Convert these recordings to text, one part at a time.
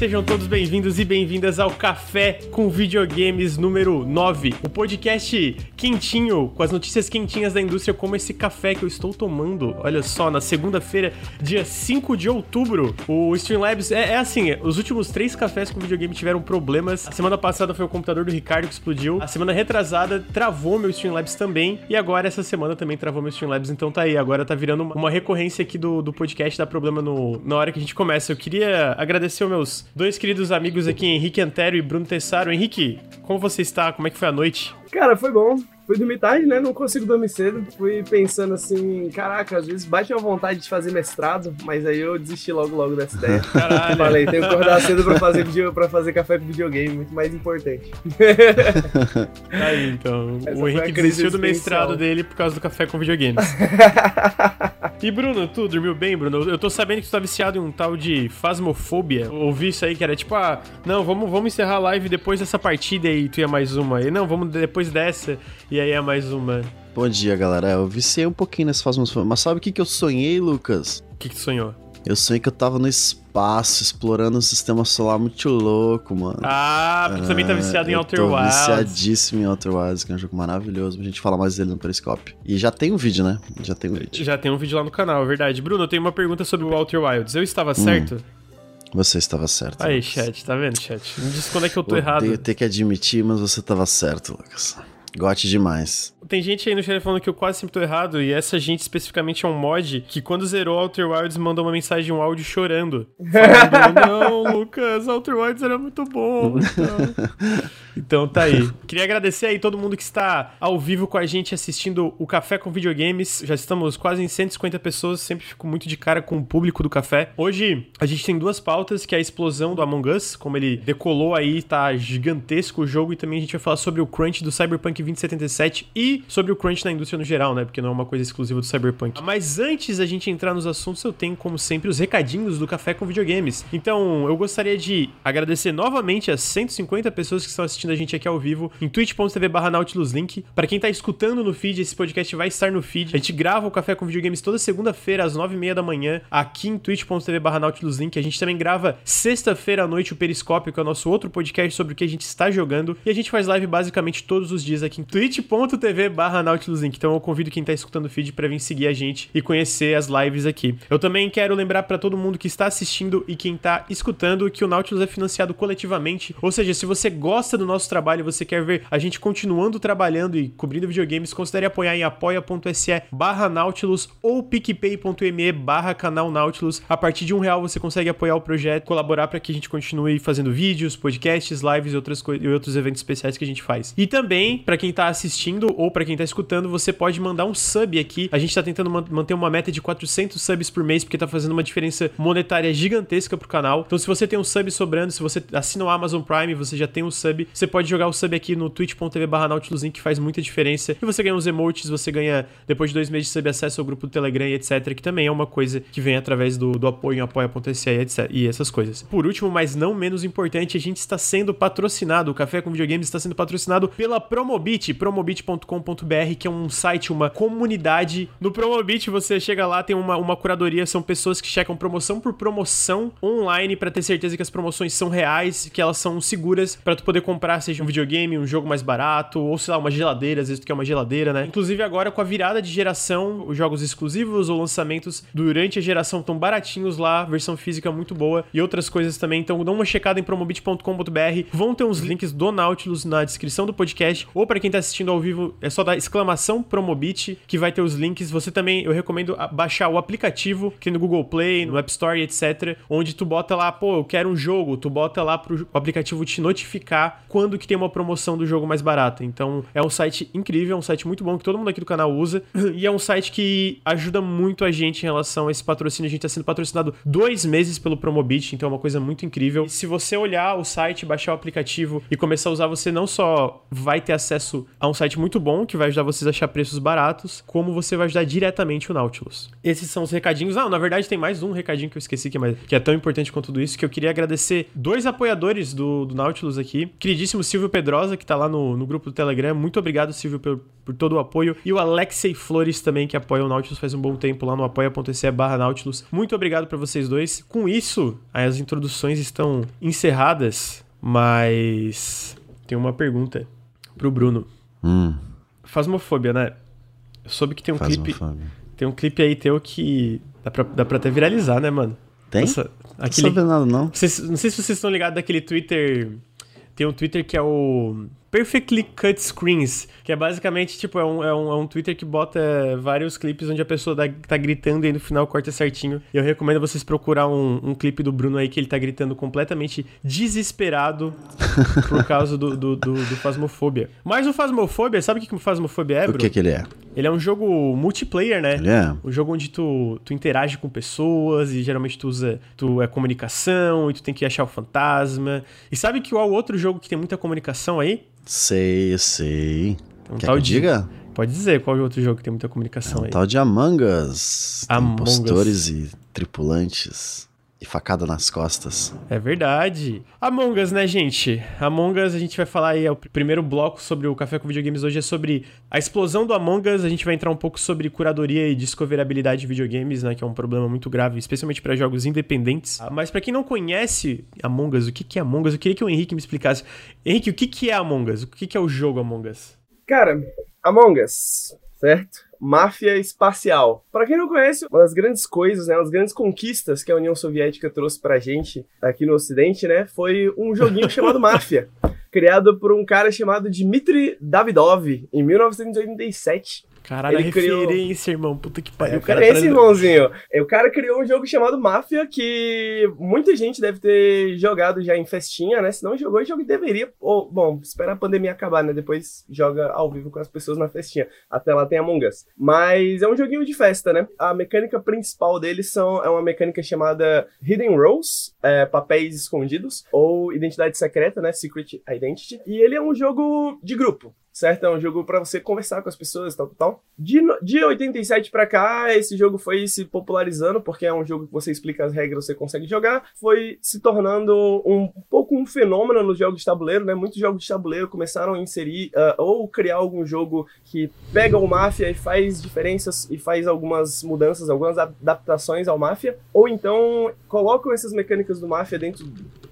Sejam todos bem-vindos e bem-vindas ao Café com Videogames número 9, o podcast quentinho, com as notícias quentinhas da indústria, como esse café que eu estou tomando. Olha só, na segunda-feira, dia 5 de outubro, o Streamlabs é, é assim: os últimos três cafés com videogame tiveram problemas. A semana passada foi o computador do Ricardo que explodiu, a semana retrasada travou meu Streamlabs também, e agora essa semana também travou meu Streamlabs, então tá aí, agora tá virando uma recorrência aqui do, do podcast, dá problema no, na hora que a gente começa. Eu queria agradecer aos meus dois queridos amigos aqui, Henrique Antero e Bruno Tessaro. Henrique, como você está? Como é que foi a noite? Cara, foi bom. Fui dormir tarde, né? Não consigo dormir cedo. Fui pensando assim, caraca, às vezes bate uma vontade de fazer mestrado, mas aí eu desisti logo logo dessa ideia. Caralho. Falei, tenho que acordar cedo pra fazer, video, pra fazer café com videogame, muito mais importante. Aí, então. Essa o Henrique desistiu do mestrado dele por causa do café com videogames. e Bruno, tu dormiu bem, Bruno? Eu tô sabendo que tu tá viciado em um tal de fasmofobia. ouvi isso aí que era tipo, ah, não, vamos, vamos encerrar a live depois dessa partida e tu ia mais uma. E não, vamos depois dessa. E aí é mais uma. Bom dia, galera. Eu viciei um pouquinho nesse Fasmos Mas sabe o que, que eu sonhei, Lucas? O que, que tu sonhou? Eu sonhei que eu tava no espaço, explorando um sistema solar muito louco, mano. Ah, porque também tá viciado em Outer Wilds. viciadíssimo em Outer Wilds, que é um jogo maravilhoso. A gente fala mais dele no Periscope. E já tem um vídeo, né? Já tem um vídeo. Já tem um vídeo lá no canal, é verdade. Bruno, eu tenho uma pergunta sobre o Outer Wilds. Eu estava hum. certo? Você estava certo. Aí, Lucas. chat, tá vendo, chat? Me diz quando é que eu tô errado. Eu ter que admitir, mas você estava certo, Lucas. Gote demais. Tem gente aí no chat falando que eu quase sempre tô errado, e essa gente especificamente é um mod que quando zerou Outer Wilds mandou uma mensagem, um áudio chorando. Falando, não, Lucas, Outer Wilds era muito bom. Então... então tá aí. Queria agradecer aí todo mundo que está ao vivo com a gente assistindo o Café com Videogames. Já estamos quase em 150 pessoas, sempre fico muito de cara com o público do café. Hoje a gente tem duas pautas, que é a explosão do Among Us, como ele decolou aí, tá gigantesco o jogo, e também a gente vai falar sobre o crunch do Cyberpunk 2077 e sobre o crunch na indústria no geral, né? Porque não é uma coisa exclusiva do Cyberpunk. Mas antes da gente entrar nos assuntos, eu tenho, como sempre, os recadinhos do Café com Videogames. Então, eu gostaria de agradecer novamente as 150 pessoas que estão assistindo a gente aqui ao vivo em twitch.tv barra Nautilus Link. Para quem tá escutando no feed, esse podcast vai estar no feed. A gente grava o Café com Videogames toda segunda-feira, às 9h30 da manhã, aqui em twitch.tv barra Nautilus Link. A gente também grava sexta-feira à noite o Periscópio, que é o nosso outro podcast sobre o que a gente está jogando. E a gente faz live basicamente todos os dias aqui em twitch.tv barra Nautilus Link. Então eu convido quem tá escutando o feed para vir seguir a gente e conhecer as lives aqui. Eu também quero lembrar para todo mundo que está assistindo e quem tá escutando que o Nautilus é financiado coletivamente. Ou seja, se você gosta do nosso trabalho e você quer ver a gente continuando trabalhando e cobrindo videogames, considere apoiar em apoia.se barra Nautilus ou picpay.me barra canal Nautilus. A partir de um real você consegue apoiar o projeto, colaborar para que a gente continue fazendo vídeos, podcasts, lives e outras e outros eventos especiais que a gente faz. E também, para quem tá assistindo ou para quem tá escutando, você pode mandar um sub aqui. A gente tá tentando manter uma meta de 400 subs por mês, porque tá fazendo uma diferença monetária gigantesca pro canal. Então, se você tem um sub sobrando, se você assina o Amazon Prime, você já tem um sub, você pode jogar o sub aqui no twitch.tv barra que faz muita diferença. E você ganha uns emotes, você ganha, depois de dois meses de sub, acesso ao grupo do Telegram e etc, que também é uma coisa que vem através do, do apoio em apoia.se etc, e essas coisas. Por último, mas não menos importante, a gente está sendo patrocinado, o Café com Videogames está sendo patrocinado pela Promobit, promobit.com.br, que é um site, uma comunidade. No Promobit você chega lá, tem uma, uma curadoria, são pessoas que checam promoção por promoção online para ter certeza que as promoções são reais, que elas são seguras para tu poder comprar, seja um videogame, um jogo mais barato, ou sei lá, uma geladeira, às vezes tu quer uma geladeira, né? Inclusive agora com a virada de geração, os jogos exclusivos ou lançamentos durante a geração estão baratinhos lá, versão física muito boa e outras coisas também. Então dá uma checada em promobit.com.br. Vão ter uns links do Nautilus na descrição do podcast, ou para quem tá assistindo ao vivo, é só dar exclamação Promobit, que vai ter os links. Você também, eu recomendo baixar o aplicativo, que no Google Play, no App Store, etc, onde tu bota lá, pô, eu quero um jogo, tu bota lá pro aplicativo te notificar quando que tem uma promoção do jogo mais barata. Então, é um site incrível, é um site muito bom que todo mundo aqui do canal usa, e é um site que ajuda muito a gente em relação a esse patrocínio. A gente tá sendo patrocinado dois meses pelo Promobit, então é uma coisa muito incrível. E se você olhar o site, baixar o aplicativo e começar a usar, você não só vai ter acesso a um site muito bom, Patreon, que vai ajudar vocês a achar preços baratos, como você vai ajudar diretamente o Nautilus. Esses são os recadinhos. Ah, na verdade tem mais um recadinho que eu esqueci, que é, mais, que é tão importante quanto tudo isso, que eu queria agradecer dois apoiadores do, do Nautilus aqui. Queridíssimo Silvio Pedrosa, que tá lá no, no grupo do Telegram. Muito obrigado, Silvio, por, por todo o apoio. E o Alexei Flores também, que apoia o Nautilus faz um bom tempo lá no apoia.se barra Nautilus. Muito obrigado para vocês dois. Com isso, as introduções estão encerradas, mas tem uma pergunta pro Bruno. Hum. Fasmofobia, né? Eu soube que tem um clipe. Tem um clipe aí teu que dá pra, dá pra até viralizar, né, mano? Tem? Nossa, aquele... Não sabendo nada, não. Vocês, não sei se vocês estão ligados daquele Twitter. Tem um Twitter que é o Perfectly Cut Screens, que é basicamente, tipo, é um, é um, é um Twitter que bota vários clipes onde a pessoa tá, tá gritando e no final corta certinho. E eu recomendo vocês procurar um, um clipe do Bruno aí que ele tá gritando completamente desesperado por causa do, do, do, do Fasmofobia. Mas o Fasmofobia, sabe o que o Fasmofobia é, Bruno? O que que ele é? Ele é um jogo multiplayer, né? Ele é. Um jogo onde tu, tu interage com pessoas e geralmente tu usa tu é comunicação e tu tem que achar o fantasma. E sabe que o outro jogo que tem muita comunicação aí? Sei, sei. Um Quer tal que eu diga? Pode dizer qual é o outro jogo que tem muita comunicação é um aí. tal de Among Us. Among Impostores e tripulantes. E facada nas costas. É verdade. Among Us, né, gente? Among Us, a gente vai falar aí, é o primeiro bloco sobre o Café com Videogames hoje é sobre a explosão do Among Us. A gente vai entrar um pouco sobre curadoria e discoverabilidade de videogames, né, que é um problema muito grave, especialmente para jogos independentes. Ah, mas para quem não conhece Among Us, o que é Among Us? Eu queria que o Henrique me explicasse. Henrique, o que é Among Us? O que é o jogo Among Us? Cara, Among Us, certo? Máfia espacial. Para quem não conhece, uma das grandes coisas, né, uma das grandes conquistas que a União Soviética trouxe pra gente aqui no Ocidente, né, foi um joguinho chamado Máfia, criado por um cara chamado Dmitry Davidov em 1987. Caralho, ele referência, criou... irmão. Puta que pariu. É, o cara referência, tá... irmãozinho. O cara criou um jogo chamado Máfia que muita gente deve ter jogado já em festinha, né? Se não jogou, jogo deveria. Ou, bom, espera a pandemia acabar, né? Depois joga ao vivo com as pessoas na festinha. Até lá tem Among Us. Mas é um joguinho de festa, né? A mecânica principal dele são, é uma mecânica chamada Hidden Roles, é, papéis escondidos, ou identidade secreta, né? Secret Identity. E ele é um jogo de grupo certo? É um jogo para você conversar com as pessoas, tal, tal. De, de 87 para cá, esse jogo foi se popularizando, porque é um jogo que você explica as regras, você consegue jogar. Foi se tornando um, pouco um fenômeno nos jogos de tabuleiro, né? Muitos jogos de tabuleiro começaram a inserir uh, ou criar algum jogo que pega o Máfia e faz diferenças e faz algumas mudanças, algumas adaptações ao Máfia, ou então colocam essas mecânicas do Máfia dentro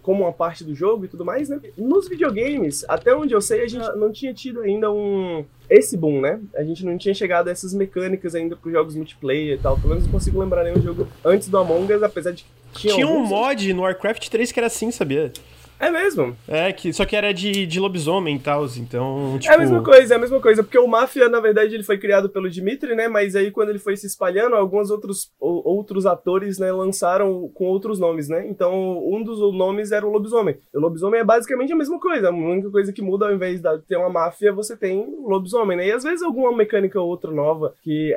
como uma parte do jogo e tudo mais, né? Nos videogames, até onde eu sei, a gente não tinha tido ainda um esse boom, né? A gente não tinha chegado a essas mecânicas ainda para jogos multiplayer e tal. Pelo menos não consigo lembrar nenhum jogo antes do Among Us, apesar de que tinha Tinha alguns... um mod no Warcraft 3 que era assim, sabia? É mesmo? É, que, só que era de, de lobisomem e tal, então, tipo... É a mesma coisa, é a mesma coisa, porque o Máfia, na verdade, ele foi criado pelo Dimitri, né, mas aí quando ele foi se espalhando, alguns outros, outros atores, né, lançaram com outros nomes, né, então um dos nomes era o lobisomem. O lobisomem é basicamente a mesma coisa, a única coisa que muda, ao invés de ter uma máfia, você tem o lobisomem, né, e às vezes alguma mecânica ou outra nova que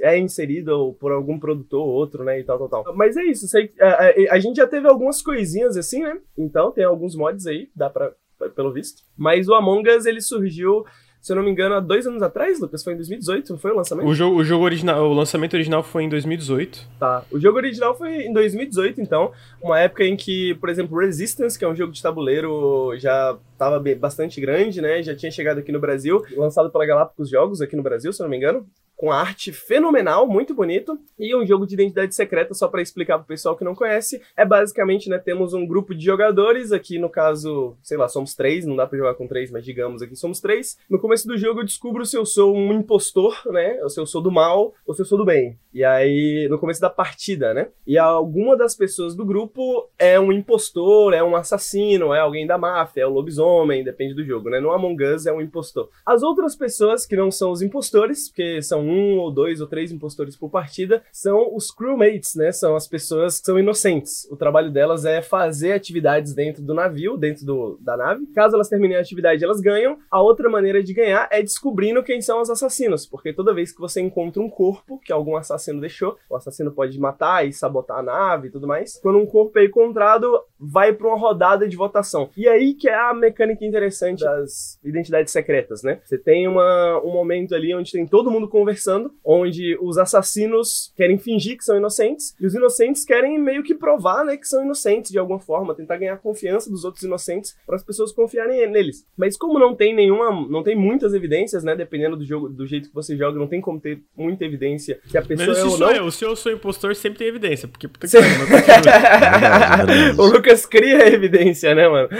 é inserida por algum produtor ou outro, né, e tal, tal, tal. Mas é isso, sei, a, a, a gente já teve algumas coisinhas assim, né, então tem alguns alguns mods aí, dá pra, pelo visto. Mas o Among Us, ele surgiu se eu não me engano, há dois anos atrás, Lucas. Foi em 2018, não foi o lançamento? O jogo, o jogo original, o lançamento original foi em 2018. Tá. O jogo original foi em 2018, então. Uma época em que, por exemplo, Resistance, que é um jogo de tabuleiro, já estava bastante grande, né? Já tinha chegado aqui no Brasil, lançado pela Galápagos Jogos aqui no Brasil, se eu não me engano com arte fenomenal, muito bonito, e um jogo de identidade secreta, só para explicar pro pessoal que não conhece, é basicamente, né, temos um grupo de jogadores, aqui no caso, sei lá, somos três, não dá para jogar com três, mas digamos aqui somos três. No começo do jogo eu descubro se eu sou um impostor, né, ou se eu sou do mal, ou se eu sou do bem. E aí, no começo da partida, né, e alguma das pessoas do grupo é um impostor, é um assassino, é alguém da máfia, é o lobisomem, depende do jogo, né, no Among Us é um impostor. As outras pessoas que não são os impostores, porque são um ou dois ou três impostores por partida, são os crewmates, né? São as pessoas que são inocentes. O trabalho delas é fazer atividades dentro do navio, dentro do, da nave. Caso elas terminem a atividade, elas ganham. A outra maneira de ganhar é descobrindo quem são os assassinos, porque toda vez que você encontra um corpo que algum assassino deixou, o assassino pode matar e sabotar a nave e tudo mais. Quando um corpo é encontrado, vai para uma rodada de votação. E aí que é a mecânica interessante das identidades secretas, né? Você tem uma, um momento ali onde tem todo mundo conversando, onde os assassinos querem fingir que são inocentes e os inocentes querem meio que provar, né, que são inocentes de alguma forma, tentar ganhar confiança dos outros inocentes para as pessoas confiarem neles. Mas como não tem nenhuma, não tem muitas evidências, né, dependendo do jogo, do jeito que você joga, não tem como ter muita evidência que a pessoa Menos é ou sou não. eu, se eu sou impostor, sempre tem evidência, porque puta que pariu, o Lucas cria a evidência, né, mano?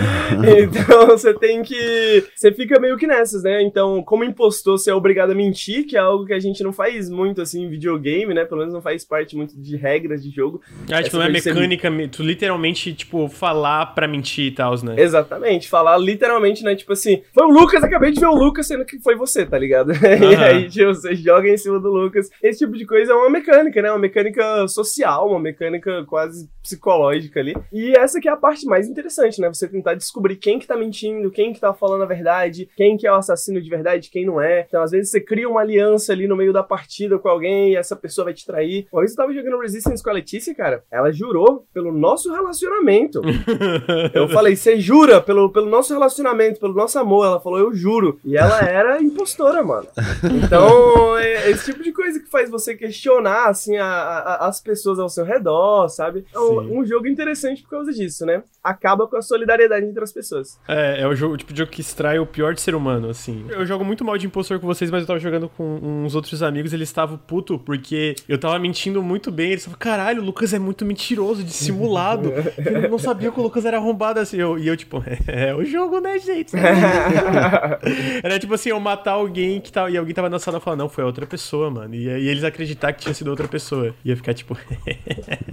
Então você tem que. Você fica meio que nessas, né? Então, como impostor, você é obrigado a mentir, que é algo que a gente não faz muito assim videogame, né? Pelo menos não faz parte muito de regras de jogo. Ah, tipo, não é ser- mecânica, me- tu literalmente, tipo, falar pra mentir e tal, né? Exatamente, falar literalmente, né? Tipo assim, foi o Lucas, acabei de ver o Lucas, sendo que foi você, tá ligado? E Aham. aí, tipo, você joga em cima do Lucas. Esse tipo de coisa é uma mecânica, né? Uma mecânica social, uma mecânica quase psicológica ali. E essa que é a parte mais interessante, né? Você tentar descobrir quem que tá mentindo, quem que tá falando a verdade, quem que é o assassino de verdade, quem não é. Então, às vezes, você cria uma aliança ali no meio da partida com alguém e essa pessoa vai te trair. Uma vez eu tava jogando Resistance com a Letícia, cara, ela jurou pelo nosso relacionamento. Eu falei, você jura pelo, pelo nosso relacionamento, pelo nosso amor? Ela falou, eu juro. E ela era impostora, mano. Então, é esse tipo de coisa que faz você questionar, assim, a, a- as pessoas ao seu redor, sabe? É um, um jogo interessante por causa disso, né? Acaba com a solidariedade entre as pessoas. É, é o, jogo, tipo de jogo que extrai o pior de ser humano, assim. Eu jogo muito mal de impostor com vocês, mas eu tava jogando com uns outros amigos, eles estavam puto porque eu tava mentindo muito bem. Eles falavam, caralho, o Lucas é muito mentiroso, dissimulado. eu não sabia que o Lucas era arrombado assim. Eu- e eu, tipo, é, o jogo, né, gente? Era tipo assim, eu matar alguém que tava, e alguém tava na sala e falar, não, foi outra pessoa, mano. E, e eles acreditar que tinha sido outra pessoa. Ia ficar tipo.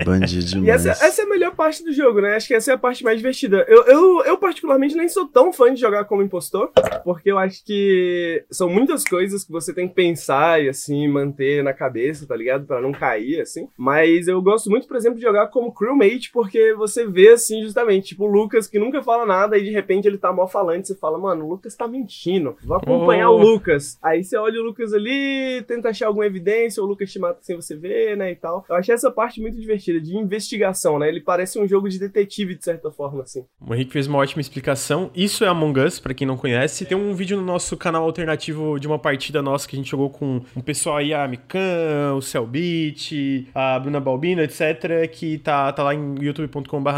Bandido E essa, essa é a melhor parte do jogo, né? Acho que essa é a parte mais divertida. Eu, eu, eu, particularmente, nem sou tão fã de jogar como impostor, porque eu acho que são muitas coisas que você tem que pensar e, assim, manter na cabeça, tá ligado? Pra não cair, assim. Mas eu gosto muito, por exemplo, de jogar como crewmate, porque você vê, assim, justamente, tipo, o Lucas que nunca fala nada e de repente ele tá mal falante, você fala, mano, o Lucas tá mentindo, vou acompanhar Oh. o Lucas. Aí você olha o Lucas ali, tenta achar alguma evidência, o Lucas te mata sem você ver, né, e tal. Eu achei essa parte muito divertida, de investigação, né? Ele parece um jogo de detetive, de certa forma, assim. O Henrique fez uma ótima explicação. Isso é Among Us, pra quem não conhece. Tem um vídeo no nosso canal alternativo de uma partida nossa que a gente jogou com um pessoal aí, a Mikan, o Cellbit, a Bruna Balbino, etc. Que tá, tá lá em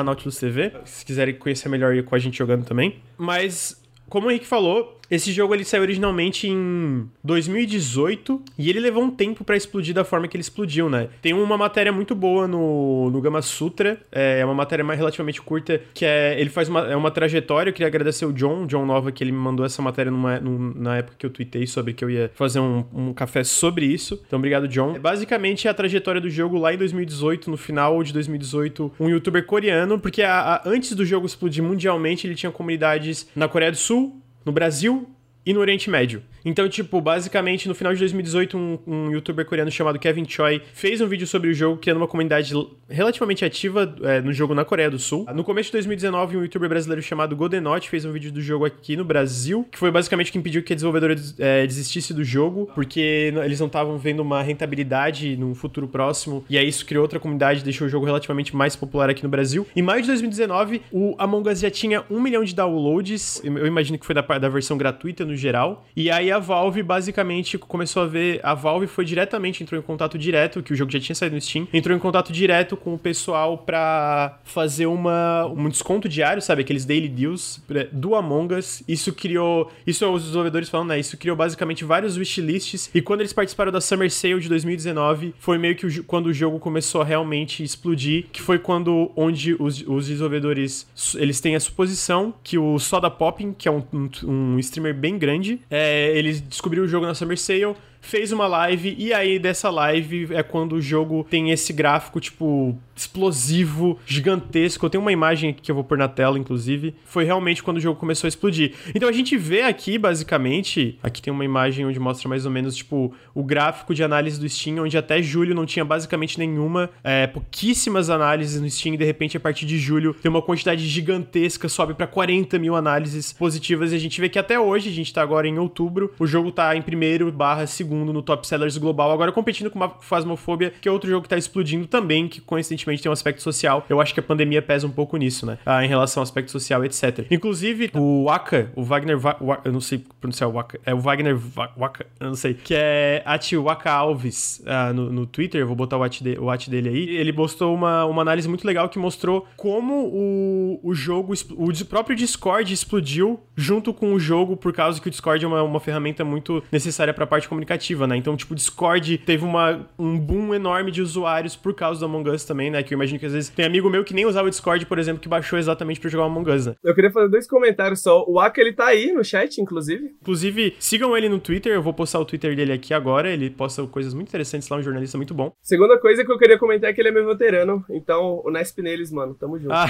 Nautilus TV. Se quiserem conhecer melhor com a gente jogando também. Mas, como o Henrique falou, esse jogo ele saiu originalmente em 2018 e ele levou um tempo pra explodir da forma que ele explodiu, né? Tem uma matéria muito boa no, no Gama Sutra, é uma matéria mais relativamente curta, que é ele faz uma, é uma trajetória. Eu queria agradecer o John, John Nova, que ele me mandou essa matéria numa, num- na época que eu tuitei sobre que eu ia fazer um, um café sobre isso. Então, obrigado, John. Basicamente, é a trajetória do jogo lá em 2018, no final de 2018, um youtuber coreano, porque a- a- antes do jogo explodir mundialmente, ele tinha comunidades na Coreia do Sul, no Brasil e no Oriente Médio. Então, tipo, basicamente, no final de 2018, um, um youtuber coreano chamado Kevin Choi fez um vídeo sobre o jogo, criando uma comunidade relativamente ativa é, no jogo na Coreia do Sul. No começo de 2019, um youtuber brasileiro chamado Godenote fez um vídeo do jogo aqui no Brasil, que foi basicamente o que impediu que a desenvolvedora des- é, desistisse do jogo, porque eles não estavam vendo uma rentabilidade no futuro próximo, e aí isso criou outra comunidade, deixou o jogo relativamente mais popular aqui no Brasil. Em maio de 2019, o Among Us já tinha um milhão de downloads, eu imagino que foi da, da versão gratuita no geral, e aí a Valve basicamente começou a ver, a Valve foi diretamente, entrou em contato direto, que o jogo já tinha saído no Steam, entrou em contato direto com o pessoal pra fazer uma, um desconto diário, sabe, aqueles daily deals do Among Us, isso criou, isso é os desenvolvedores falando, né, isso criou basicamente vários wishlists, e quando eles participaram da Summer Sale de 2019, foi meio que o quando o jogo começou a realmente explodir, que foi quando, onde os, os desenvolvedores, eles têm a suposição que o Soda Popping, que é um, um, um streamer bem grande, é, ele descobriu o jogo na Summer Sale, fez uma live e aí dessa live é quando o jogo tem esse gráfico, tipo, explosivo, gigantesco. Eu tenho uma imagem aqui que eu vou pôr na tela, inclusive. Foi realmente quando o jogo começou a explodir. Então a gente vê aqui, basicamente, aqui tem uma imagem onde mostra mais ou menos, tipo, o gráfico de análise do Steam, onde até julho não tinha basicamente nenhuma, é, pouquíssimas análises no Steam, e de repente a partir de julho tem uma quantidade gigantesca, sobe para 40 mil análises positivas, e a gente vê que até hoje, a gente tá agora em outubro, o jogo tá em primeiro barra segundo no Top Sellers Global, agora competindo com uma Phasmophobia, que é outro jogo que tá explodindo também, que coincidentemente tem um aspecto social. Eu acho que a pandemia pesa um pouco nisso, né? Ah, em relação ao aspecto social, etc. Inclusive, o Waka, o Wagner, Va eu não sei pronunciar o Waka, é o Wagner Waka, eu não sei, que é Ati Waka Alves ah, no, no Twitter, eu vou botar o at, de, o at dele aí. Ele postou uma, uma análise muito legal que mostrou como o, o jogo, o próprio Discord explodiu junto com o jogo, por causa que o Discord é uma, uma ferramenta muito necessária para a parte comunicativa, né? Então, tipo, Discord teve uma, um boom enorme de usuários por causa do Among Us também, né? Que eu imagino que às vezes tem amigo meu que nem usava o Discord, por exemplo, que baixou exatamente para jogar o Among Us, né? Eu queria fazer dois comentários só. O Aka, ele tá aí no chat, inclusive. Inclusive, sigam ele no Twitter, eu vou postar o Twitter dele aqui agora, ele posta coisas muito interessantes lá, um jornalista muito bom. Segunda coisa que eu queria comentar é que ele é meu veterano, então o Nesp neles, mano, tamo junto.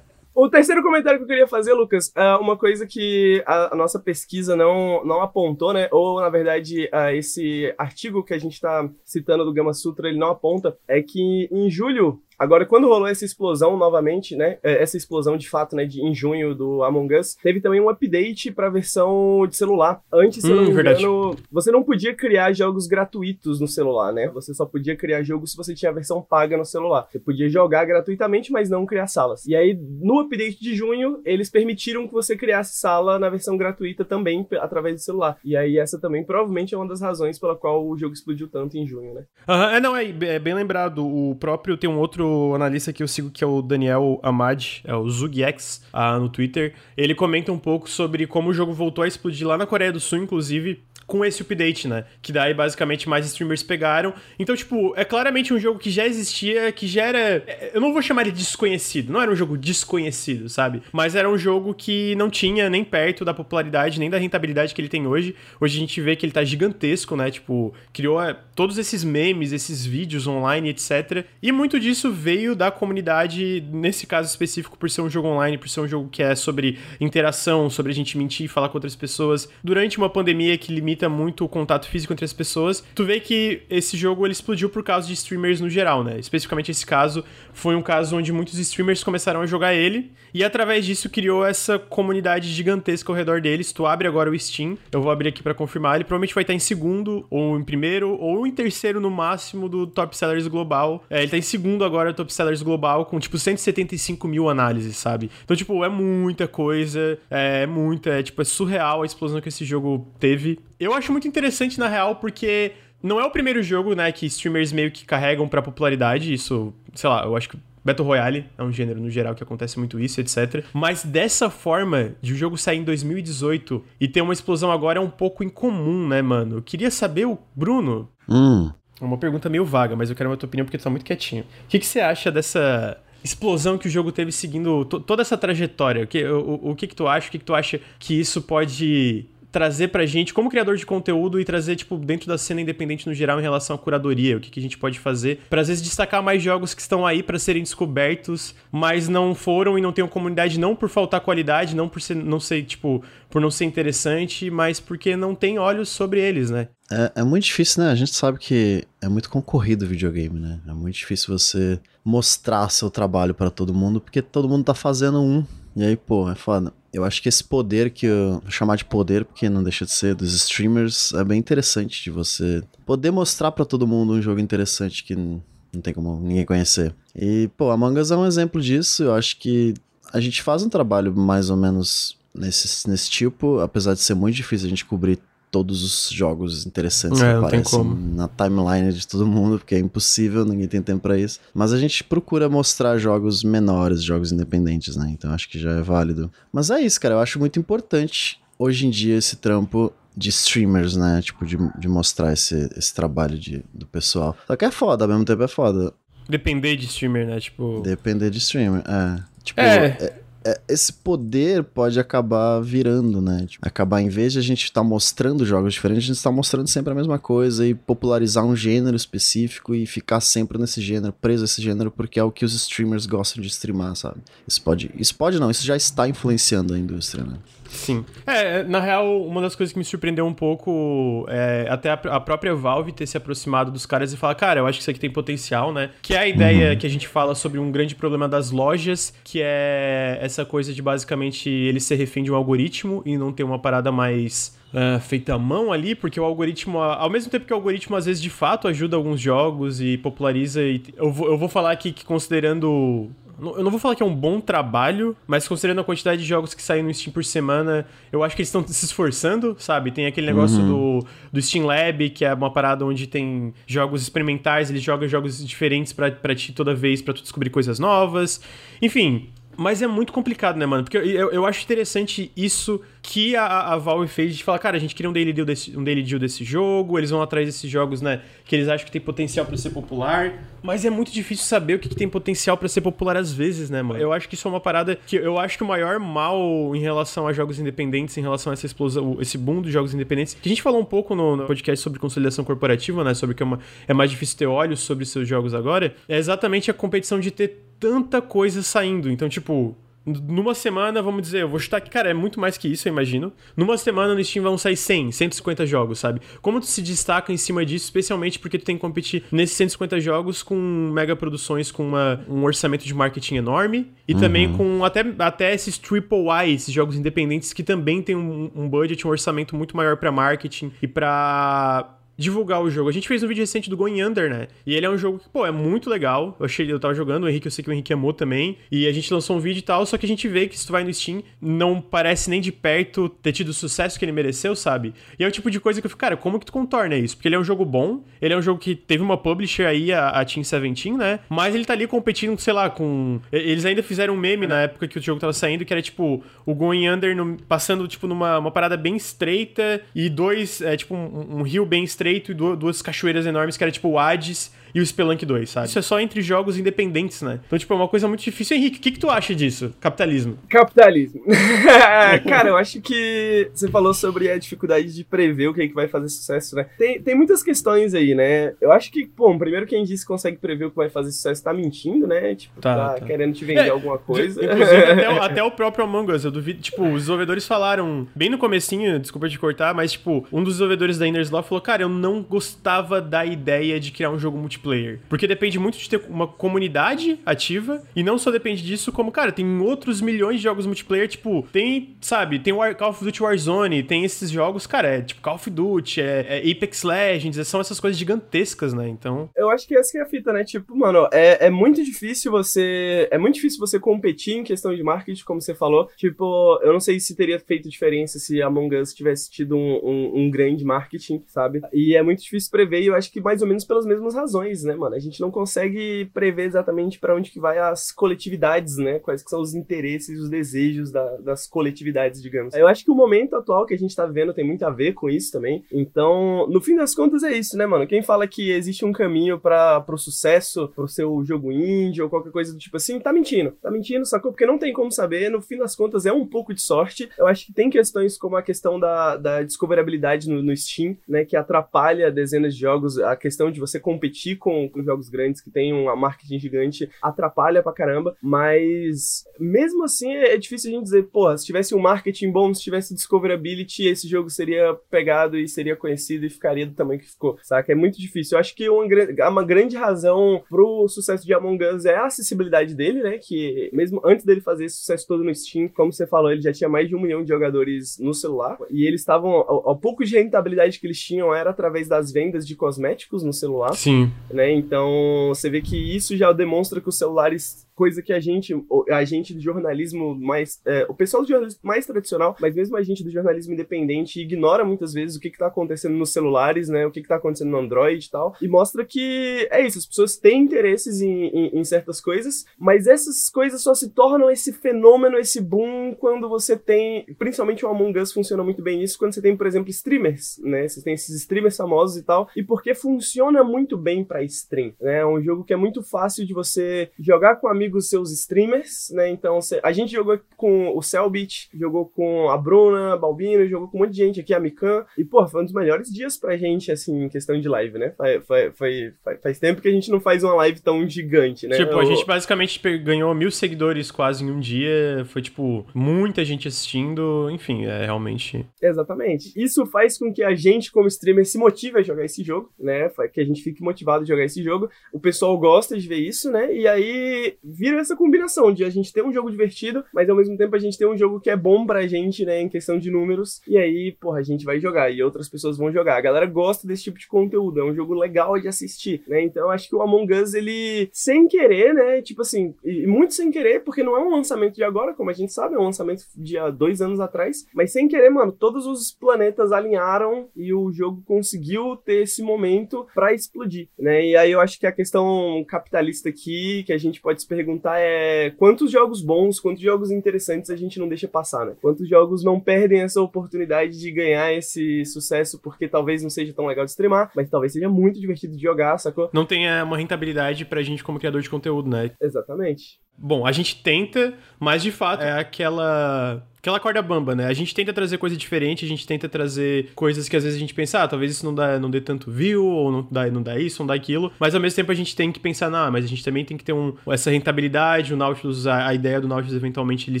O terceiro comentário que eu queria fazer, Lucas, é uma coisa que a, nossa pesquisa não, não apontou, né? Ou, na verdade, esse artigo que a gente está citando do Gama Sutra, ele não aponta, é que em julho Agora, quando rolou essa explosão novamente, né? É, essa explosão de fato, né? De, em junho do Among Us, teve também um update pra versão de celular. Antes, hum, não me engano, você não podia criar jogos gratuitos no celular, né? Você só podia criar jogos se você tinha a versão paga no celular. Você podia jogar gratuitamente, mas não criar salas. E aí, no update de junho, eles permitiram que você criasse sala na versão gratuita também através do celular. E aí, essa também provavelmente é uma das razões pela qual o jogo explodiu tanto em junho, né? Uhum, é, não, é, é bem lembrado. O próprio tem um outro analista que eu sigo, que é o Daniel Amad, é o ZugX, uh, no Twitter. Ele comenta um pouco sobre como o jogo voltou a explodir lá na Coreia do Sul, inclusive, com esse update, né? Que daí basicamente mais streamers pegaram. Então, tipo, é claramente um jogo que já existia, que já era. É, eu não vou chamar ele de desconhecido, não era um jogo desconhecido, sabe? Mas era um jogo que não tinha nem perto da popularidade, nem da rentabilidade que ele tem hoje. Hoje a gente vê que ele tá gigantesco, né? Tipo, criou é, todos esses memes, esses vídeos online, etc. E muito disso veio da comunidade, nesse caso específico, por ser um jogo online, por ser um jogo que é sobre interação, sobre a gente mentir e falar com outras pessoas. Durante uma pandemia que limita limita muito o contato físico entre as pessoas. Tu vê que esse jogo ele explodiu por causa de streamers no geral, né? Especificamente esse caso foi um caso onde muitos streamers começaram a jogar ele e através disso criou essa comunidade gigantesca ao redor deles. Tu abre agora o Steam, eu vou abrir aqui para confirmar, ele provavelmente vai estar em segundo ou em primeiro ou em terceiro no máximo do Top Sellers Global. É, ele tá em segundo agora Top Sellers Global com tipo 175 mil análises, sabe? Então tipo, é muita coisa, é muita, é tipo, é surreal a explosão que esse jogo teve. Eu acho muito interessante, na real, porque não é o primeiro jogo, né, que streamers meio que carregam pra popularidade. Isso, sei lá, eu acho que Battle Royale é um gênero no geral que acontece muito isso, etc. Mas dessa forma, de o um jogo sair em 2018 e ter uma explosão agora é um pouco incomum, né, mano? Eu queria saber, o Bruno. Hum. Uma pergunta meio vaga, mas eu quero a tua opinião porque tu tá muito quietinho. O que, que você acha dessa explosão que o jogo teve seguindo toda essa trajetória? O que, o, o que, que tu acha? O que, que tu acha que isso pode trazer pra gente, como criador de conteúdo, e trazer, tipo, dentro da cena independente no geral em relação à curadoria, o que, que a gente pode fazer para às vezes destacar mais jogos que estão aí para serem descobertos, mas não foram e não tem uma comunidade não por faltar qualidade, não por ser, não sei, tipo, por não ser interessante, mas porque não tem olhos sobre eles, né? É, é muito difícil, né? A gente sabe que é muito concorrido o videogame, né? É muito difícil você mostrar seu trabalho para todo mundo, porque todo mundo tá fazendo um. E aí, pô, é foda. Eu acho que esse poder que eu vou chamar de poder, porque não deixa de ser dos streamers, é bem interessante de você poder mostrar para todo mundo um jogo interessante que não tem como ninguém conhecer. E, pô, Among Us é um exemplo disso. Eu acho que a gente faz um trabalho mais ou menos nesse, nesse tipo, apesar de ser muito difícil a gente cobrir todos os jogos interessantes é, que aparecem na timeline de todo mundo, porque é impossível, ninguém tem tempo para isso. Mas a gente procura mostrar jogos menores, jogos independentes, né? Então acho que já é válido. Mas é isso, cara, eu acho muito importante hoje em dia esse trampo de streamers, né? Tipo, de, de mostrar esse, esse trabalho de, do pessoal. Só que é foda, ao mesmo tempo é foda. Depender de streamer, né? Tipo. Depender de streamer, é. Tipo, é. É esse poder pode acabar virando, né? Tipo, acabar, em vez de a gente estar tá mostrando jogos diferentes, a gente está mostrando sempre a mesma coisa e popularizar um gênero específico e ficar sempre nesse gênero, preso a esse gênero, porque é o que os streamers gostam de streamar, sabe? Isso pode. Isso pode não, isso já está influenciando a indústria, né? Sim. É, na real, uma das coisas que me surpreendeu um pouco é até a, própria Valve ter se aproximado dos caras e falar, cara, eu acho que isso aqui tem potencial, né? Que é a ideia uhum. que a gente fala sobre um grande problema das lojas, que é essa coisa de basicamente ele ser refém de um algoritmo e não ter uma parada mais Uh, feita à mão ali, porque o algoritmo, ao mesmo tempo que o algoritmo às vezes de fato ajuda alguns jogos e populariza, e eu, vou, eu vou falar aqui que considerando eu não vou falar que é um bom trabalho, mas considerando a quantidade de jogos que saem no Steam por semana, eu acho que eles estão se esforçando, sabe? Tem aquele negócio uhum. do, do Steam Lab, que é uma parada onde tem jogos experimentais, eles jogam jogos diferentes para ti toda vez, para tu descobrir coisas novas. Enfim, mas é muito complicado, né, mano? Porque eu, eu, acho interessante isso que a, a, Valve fez de falar, cara, a gente queria um daily, deal desse, um daily deal desse jogo, eles vão atrás desses jogos, né, que eles acham que tem potencial para ser popular, mas é muito difícil saber o que, que tem potencial para ser popular às vezes, né, mano? Eu acho que isso é uma parada que eu acho que o maior mal em relação a jogos independentes, em relação a essa explosão, esse boom dos jogos independentes, que a gente falou um pouco no, no podcast sobre consolidação corporativa, né, sobre que é, uma, é mais difícil ter olhos sobre seus jogos agora, é exatamente a competição de ter tanta coisa saindo. Então, tipo, numa semana, vamos dizer, eu vou chutar que, cara, é muito mais que isso, eu imagino. Numa semana no Steam vão sair 100, 150 jogos, sabe? Como tu se destaca em cima disso, especialmente porque tu tem que competir nesses 150 jogos com mega produções, com uma, um orçamento de marketing enorme e uhum. também com até, até esses triple I, esses jogos independentes que também tem um, um budget, um orçamento muito maior para marketing e para divulgar o jogo. A gente fez um vídeo recente do Going Under, né? E ele é um jogo que, pô, é muito legal. Eu achei, eu tava jogando, o Henrique, eu sei que o Henrique amou também. E a gente lançou um vídeo e tal, só que a gente vê que se tu vai no Steam, não parece nem de perto ter tido o sucesso que ele mereceu, sabe? E é o tipo de coisa que eu fico, cara, como que tu contorna isso? Porque ele é um jogo bom, ele é um jogo que teve uma publisher aí, a, a Team 17, né? Mas ele tá ali competindo, sei lá, com. Eles ainda fizeram um meme na época que o jogo tava saindo, que era tipo o Going Under no... passando, tipo, numa uma parada bem estreita e dois, é, tipo, um, um rio bem estreito e duas cachoeiras enormes que era tipo o Hades e o Spelunk 2, sabe? Isso é só entre jogos independentes, né? Então, tipo, é uma coisa muito difícil. Henrique, o que, que tu acha disso? Capitalismo. Capitalismo. Cara, eu acho que você falou sobre a dificuldade de prever o que, é que vai fazer sucesso, né? Tem, tem muitas questões aí, né? Eu acho que, bom, primeiro quem disse que consegue prever o que vai fazer sucesso tá mentindo, né? Tipo, tá, tá, tá. querendo te vender é, alguma coisa. Inclusive, até, o, até o próprio Among Us, eu duvido. Tipo, os desenvolvedores falaram, bem no comecinho, desculpa te cortar, mas, tipo, um dos desenvolvedores da Inner Law falou, cara, eu não gostava da ideia de criar um jogo multiplayer. Porque depende muito de ter uma comunidade ativa. E não só depende disso, como, cara, tem outros milhões de jogos multiplayer. Tipo, tem, sabe, tem o Call of Duty Warzone, tem esses jogos, cara, é tipo Call of Duty, é, é Apex Legends, são essas coisas gigantescas, né? Então. Eu acho que essa que é a fita, né? Tipo, mano, é, é muito difícil você. É muito difícil você competir em questão de marketing, como você falou. Tipo, eu não sei se teria feito diferença se Among Us tivesse tido um, um, um grande marketing, sabe? E é muito difícil prever, e eu acho que mais ou menos pelas mesmas razões, né, mano? A gente não consegue prever exatamente para onde que vai as coletividades, né? Quais que são os interesses, os desejos da, das coletividades, digamos. Eu acho que o momento atual que a gente tá vivendo tem muito a ver com isso também. Então, no fim das contas é isso, né, mano? Quem fala que existe um caminho para pro sucesso, pro seu jogo indie ou qualquer coisa do tipo assim, tá mentindo. Tá mentindo, sacou? Porque não tem como saber. No fim das contas é um pouco de sorte. Eu acho que tem questões como a questão da, da discoverabilidade no, no Steam, né? Que atrapalha dezenas de jogos. A questão de você competir com, com jogos grandes que tem um marketing gigante, atrapalha pra caramba, mas mesmo assim é difícil a gente dizer, pô, se tivesse um marketing bom, se tivesse discoverability, esse jogo seria pegado e seria conhecido e ficaria do tamanho que ficou, saca? É muito difícil. Eu acho que uma, uma grande razão pro sucesso de Among Us é a acessibilidade dele, né? Que mesmo antes dele fazer esse sucesso todo no Steam, como você falou, ele já tinha mais de um milhão de jogadores no celular e eles estavam, ao, pouco de rentabilidade que eles tinham era através das vendas de cosméticos no celular. Sim. Né? Então, você vê que isso já demonstra que os celulares coisa que a gente, a gente do jornalismo mais, é, o pessoal do jornalismo mais tradicional, mas mesmo a gente do jornalismo independente ignora muitas vezes o que está acontecendo nos celulares, né, o que está acontecendo no Android e tal, e mostra que é isso, as pessoas têm interesses em, em, em, certas coisas, mas essas coisas só se tornam esse fenômeno, esse boom quando você tem, principalmente o Among Us funciona muito bem isso, quando você tem, por exemplo, streamers, né, você tem esses streamers famosos e tal, e porque funciona muito bem para stream, né, é um jogo que é muito fácil de você jogar com um amigo amigos, seus streamers, né? Então, a gente jogou com o Cellbit, jogou com a Bruna, Balbino, jogou com um monte de gente aqui, a Mikan. E, pô, foi um dos melhores dias pra gente, assim, em questão de live, né? Foi, foi, foi, faz tempo que a gente não faz uma live tão gigante, né? Tipo, a gente basicamente ganhou mil seguidores quase em um dia. Foi, tipo, muita gente assistindo. Enfim, é realmente. Exatamente. Isso faz com que a gente, como streamer, se motive a jogar esse jogo, né? Que a gente fique motivado a jogar esse jogo. O pessoal gosta de ver isso, né? E aí vira essa combinação de a gente ter um jogo divertido, mas ao mesmo tempo a gente ter um jogo que é bom pra gente, né? Em questão de números. E aí, porra, a gente vai jogar e outras pessoas vão jogar. A galera gosta desse tipo de conteúdo. É um jogo legal de assistir, né? Então acho que o Among Us, ele, sem querer, né? Tipo assim, e muito sem querer, porque não é um lançamento de agora, como a gente sabe, é um lançamento de há dois anos atrás. Mas sem querer, mano, todos os planetas alinharam e o jogo conseguiu ter esse momento para explodir, né? E aí eu acho que a questão capitalista aqui que a gente pode se perguntar é quantos jogos bons, quantos jogos interessantes a gente não deixa passar, né? Quantos jogos não perdem essa oportunidade de ganhar esse sucesso porque talvez não seja tão legal de streamar, mas talvez seja muito divertido de jogar, sacou? Não tenha uma rentabilidade pra gente como criador de conteúdo, né? Exatamente. Bom, a gente tenta, mas de fato é aquela aquela corda bamba, né? A gente tenta trazer coisa diferente, a gente tenta trazer coisas que às vezes a gente pensa, ah, talvez isso não dá, não dê tanto view, ou não dá, não dá isso, não dá aquilo, mas ao mesmo tempo a gente tem que pensar, não, mas a gente também tem que ter um, essa rentabilidade, o Nautilus, a, a, ideia do Nautilus eventualmente ele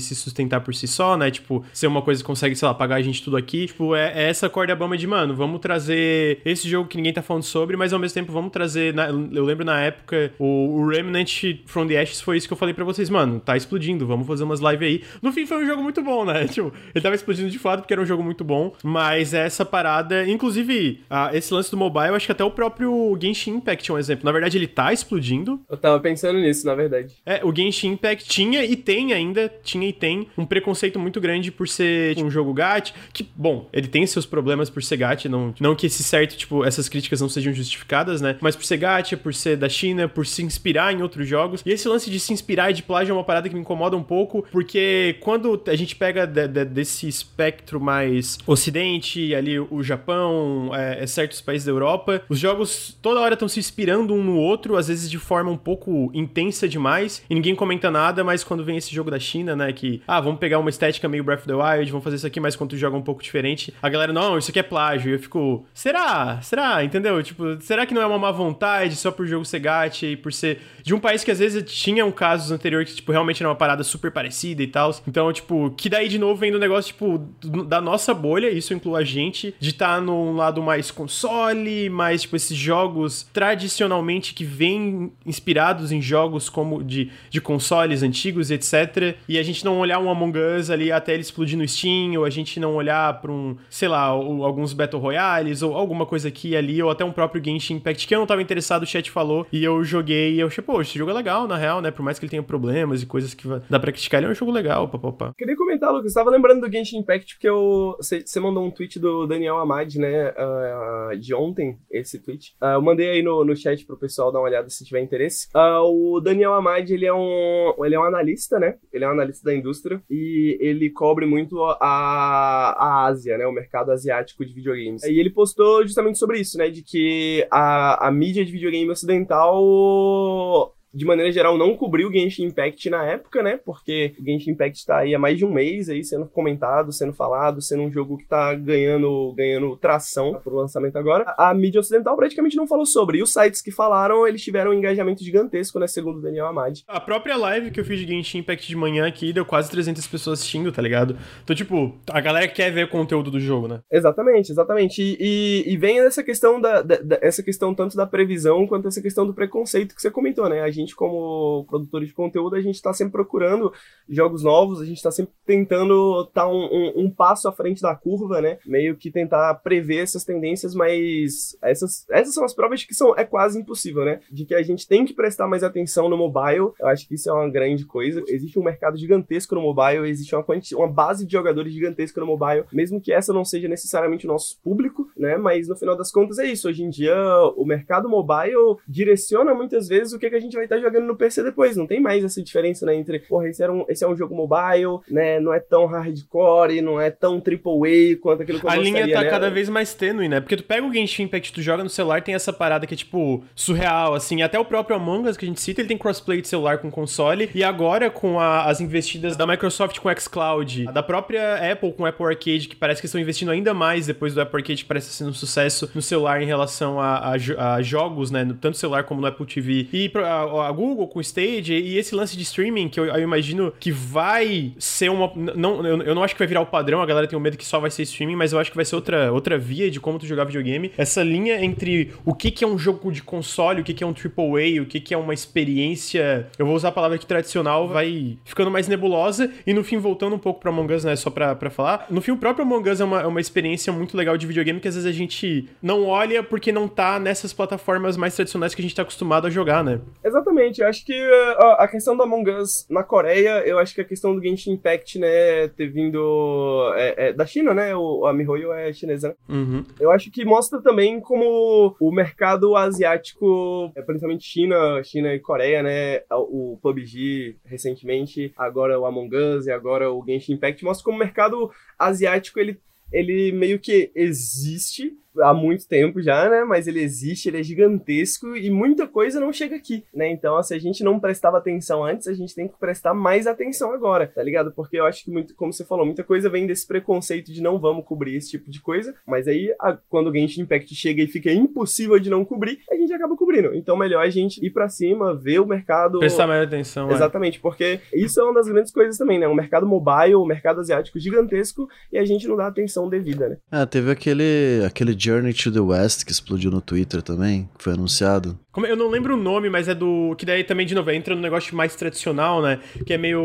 se sustentar por si só, né? Tipo, ser uma coisa que consegue, sei lá, pagar a gente tudo aqui. Tipo, é, é essa corda bamba de, mano, vamos trazer esse jogo que ninguém tá falando sobre, mas ao mesmo tempo vamos trazer, na, eu lembro na época, o, o Remnant from the Ashes foi isso que eu falei para vocês, mano, tá explodindo, vamos fazer umas lives aí. No fim foi um jogo muito bom, né? Tipo, ele tava explodindo de fato porque era um jogo muito bom, mas essa parada, inclusive, ah, esse lance do mobile, acho que até o próprio Genshin Impact é um exemplo. Na verdade, ele tá explodindo. Eu tava pensando nisso, na verdade. É, o Genshin Impact tinha e tem ainda, tinha e tem um preconceito muito grande por ser um jogo gacha, que, bom, ele tem seus problemas por ser gacha, não, não que esse certo, tipo, essas críticas não sejam justificadas, né? Mas por ser gacha, por ser da China, por se inspirar em outros jogos. E esse lance de se inspirar e de plágio é uma parada que me incomoda um pouco, porque quando a gente pega de, de, desse espectro mais ocidente, ali o Japão, é, é, certos países da Europa, os jogos toda hora estão se inspirando um no outro, às vezes de forma um pouco intensa demais, e ninguém comenta nada, mas quando vem esse jogo da China, né, que, ah, vamos pegar uma estética meio Breath of the Wild, vamos fazer isso aqui, mas quando tu joga um pouco diferente, a galera, não, isso aqui é plágio, e eu fico, será? Será? Entendeu? Tipo, será que não é uma má vontade só por jogo ser gacha e por ser de um país que às vezes tinha um casos anteriores que, tipo, realmente era uma parada super parecida e tal, então, tipo, que daí de novo vem do negócio, tipo, da nossa bolha, isso inclui a gente, de estar tá num lado mais console, mais, tipo, esses jogos tradicionalmente que vêm inspirados em jogos como de, de consoles antigos, etc. E a gente não olhar um Among Us ali até ele explodir no Steam, ou a gente não olhar pra um, sei lá, alguns Battle Royales, ou alguma coisa aqui e ali, ou até um próprio Genshin Impact, que eu não tava interessado, o chat falou, e eu joguei, e eu achei, pô, esse jogo é legal, na real, né? Por mais que ele tenha problemas e coisas que dá pra criticar, ele é um jogo legal, papapá. Queria comentar, Lucas, tava lembrando do Genshin Impact porque eu. Você mandou um tweet do Daniel Amad, né? Uh, de ontem, esse tweet. Uh, eu mandei aí no, no chat pro pessoal dar uma olhada se tiver interesse. Uh, o Daniel Amad, ele é um. Ele é um analista, né? Ele é um analista da indústria e ele cobre muito a, a Ásia, né? O mercado asiático de videogames. E ele postou justamente sobre isso, né? De que a, a mídia de videogame ocidental de maneira geral, não cobriu o Genshin Impact na época, né? Porque o Genshin Impact tá aí há mais de um mês aí sendo comentado, sendo falado, sendo um jogo que tá ganhando, ganhando tração pro lançamento agora. A mídia ocidental praticamente não falou sobre. E os sites que falaram, eles tiveram um engajamento gigantesco, né? Segundo o Daniel Amad. A própria live que eu fiz de Genshin Impact de manhã aqui deu quase 300 pessoas assistindo, tá ligado? Então, tipo, a galera quer ver o conteúdo do jogo, né? Exatamente, exatamente. E, e, e vem essa questão da, da, da, essa questão tanto da previsão quanto essa questão do preconceito que você comentou, né? A gente, como produtores de conteúdo, a gente está sempre procurando jogos novos, a gente está sempre tentando estar tá um, um, um, passo à frente da curva, né? Meio que tentar prever essas tendências, mas essas, essas são as provas que são, é quase impossível, né? De que a gente tem que prestar mais atenção no mobile. Eu acho que isso é uma grande coisa. Existe um mercado gigantesco no mobile, existe uma, uma base de jogadores gigantesca no mobile, mesmo que essa não seja necessariamente o nosso público, né? Mas no final das contas é isso. Hoje em dia, o mercado mobile direciona muitas vezes o que, que a gente vai estar jogando no PC depois. Não tem mais essa diferença, né? Entre, porra, esse, era um, esse é um jogo mobile, né? Não é tão hardcore, não é tão AAA quanto aquilo que eu A linha tá né? cada vez mais tênue, né? Porque tu pega o Genshin Impact, tu joga no celular, tem essa parada que é, tipo, surreal, assim. Até o próprio Among Us que a gente cita, ele tem crossplay de celular com console. E agora, com a, as investidas da Microsoft com o xCloud, da própria Apple com o Apple Arcade, que parece que estão investindo ainda mais depois do Apple Arcade, parece ser um sucesso no celular em relação a, a, a jogos, né? Tanto no celular como no Apple TV. E a, a Google com o Stage, e esse lance de streaming, que eu, eu imagino que vai ser uma. Não, eu, eu não acho que vai virar o padrão, a galera tem um medo que só vai ser streaming, mas eu acho que vai ser outra, outra via de como tu jogar videogame. Essa linha entre o que, que é um jogo de console, o que, que é um AAA, o que, que é uma experiência. Eu vou usar a palavra aqui tradicional, vai ficando mais nebulosa. E no fim, voltando um pouco pra Among Us, né? Só pra, falar. No fim, o próprio Among Us é uma, é uma experiência muito legal de videogame que às vezes a gente não olha porque não tá nessas plataformas mais tradicionais que a gente tá acostumado a jogar, né? Exatamente. Eu acho que uh, a questão do Among Us na Coreia, eu acho que a questão do Genshin Impact, né, ter vindo é, é, da China, né? O, a MiHoYo é chinesa. Né? Uhum. Eu acho que mostra também como o mercado asiático, é, principalmente China, China e Coreia, né? O PUBG recentemente, agora o Among Us e agora o Genshin Impact, mostra como o mercado asiático ele, ele meio que existe há muito tempo já, né? Mas ele existe, ele é gigantesco e muita coisa não chega aqui, né? Então, se a gente não prestava atenção antes, a gente tem que prestar mais atenção agora, tá ligado? Porque eu acho que, muito, como você falou, muita coisa vem desse preconceito de não vamos cobrir esse tipo de coisa, mas aí, a, quando o Genshin Impact chega e fica impossível de não cobrir, a gente acaba cobrindo. Então, melhor a gente ir para cima, ver o mercado. Prestar mais atenção. É. Exatamente, é. porque isso é uma das grandes coisas também, né? O mercado mobile, o mercado asiático gigantesco e a gente não dá atenção devida, né? É, teve aquele, aquele Journey to the West, que explodiu no Twitter também, que foi anunciado. Como, eu não lembro o nome, mas é do. Que daí também, de novo, entra no negócio mais tradicional, né? Que é meio.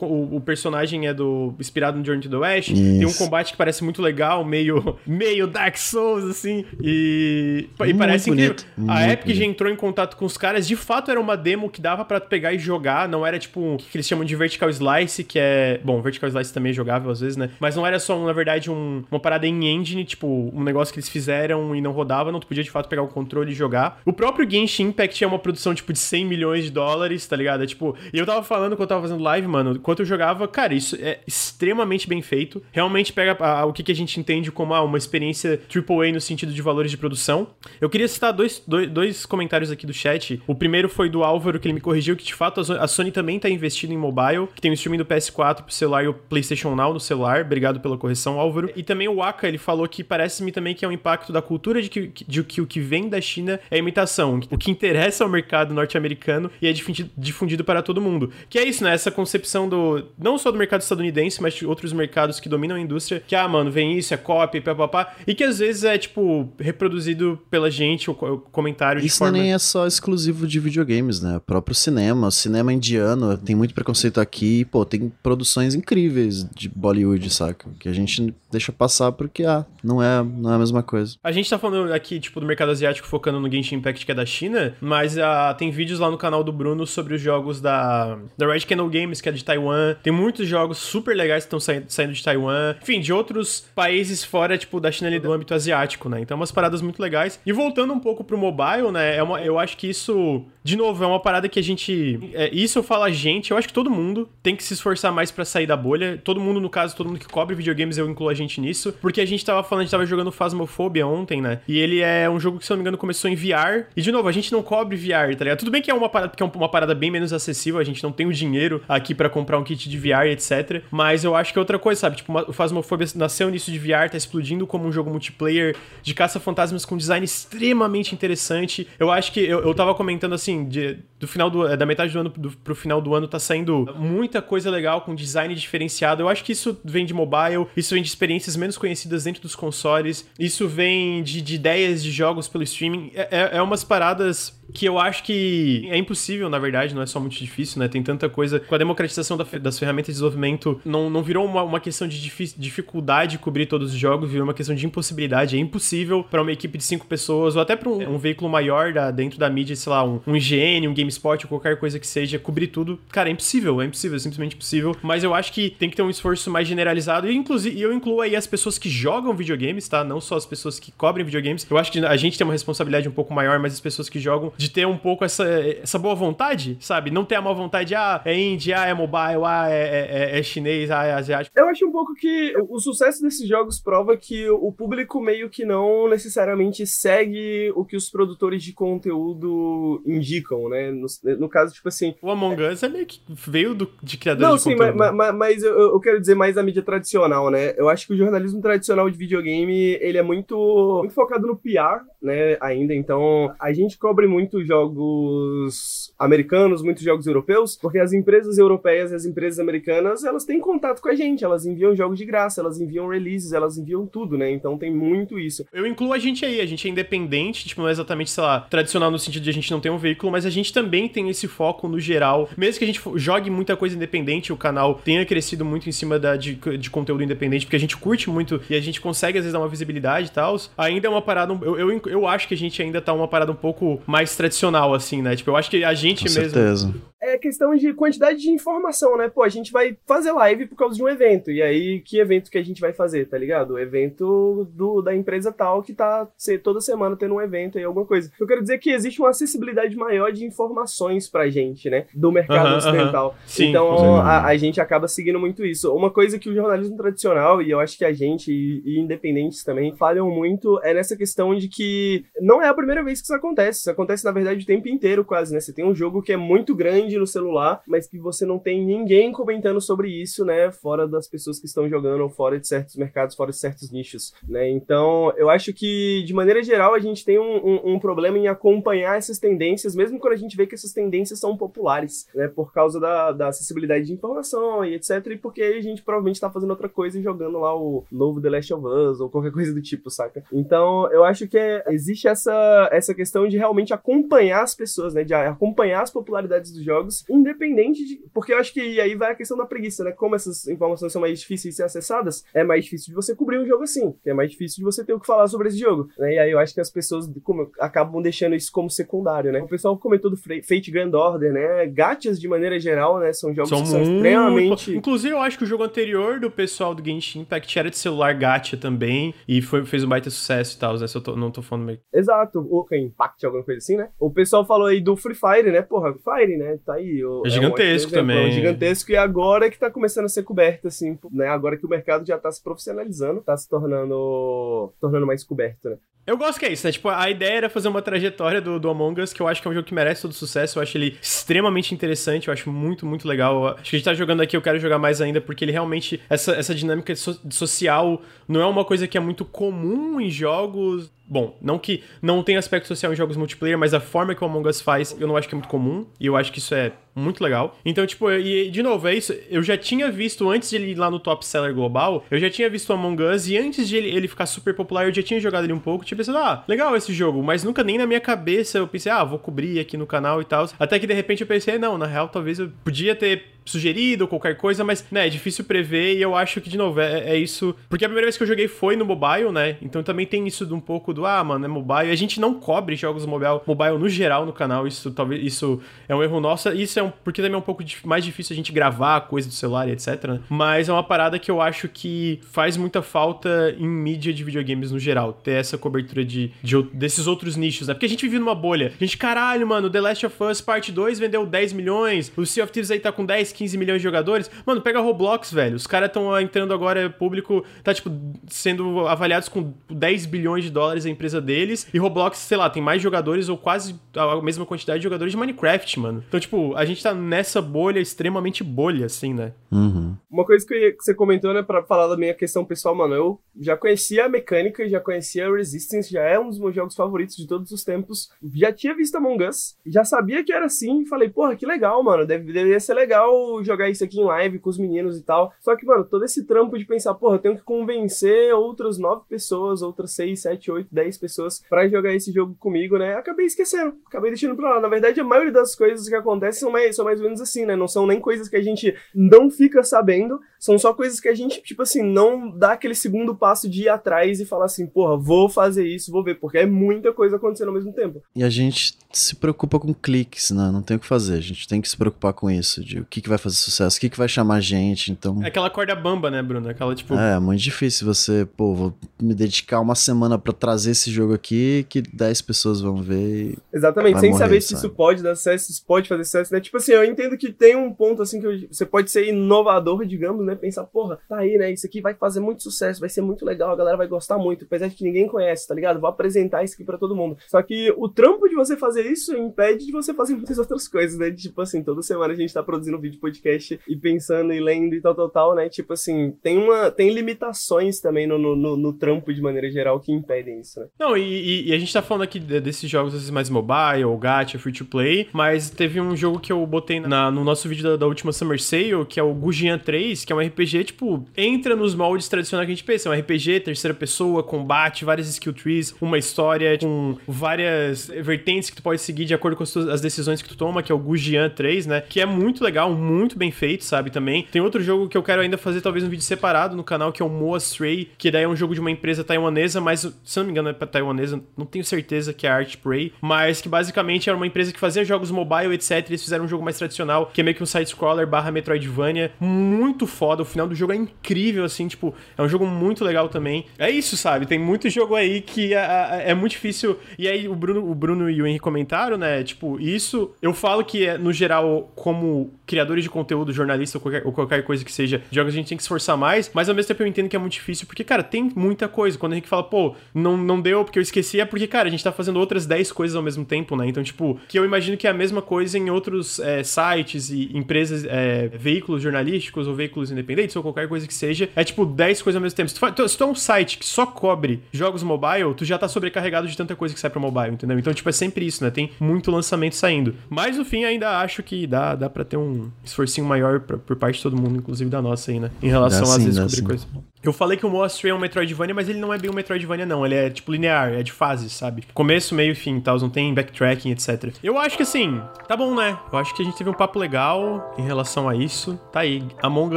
O, o personagem é do. inspirado no Journey to the West. Isso. Tem um combate que parece muito legal, meio. meio Dark Souls, assim. E. E parece bonito, que a Epic bonito. já entrou em contato com os caras. De fato, era uma demo que dava para pegar e jogar. Não era tipo o que eles chamam de Vertical Slice, que é. Bom, Vertical Slice também é jogável às vezes, né? Mas não era só, na verdade, um, uma parada em engine, tipo, um negócio que eles fizeram e não rodava. Não tu podia de fato pegar o controle e jogar. O próprio Genshin Impact é uma produção, tipo, de 100 milhões de dólares, tá ligado? É, tipo, e eu tava falando quando eu tava fazendo live, mano, enquanto eu jogava, cara, isso é extremamente bem feito. Realmente pega a, a, o que, que a gente entende como ah, uma experiência AAA no sentido de valores de produção. Eu queria citar dois, dois, dois, comentários aqui do chat. O primeiro foi do Álvaro, que ele me corrigiu que, de fato, a Sony também tá investindo em mobile, que tem o streaming do PS4 pro celular e o PlayStation Now no celular. Obrigado pela correção, Álvaro. E também o Aka, ele falou que parece-me também que é um impacto da cultura de que, de que o que vem da China é imitação. O que interessa ao mercado norte-americano e é difundido, difundido para todo mundo. Que é isso, né? Essa concepção do. Não só do mercado estadunidense, mas de outros mercados que dominam a indústria. Que, ah, mano, vem isso, é cópia, papapá. E que às vezes é, tipo, reproduzido pela gente, o, comentário de isso forma. Nem é só exclusivo de videogames, né? O próprio cinema. O cinema indiano tem muito preconceito aqui. Pô, tem produções incríveis de Bollywood, saca? Que a gente deixa passar porque, ah, não é, não é a mesma coisa. A gente tá falando aqui, tipo, do mercado asiático focando no Genshin Impact, que é da China, mas uh, tem vídeos lá no canal do Bruno sobre os jogos da, da Red Candle Games, que é de Taiwan. Tem muitos jogos super legais que estão saindo, saindo de Taiwan. Enfim, de outros países fora, tipo, da China do âmbito asiático, né? Então, umas paradas muito legais. E voltando um pouco pro mobile, né? É uma, eu acho que isso, de novo, é uma parada que a gente. É, isso eu falo a gente, eu acho que todo mundo tem que se esforçar mais para sair da bolha. Todo mundo, no caso, todo mundo que cobre videogames, eu incluo a gente nisso. Porque a gente tava falando, a gente tava jogando Phasmophobia ontem, né? E ele é um jogo que, se eu não me engano, começou em VR. E, de novo, a gente não cobre VR, tá ligado? Tudo bem que é uma parada, que é uma parada bem menos acessível, a gente não tem o dinheiro aqui para comprar um kit de VR, etc. Mas eu acho que é outra coisa, sabe? Tipo, o Phasmophobia nasceu nisso de VR, tá explodindo como um jogo multiplayer de caça-fantasmas com design extremamente interessante. Eu acho que eu, eu tava comentando assim, de, do final do, da metade do ano do, pro final do ano tá saindo muita coisa legal com design diferenciado. Eu acho que isso vem de mobile, isso vem de experiências menos conhecidas dentro dos consoles, isso vem de, de ideias de jogos pelo streaming. É, é, é umas paradas que eu acho que é impossível, na verdade, não é só muito difícil, né? Tem tanta coisa. Com a democratização da, das ferramentas de desenvolvimento, não, não virou uma, uma questão de dificuldade cobrir todos os jogos, virou uma questão de impossibilidade. É impossível para uma equipe de cinco pessoas, ou até para um, um, veículo maior da, dentro da mídia, sei lá, um, um IGN, um GameSpot, ou qualquer coisa que seja, cobrir tudo. Cara, é impossível, é impossível, é simplesmente impossível. Mas eu acho que tem que ter um esforço mais generalizado. E, inclusive, eu incluo aí as pessoas que jogam videogames, tá? Não só as pessoas que cobrem videogames. Eu acho que a gente tem uma responsabilidade um pouco maior, mas as pessoas que jogam, de ter um pouco essa, essa boa vontade, sabe? Não ter a má vontade, ah, é indie, ah, é mobile, ah, é, é, é chinês, ah, é asiático. Eu acho um pouco que o sucesso desses jogos prova que o público meio que não necessariamente segue o que os produtores de conteúdo indicam, né? No, no caso, tipo assim. O Among Us é meio que veio do, de criadores não, de sim, conteúdo. Mas, mas, mas eu, eu, quero dizer mais a mídia tradicional, né? Eu acho que o jornalismo tradicional de videogame ele é muito, muito focado no PR, né? Ainda. Então, a gente cobre muito jogos americanos, muitos jogos europeus, porque as empresas europeias e as empresas americanas elas têm contato com a gente, elas enviam jogos de graça, elas enviam releases, elas enviam tudo, né? Então tem muito isso. Eu incluo a gente aí, a gente é independente, tipo, não é exatamente, sei lá, tradicional no sentido de a gente não ter um veículo, mas a gente também tem esse foco no geral. Mesmo que a gente jogue muita coisa independente, o canal tenha crescido muito em cima da, de, de conteúdo independente, porque a gente curte muito e a gente consegue às vezes dar uma visibilidade e tal, ainda é uma parada, eu, eu, eu acho que a gente ainda tá uma parada um pouco mais tradicional, assim, né? Tipo, eu acho que a gente Com mesmo. Certeza é questão de quantidade de informação, né? Pô, a gente vai fazer live por causa de um evento. E aí, que evento que a gente vai fazer, tá ligado? O evento do, da empresa tal que tá toda semana tendo um evento aí, alguma coisa. Eu quero dizer que existe uma acessibilidade maior de informações pra gente, né? Do mercado uh -huh, ocidental. Uh -huh. Sim, então, a, a, gente acaba seguindo muito isso. Uma coisa que o jornalismo tradicional, e eu acho que a gente, e, e independentes também, falham muito, é nessa questão de que não é a primeira vez que isso acontece. Isso acontece, na verdade, o tempo inteiro, quase, né? Você tem um jogo que é muito grande no celular, mas que você não tem ninguém comentando sobre isso, né? Fora das pessoas que estão jogando, fora de certos mercados, fora de certos nichos, né? Então, eu acho que, de maneira geral, a gente tem um, um, um problema em acompanhar essas tendências, mesmo quando a gente vê que essas tendências são populares, né? Por causa da, da acessibilidade de informação e etc. E porque a gente provavelmente tá fazendo outra coisa e jogando lá o novo The Last of Us ou qualquer coisa do tipo, saca? Então, eu acho que é, existe essa, essa questão de realmente acompanhar as pessoas, né? De acompanhar as popularidades dos jogos independente de. Porque eu acho que aí vai a questão da preguiça, né? Como essas informações são mais difíceis de ser acessadas, é mais difícil de você cobrir um jogo assim. É mais difícil de você ter o que falar sobre esse jogo. Né? E aí eu acho que as pessoas como, acabam deixando isso como secundário, né? O pessoal comentou do Fate Grand Order, né? Gachas, de maneira geral, né? São jogos são que são extremamente. Inclusive, eu acho que o jogo anterior do pessoal do Genshin Impact era de celular gacha também. E foi, fez um baita sucesso e tal, né? Se eu tô, não tô falando Exato, o Impact, alguma coisa assim, né? O pessoal falou aí do Free Fire, né? Porra, Fire, né? Tá aí o, é gigantesco é um também. É gigantesco e agora que tá começando a ser coberto, assim, né? Agora que o mercado já tá se profissionalizando, tá se tornando, tornando mais coberto, né? Eu gosto que é isso, né? Tipo, a ideia era fazer uma trajetória do, do Among Us, que eu acho que é um jogo que merece todo sucesso. Eu acho ele extremamente interessante, eu acho muito, muito legal. Acho que a gente tá jogando aqui, eu quero jogar mais ainda, porque ele realmente. Essa, essa dinâmica so, social não é uma coisa que é muito comum em jogos Bom, não que não tem aspecto social em jogos multiplayer, mas a forma que o Among Us faz, eu não acho que é muito comum. E eu acho que isso é muito legal. Então, tipo, e de novo, é isso. Eu já tinha visto, antes de ele ir lá no top seller global, eu já tinha visto Among Us, e antes de ele, ele ficar super popular, eu já tinha jogado ele um pouco. Tinha pensado, ah, legal esse jogo, mas nunca nem na minha cabeça eu pensei, ah, vou cobrir aqui no canal e tal. Até que de repente eu pensei, não, na real, talvez eu podia ter sugerido qualquer coisa, mas, né, é difícil prever e eu acho que, de novo, é, é, isso. Porque a primeira vez que eu joguei foi no mobile, né? Então também tem isso de um pouco do, ah, mano, é mobile. A gente não cobre jogos mobile, mobile no geral no canal, isso talvez, isso é um erro nosso. Isso é um, porque também é um pouco mais difícil a gente gravar coisa do celular e etc, né? Mas é uma parada que eu acho que faz muita falta em mídia de videogames no geral, ter essa cobertura de, de desses outros nichos, né? Porque a gente vive numa bolha. A gente, caralho, mano, The Last of Us Part 2 vendeu 10 milhões, o Sea of Thieves aí tá com 10, 15 milhões de jogadores. Mano, pega Roblox, velho. Os caras estão entrando agora, público tá, tipo, sendo avaliados com 10 bilhões de dólares a empresa deles. E Roblox, sei lá, tem mais jogadores ou quase a mesma quantidade de jogadores de Minecraft, mano. Então, tipo, a gente gente tá nessa bolha extremamente bolha, assim, né? Uhum. Uma coisa que você comentou, né, pra falar da minha questão pessoal, mano, eu já conhecia a mecânica, já conhecia a Resistance, já é um dos meus jogos favoritos de todos os tempos. Já tinha visto Among Us, já sabia que era assim, falei, porra, que legal, mano, deve, deveria ser legal jogar isso aqui em live com os meninos e tal. Só que, mano, todo esse trampo de pensar, porra, eu tenho que convencer outras nove pessoas, outras seis, sete, oito, dez pessoas para jogar esse jogo comigo, né? Acabei esquecendo, acabei deixando pra lá. Na verdade, a maioria das coisas que acontecem são mais, são mais ou menos assim, né? Não são nem coisas que a gente não fica sabendo, são só coisas que a gente, tipo assim, não dá aquele segundo passo de ir atrás e falar assim, porra, vou fazer isso, vou ver, porque é muita coisa acontecendo ao mesmo tempo. E a gente se preocupa com cliques, né? Não tem o que fazer, a gente tem que se preocupar com isso, de o que, que vai fazer sucesso, o que, que vai chamar a gente, então... É aquela corda bamba, né, Bruno? Aquela, tipo... É, muito difícil você, pô, vou me dedicar uma semana para trazer esse jogo aqui, que 10 pessoas vão ver e Exatamente, sem morrer, saber se isso pode dar sucesso, se pode fazer sucesso, né? Tipo assim, eu entendo que tem um ponto, assim, que você pode ser inovador, digamos, né? Pensar, porra, tá aí, né? Isso aqui vai fazer muito sucesso, vai ser muito legal, a galera vai gostar muito, apesar de que ninguém conhece, tá ligado? Vou apresentar isso aqui pra todo mundo. Só que o trampo de você fazer isso impede de você fazer muitas outras coisas, né? Tipo assim, toda semana a gente tá produzindo vídeo podcast e pensando e lendo e tal, tal, tal, né? Tipo assim, tem uma. Tem limitações também no, no, no, no trampo de maneira geral que impedem isso, né? Não, e, e, a gente tá falando aqui desses jogos vezes mais mobile, gacha, free to play, mas teve um jogo que eu botei na, no nosso vídeo da, da, última Summer Sale, que é o Gujian 3, que é um RPG, tipo, entra nos moldes tradicionais que a gente pensa. É um RPG, terceira pessoa, combate, várias skill trees, uma história com várias vertentes que tu pode seguir de acordo com as, tuas, as decisões que tu toma, que é o Gujian 3, né? Que é muito legal, muito bem feito, sabe? Também. Tem outro jogo que eu quero ainda fazer, talvez um vídeo separado no canal, que é o Moa Stray, que daí é um jogo de uma empresa taiwanesa, mas se não me engano é taiwanesa, não tenho certeza que é Art Prey, mas que basicamente era uma empresa que fazia jogos mobile, etc. Eles fizeram um jogo mais tradicional, que é meio que um side-scroller barra Metroidvania, muito foda. O final do jogo é incrível, assim, tipo, é um jogo muito legal também. É isso, sabe? Tem muito jogo aí que é, é, é muito difícil. E aí o Bruno, o Bruno e o Henrique comentaram, né? Tipo, isso eu falo que, é, no geral, como criadores de conteúdo, jornalista ou qualquer, ou qualquer coisa que seja, jogos a gente tem que esforçar mais, mas ao mesmo tempo eu entendo que é muito difícil, porque, cara, tem muita coisa. Quando o Henrique fala, pô, não, não deu porque eu esqueci, é porque, cara, a gente tá fazendo outras 10 coisas ao mesmo tempo, né? Então, tipo, que eu imagino que é a mesma coisa em outros é, sites e empresas, é, veículos jornalísticos ou veículos independentes ou qualquer coisa que seja. É tipo 10 coisas ao mesmo tempo. Se tu, faz, se tu é um site que só cobre jogos mobile, tu já tá sobrecarregado de tanta coisa que sai pra mobile, entendeu? Então, tipo, é sempre isso, né? Tem muito lançamento saindo. Mas no fim, ainda acho que dá, dá pra ter um esforcinho maior pra, por parte de todo mundo, inclusive da nossa aí, né? Em relação dá a às vezes coisa. Eu falei que o Monstro é um Metroidvania, mas ele não é bem um Metroidvania, não. Ele é, tipo, linear, é de fases, sabe? Começo, meio e fim e tal, não tem backtracking, etc. Eu acho que, assim, tá bom, né? Eu acho que a gente teve um papo legal em relação a isso. Tá aí. Among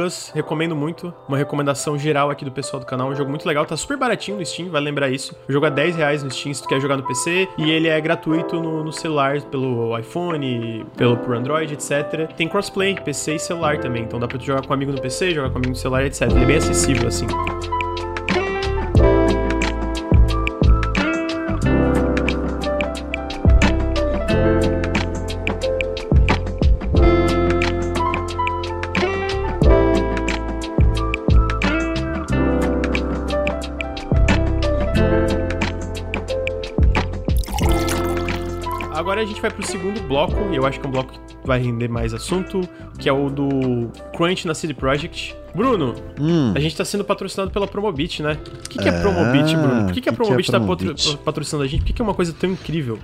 Us, recomendo muito. Uma recomendação geral aqui do pessoal do canal. Um jogo muito legal, tá super baratinho no Steam, vai lembrar isso. O jogo é 10 reais no Steam se tu quer jogar no PC. E ele é gratuito no, no celular, pelo iPhone, pelo pro Android, etc. Tem crossplay, PC e celular também. Então dá pra tu jogar com um amigo no PC, jogar com um amigo no celular, etc. Ele é bem acessível, assim. Agora a gente vai pro segundo bloco, e eu acho que é um bloco vai render mais assunto, que é o do Crunch na CD Projekt. Bruno, hum. a gente tá sendo patrocinado pela Promobit, né? O que, que é, é Promobit, Bruno? Por que, que a Promobit que é Promobit? tá patrocinando a gente? Por que, que é uma coisa tão incrível?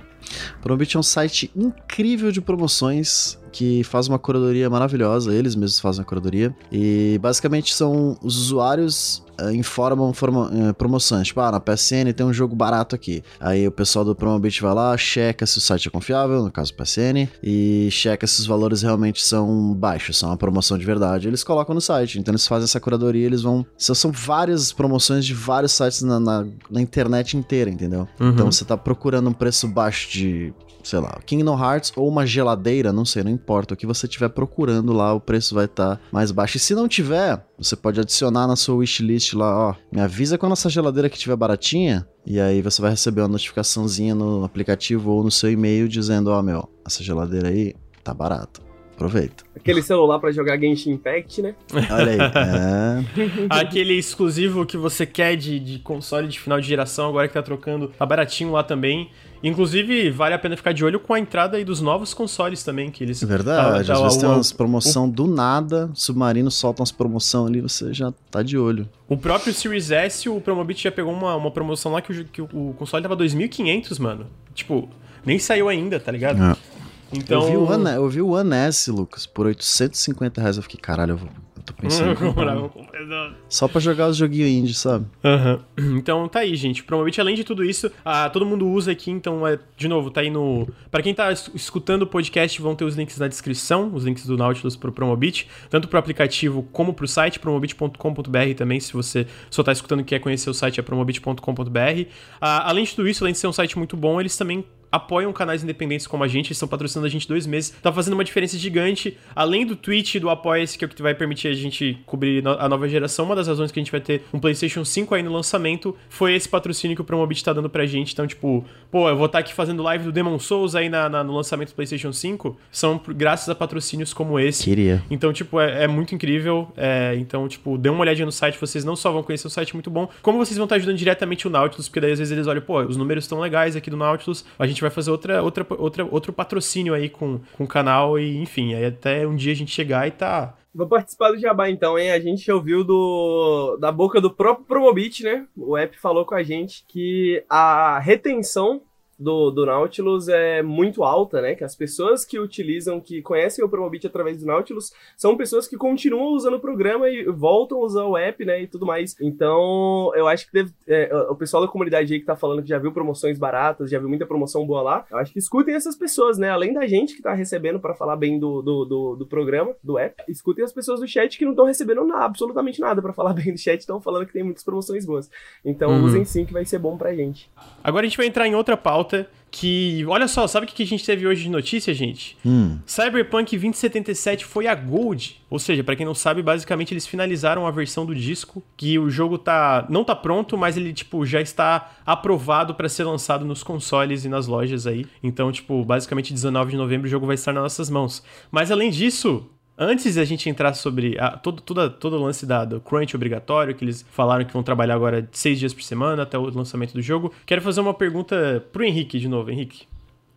Promobit é um site incrível de promoções que faz uma curadoria maravilhosa, eles mesmos fazem a curadoria. E basicamente são os usuários informam forma, uh, promoções. Tipo, ah, na PSN tem um jogo barato aqui. Aí o pessoal do Promobit vai lá, checa se o site é confiável, no caso PSN, e checa se os valores realmente são baixos, são uma promoção de verdade. Eles colocam no site. Então eles fazem essa curadoria, eles vão. São várias promoções de vários sites na, na, na internet inteira, entendeu? Uhum. Então você tá procurando um preço baixo de sei lá, Kingdom Hearts ou uma geladeira, não sei, não importa. O que você estiver procurando lá, o preço vai estar tá mais baixo. E se não tiver, você pode adicionar na sua wishlist lá, ó, me avisa quando essa geladeira que estiver baratinha, e aí você vai receber uma notificaçãozinha no aplicativo ou no seu e-mail dizendo, ó, meu, essa geladeira aí tá barata aproveita. Aquele celular para jogar Genshin Impact, né? Olha aí. É... Aquele exclusivo que você quer de, de console de final de geração, agora que tá trocando, tá baratinho lá também. Inclusive, vale a pena ficar de olho com a entrada aí dos novos consoles também, que eles... Verdade, tá, tá, às vezes tem umas promoção o, do nada, Submarino solta umas promoção ali, você já tá de olho. O próprio Series S, o Promobit já pegou uma, uma promoção lá que o, que o console tava 2.500, mano. Tipo, nem saiu ainda, tá ligado? É. Então... Eu vi, o One, eu vi o One S, Lucas, por 850 reais. Eu fiquei, caralho, eu, vou, eu tô pensando. Só pra jogar os joguinhos indie, sabe? Uhum. Então tá aí, gente. Promobit, além de tudo isso, ah, todo mundo usa aqui, então, é, de novo, tá aí no. Pra quem tá escutando o podcast, vão ter os links na descrição, os links do Nautilus pro Promobit, tanto pro aplicativo como pro site, promobit.com.br também, se você só tá escutando e quer conhecer o site, é promobit.com.br. Ah, além de tudo isso, além de ser um site muito bom, eles também apoiam canais independentes como a gente, eles estão patrocinando a gente dois meses, tá fazendo uma diferença gigante, além do Twitch e do Apoia-se, que é o que vai permitir a gente cobrir a nova geração, uma das razões que a gente vai ter um PlayStation 5 aí no lançamento, foi esse patrocínio que o Promobit tá dando pra gente, então tipo, pô, eu vou estar tá aqui fazendo live do Demon Souls aí na, na, no lançamento do PlayStation 5, são graças a patrocínios como esse. Queria. Então, tipo, é, é muito incrível, é, então, tipo, dê uma olhadinha no site, vocês não só vão conhecer o site muito bom, como vocês vão estar ajudando diretamente o Nautilus, porque daí às vezes eles olham, pô, os números estão legais aqui do Nautilus, a gente vai fazer outra outra, outra, outro patrocínio aí com, com o canal e, enfim, aí até um dia a gente chegar e tá. Vou participar do Jabá então, hein? A gente ouviu do, da boca do próprio Promobit, né? O app falou com a gente que a retenção do, do Nautilus é muito alta, né? Que as pessoas que utilizam, que conhecem o Promobit através do Nautilus, são pessoas que continuam usando o programa e voltam a usar o app, né? E tudo mais. Então, eu acho que deve, é, o pessoal da comunidade aí que tá falando que já viu promoções baratas, já viu muita promoção boa lá, eu acho que escutem essas pessoas, né? Além da gente que tá recebendo para falar bem do, do, do, do, programa, do app, escutem as pessoas do chat que não estão recebendo nada, absolutamente nada para falar bem do chat, estão falando que tem muitas promoções boas. Então, uhum. usem sim que vai ser bom pra gente. Agora a gente vai entrar em outra pauta que, olha só, sabe o que a gente teve hoje de notícia, gente? Hum. Cyberpunk 2077 foi a Gold, ou seja, para quem não sabe, basicamente eles finalizaram a versão do disco, que o jogo tá não tá pronto, mas ele tipo já está aprovado para ser lançado nos consoles e nas lojas aí. Então, tipo, basicamente 19 de novembro o jogo vai estar nas nossas mãos. Mas além disso, Antes da gente entrar sobre a, todo, todo, o lance da, do crunch obrigatório, que eles falaram que vão trabalhar agora seis dias por semana até o lançamento do jogo, quero fazer uma pergunta pro Henrique de novo. Henrique,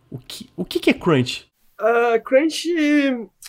o que, o que, é crunch? Uh, crunch.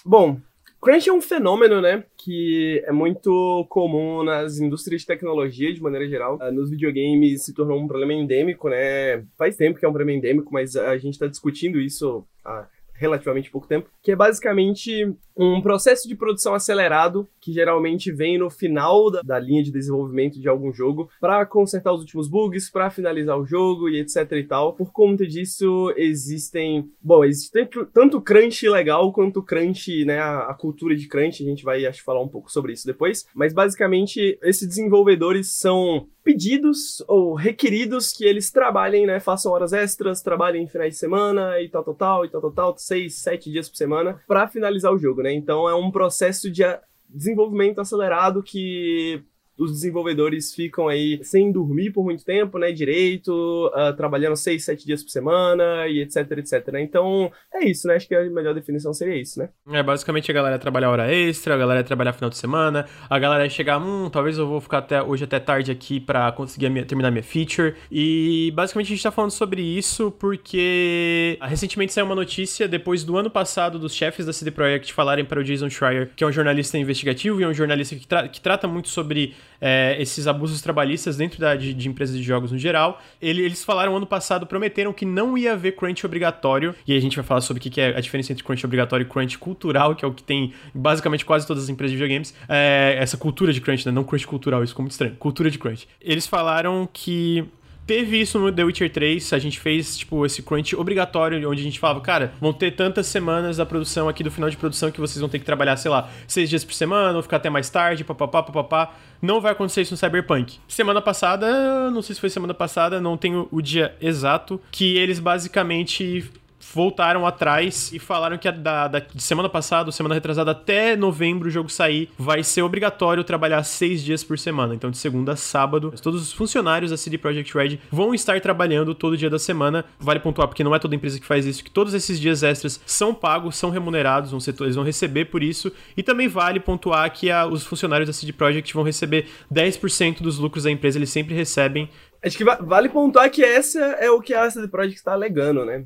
Bom, crunch é um fenômeno, né? Que é muito comum nas indústrias de tecnologia, de maneira geral. Uh, nos videogames se tornou um problema endêmico, né? Faz tempo que é um problema endêmico, mas a gente está discutindo isso há relativamente pouco tempo, que é basicamente um processo de produção acelerado que geralmente vem no final da, da linha de desenvolvimento de algum jogo para consertar os últimos bugs, para finalizar o jogo e etc e tal. Por conta disso, existem, bom, existe tanto, crunch legal quanto crunch, né, a, a, cultura de crunch, a gente vai acho falar um pouco sobre isso depois, mas basicamente esses desenvolvedores são pedidos ou requeridos que eles trabalhem, né, façam horas extras, trabalhem em finais de semana e tal, tal, tal, e tal, tal, tal, seis, sete dias por semana para finalizar o jogo, né? Então é um processo de desenvolvimento acelerado que os desenvolvedores ficam aí sem dormir por muito tempo, né, direito, uh, trabalhando seis, sete dias por semana e etc, etc? Então, é isso, né? Acho que a melhor definição seria isso, né? É, basicamente a galera trabalhar hora extra, a galera trabalhar final de semana, a galera chegar, hum, talvez eu vou ficar até hoje até tarde aqui para conseguir minha, terminar minha feature. E basicamente a gente tá falando sobre isso porque recentemente saiu uma notícia depois do ano passado dos chefes da CD Projekt falarem para o Jason Schreier, que é um jornalista investigativo e é um jornalista que, tra que trata muito sobre é, esses abusos trabalhistas dentro da, de, de, empresas de jogos no geral. Ele, eles falaram ano passado, prometeram que não ia haver crunch obrigatório, e a gente vai falar sobre o que é a diferença entre crunch obrigatório e crunch cultural, que é o que tem basicamente quase todas as empresas de videogames. É, essa cultura de crunch, né? não crunch cultural, isso ficou muito estranho. Cultura de crunch. Eles falaram que Teve isso no The Witcher 3, a gente fez, tipo, esse crunch obrigatório, onde a gente falava, cara, vão ter tantas semanas da produção aqui, do final de produção, que vocês vão ter que trabalhar, sei lá, seis dias por semana, ou ficar até mais tarde, papapá, papapá. Não vai acontecer isso no Cyberpunk. Semana passada, não sei se foi semana passada, não tenho o dia exato, que eles basicamente voltaram atrás e falaram que da, da de semana passada, semana retrasada, até novembro o jogo sair, vai ser obrigatório trabalhar seis dias por semana. Então, de segunda a sábado, todos os funcionários da CD Projekt Red vão estar trabalhando todo dia da semana. Vale pontuar, porque não é toda empresa que faz isso, que todos esses dias extras são pagos, são remunerados, vão ser, eles vão receber por isso. E também vale pontuar que a, os funcionários da CD Projekt vão receber 10% dos lucros da empresa, eles sempre recebem. Acho que vale pontuar que essa é o que a CD Projekt está alegando, né?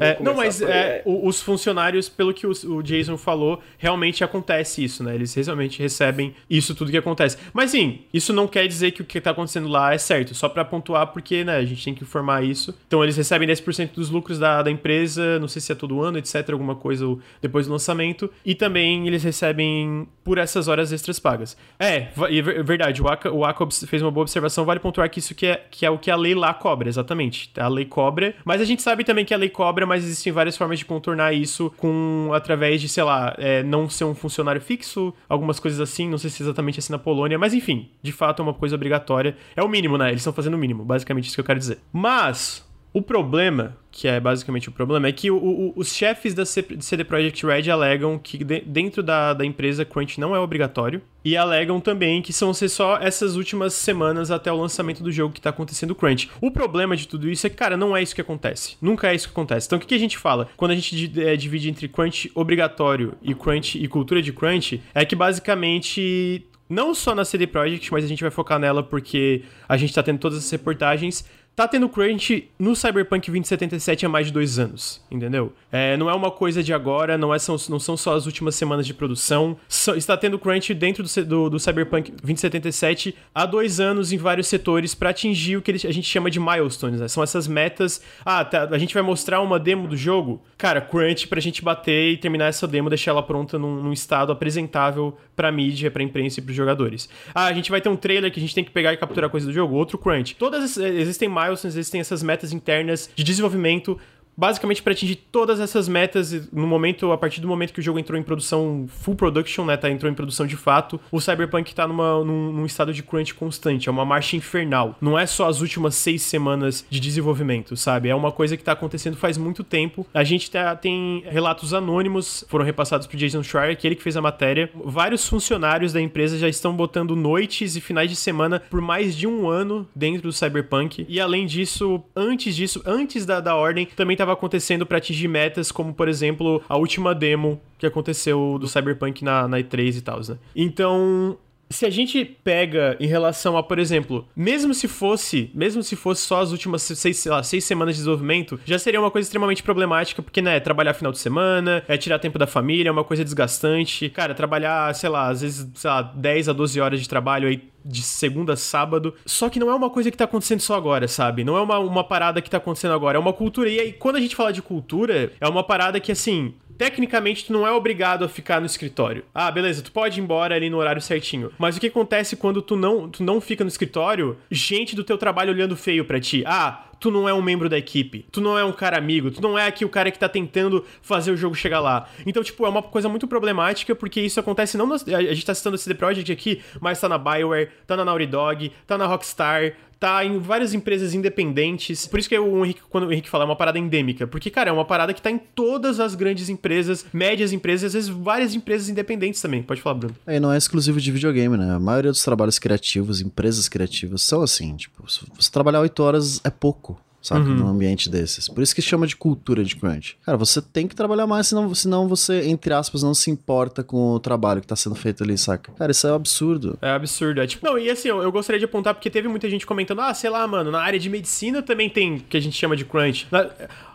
É, não, mas é, os funcionários, pelo que o, o, Jason falou, realmente acontece isso, né? Eles realmente recebem isso tudo que acontece. Mas sim, isso não quer dizer que o que tá acontecendo lá é certo, só para pontuar, porque né, a gente tem que informar isso. Então eles recebem 10% dos lucros da, da empresa, não sei se é todo ano, etc., alguma coisa depois do lançamento. E também eles recebem por essas horas extras pagas. É, é verdade, o Aka, o Aka fez uma boa observação, vale pontuar que isso que é, que é o que a lei lá cobra, exatamente. A lei cobra, mas a gente sabe também que a lei cobra mas existem várias formas de contornar isso com através de, sei lá, é, não ser um funcionário fixo, algumas coisas assim, não sei se exatamente assim na Polônia, mas enfim, de fato é uma coisa obrigatória. É o mínimo, né? Eles estão fazendo o mínimo, basicamente isso que eu quero dizer. Mas o problema, que é basicamente o problema, é que o, o, os chefes da CD Projekt Red alegam que de, dentro da, da empresa Crunch não é obrigatório e alegam também que são ser só essas últimas semanas até o lançamento do jogo que está acontecendo Crunch. O problema de tudo isso é que, cara, não é isso que acontece. Nunca é isso que acontece. Então o que, que a gente fala? Quando a gente é, divide entre Crunch obrigatório e Crunch e cultura de Crunch, é que basicamente não só na CD Projekt, mas a gente vai focar nela porque a gente está tendo todas as reportagens, tá tendo crunch no Cyberpunk 2077 há mais de dois anos, entendeu? É, não é uma coisa de agora, não, é, são, não são só as últimas semanas de produção. So, está tendo crunch dentro do, do, do, Cyberpunk 2077 há dois anos em vários setores para atingir o que a gente chama de milestones, né? São essas metas. Ah, tá, a gente vai mostrar uma demo do jogo. Cara, crunch pra gente bater e terminar essa demo, deixar ela pronta num, num estado apresentável pra mídia, pra imprensa e pros jogadores. Ah, a gente vai ter um trailer que a gente tem que pegar e capturar coisa do jogo. Outro crunch. Todas existem milestones milestones, existem essas metas internas de desenvolvimento basicamente para atingir todas essas metas no momento a partir do momento que o jogo entrou em produção full production, né, tá entrou em produção de fato, o Cyberpunk tá numa, num, num, estado de crunch constante, é uma marcha infernal. Não é só as últimas seis semanas de desenvolvimento, sabe? É uma coisa que tá acontecendo faz muito tempo. A gente tá, tem relatos anônimos, foram repassados pro Jason Schreier, que ele que fez a matéria. Vários funcionários da empresa já estão botando noites e finais de semana por mais de um ano dentro do Cyberpunk. E além disso, antes disso, antes da, da ordem, também tava estava acontecendo para atingir metas, como por exemplo a última demo que aconteceu do Cyberpunk na, na E3 e tal, né? Então, se a gente pega em relação a, por exemplo, mesmo se fosse, mesmo se fosse só as últimas seis, lá, seis semanas de desenvolvimento, já seria uma coisa extremamente problemática, porque, né, trabalhar final de semana, é tirar tempo da família, é uma coisa desgastante. Cara, trabalhar, sei lá, às vezes, sei lá, 10 a 12 horas de trabalho aí de segunda a sábado. Só que não é uma coisa que tá acontecendo só agora, sabe? Não é uma, uma parada que tá acontecendo agora, é uma cultura. E aí, quando a gente fala de cultura, é uma parada que, assim, tecnicamente tu não é obrigado a ficar no escritório. Ah, beleza, tu pode ir embora ali no horário certinho. Mas o que acontece quando tu não, tu não fica no escritório? Gente do teu trabalho olhando feio para ti. Ah, tu não é um membro da equipe, tu não é um cara amigo, tu não é aqui o cara que tá tentando fazer o jogo chegar lá. Então, tipo, é uma coisa muito problemática, porque isso acontece não nas, a gente tá citando o CD Projekt aqui, mas tá na BioWare, tá na Naughty Dog, tá na Rockstar, tá em várias empresas independentes. Por isso que o Henrique, quando o Henrique fala, é uma parada endêmica. Porque, cara, é uma parada que tá em todas as grandes empresas, médias empresas, às vezes várias empresas independentes também. Pode falar, Bruno. É, e não é exclusivo de videogame, né? A maioria dos trabalhos criativos, empresas criativas, são assim. Tipo, se você trabalhar oito horas é pouco saca? Uhum. Num ambiente desses. Por isso que chama de cultura de crunch. Cara, você tem que trabalhar mais, senão, senão você, entre aspas, não se importa com o trabalho que tá sendo feito ali, saca? Cara, isso é um absurdo. É absurdo. É tipo, não, e assim, eu, eu gostaria de apontar, porque teve muita gente comentando, ah, sei lá, mano, na área de medicina também tem que a gente chama de crunch. Na,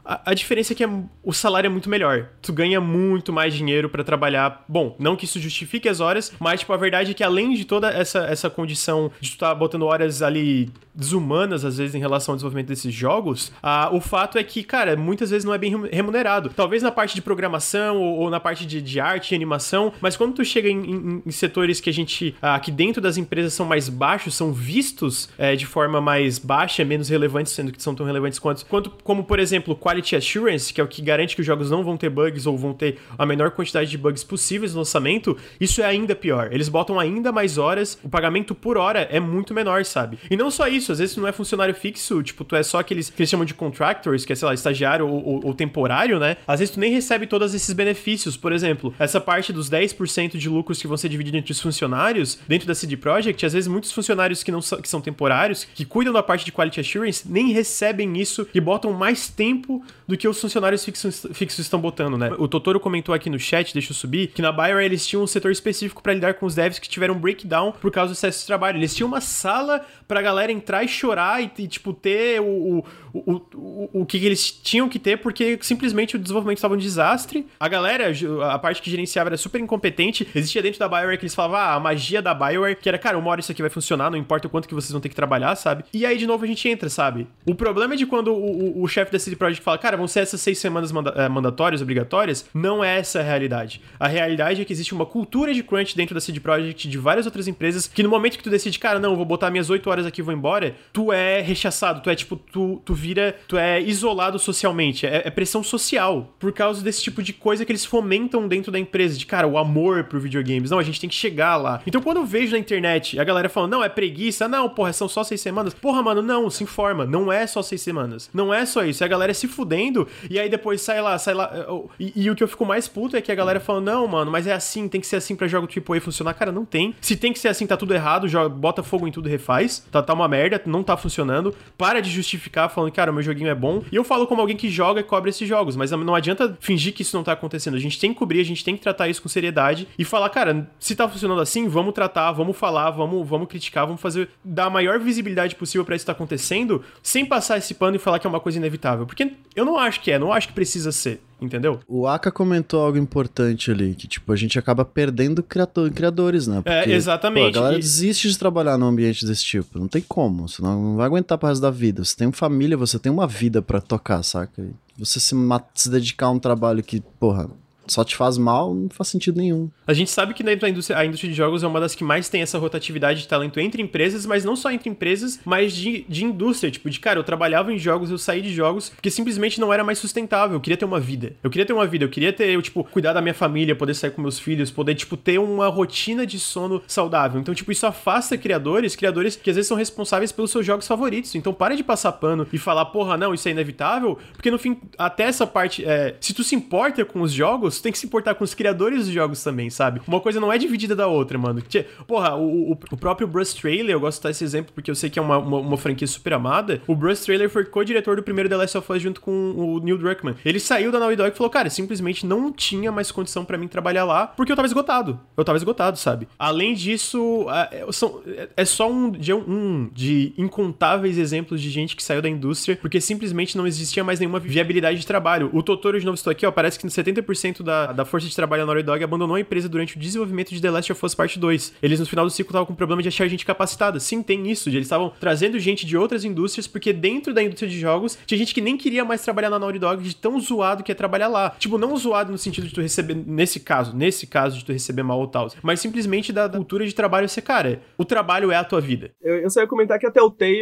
a, a, diferença é que é, o salário é muito melhor. Tu ganha muito mais dinheiro para trabalhar. Bom, não que isso justifique as horas, mas, tipo, a verdade é que além de toda essa, essa condição de tu tá botando horas ali desumanas, às vezes, em relação ao desenvolvimento desses jogos, a, o fato é que, cara, muitas vezes não é bem remunerado. Talvez na parte de programação ou, ou na parte de, de, arte e animação, mas quando tu chega em, em, em setores que a gente, aqui dentro das empresas, são mais baixos, são vistos é, de forma mais baixa, menos relevantes, sendo que são tão relevantes quanto, quanto como, por exemplo, quality assurance, que é o que garante que os jogos não vão ter bugs ou vão ter a menor quantidade de bugs possíveis no lançamento, isso é ainda pior. Eles botam ainda mais horas, o pagamento por hora é muito menor, sabe? E não só isso, às vezes não é funcionário fixo, tipo, tu é só aqueles que eles chamam de contractors, que é, sei lá, estagiário ou, ou, ou temporário, né? Às vezes tu nem recebe todos esses benefícios. Por exemplo, essa parte dos 10% de lucros que vão ser divididos entre os funcionários dentro da CD Projekt, às vezes muitos funcionários que não são, que são temporários, que cuidam da parte de quality assurance, nem recebem isso e botam mais tempo do que os funcionários fixos, fixos estão botando, né? O Totoro comentou aqui no chat, deixa eu subir, que na Bioware eles tinham um setor específico para lidar com os devs que tiveram breakdown por causa do excesso de trabalho. Eles tinham uma sala pra galera entrar e chorar e, e tipo, ter o, o, o, o, o que eles tinham que ter, porque simplesmente o desenvolvimento estava um desastre. A galera, a parte que gerenciava era super incompetente. Existia dentro da Bioware que eles falavam, ah, a magia da Bioware, que era, cara, uma hora isso aqui vai funcionar, não importa o quanto que vocês vão ter que trabalhar, sabe? E aí, de novo, a gente entra, sabe? O problema é de quando o, o, o chefe da CD Projekt fala, cara, vão ser essas seis semanas manda é, mandatórias, obrigatórias, não é essa a realidade. A realidade é que existe uma cultura de crunch dentro da CD Projekt de várias outras empresas que no momento que tu decide, cara, não, vou botar minhas oito horas aqui e vou embora, tu é rechaçado, tu é tipo, tu, tu vira, tu é isolado socialmente, é, é pressão social, por causa desse tipo de coisa que eles fomentam dentro da empresa, de cara, o amor por videogames, não, a gente tem que chegar lá. Então quando eu vejo na internet a galera falando, não, é preguiça, não, porra, são só seis semanas, porra, mano, não, se informa, não é só seis semanas, não é só isso, é a galera se fudendo e aí depois sai lá, sai lá, e, e o que eu fico mais puto é que a galera fala, não, mano, mas é assim, tem que ser assim pra jogo AAA funcionar, cara, não tem. Se tem que ser assim, tá tudo errado, joga, bota fogo em tudo e refaz, tá, tá uma merda, não tá funcionando, para de justificar falando, cara, o meu joguinho é bom. E eu falo como alguém que joga e cobre esses jogos, mas não adianta fingir que isso não tá acontecendo. A gente tem que cobrir, a gente tem que tratar isso com seriedade e falar, cara, se tá funcionando assim, vamos tratar, vamos falar, vamos, vamos criticar, vamos fazer, dar a maior visibilidade possível para isso tá acontecendo, sem passar esse pano e falar que é uma coisa inevitável. Porque eu não acho que é, não acho que precisa ser entendeu? O Aka comentou algo importante ali, que tipo, a gente acaba perdendo criador, criadores, né? Porque, é, exatamente. Pô, a galera desiste de trabalhar num ambiente desse tipo, não tem como, você não vai aguentar pro resto da vida. Você tem família, você tem uma vida para tocar, saca? Você se, se dedicar a um trabalho que, porra, só te faz mal, não faz sentido nenhum. A gente sabe que dentro da indústria, a indústria de jogos é uma das que mais tem essa rotatividade de talento entre empresas, mas não só entre empresas, mas de, de indústria. Tipo, de cara, eu trabalhava em jogos, eu saí de jogos porque simplesmente não era mais sustentável. Eu queria ter uma vida. Eu queria ter uma vida, eu queria ter, eu, tipo, cuidar da minha família, poder sair com meus filhos, poder, tipo, ter uma rotina de sono saudável. Então, tipo, isso afasta criadores, criadores que às vezes são responsáveis pelos seus jogos favoritos. Então, para de passar pano e falar, porra, não, isso é inevitável, porque no fim, até essa parte, é, se tu se importa com os jogos, tem que se importar com os criadores dos jogos também, sabe? Uma coisa não é dividida da outra, mano. Porra, o, o, o próprio Bruce Trailer, eu gosto de dar esse exemplo porque eu sei que é uma, uma, uma franquia super amada. O Bruce Trailer foi co-diretor do primeiro The Last of Us junto com o Neil Druckmann. Ele saiu da Naughty Dog e falou, cara, simplesmente não tinha mais condição para mim trabalhar lá porque eu tava esgotado. Eu tava esgotado, sabe? Além disso, é, são, é só um de, um de incontáveis exemplos de gente que saiu da indústria porque simplesmente não existia mais nenhuma viabilidade de trabalho. O Totoro, de novo, estou aqui, ó, parece que 70% da, da força de trabalho da Naughty Dog abandonou a empresa durante o desenvolvimento de The Last of Us Part 2. Eles no final do ciclo estavam com problema de achar gente capacitada. Sim, tem isso. Eles estavam trazendo gente de outras indústrias, porque dentro da indústria de jogos tinha gente que nem queria mais trabalhar na Naughty Dog de tão zoado que é trabalhar lá. Tipo, não zoado no sentido de tu receber, nesse caso, nesse caso de tu receber mal ou tal, mas simplesmente da, da cultura de trabalho ser, cara, o trabalho é a tua vida. Eu, eu só ia comentar que a Telltale,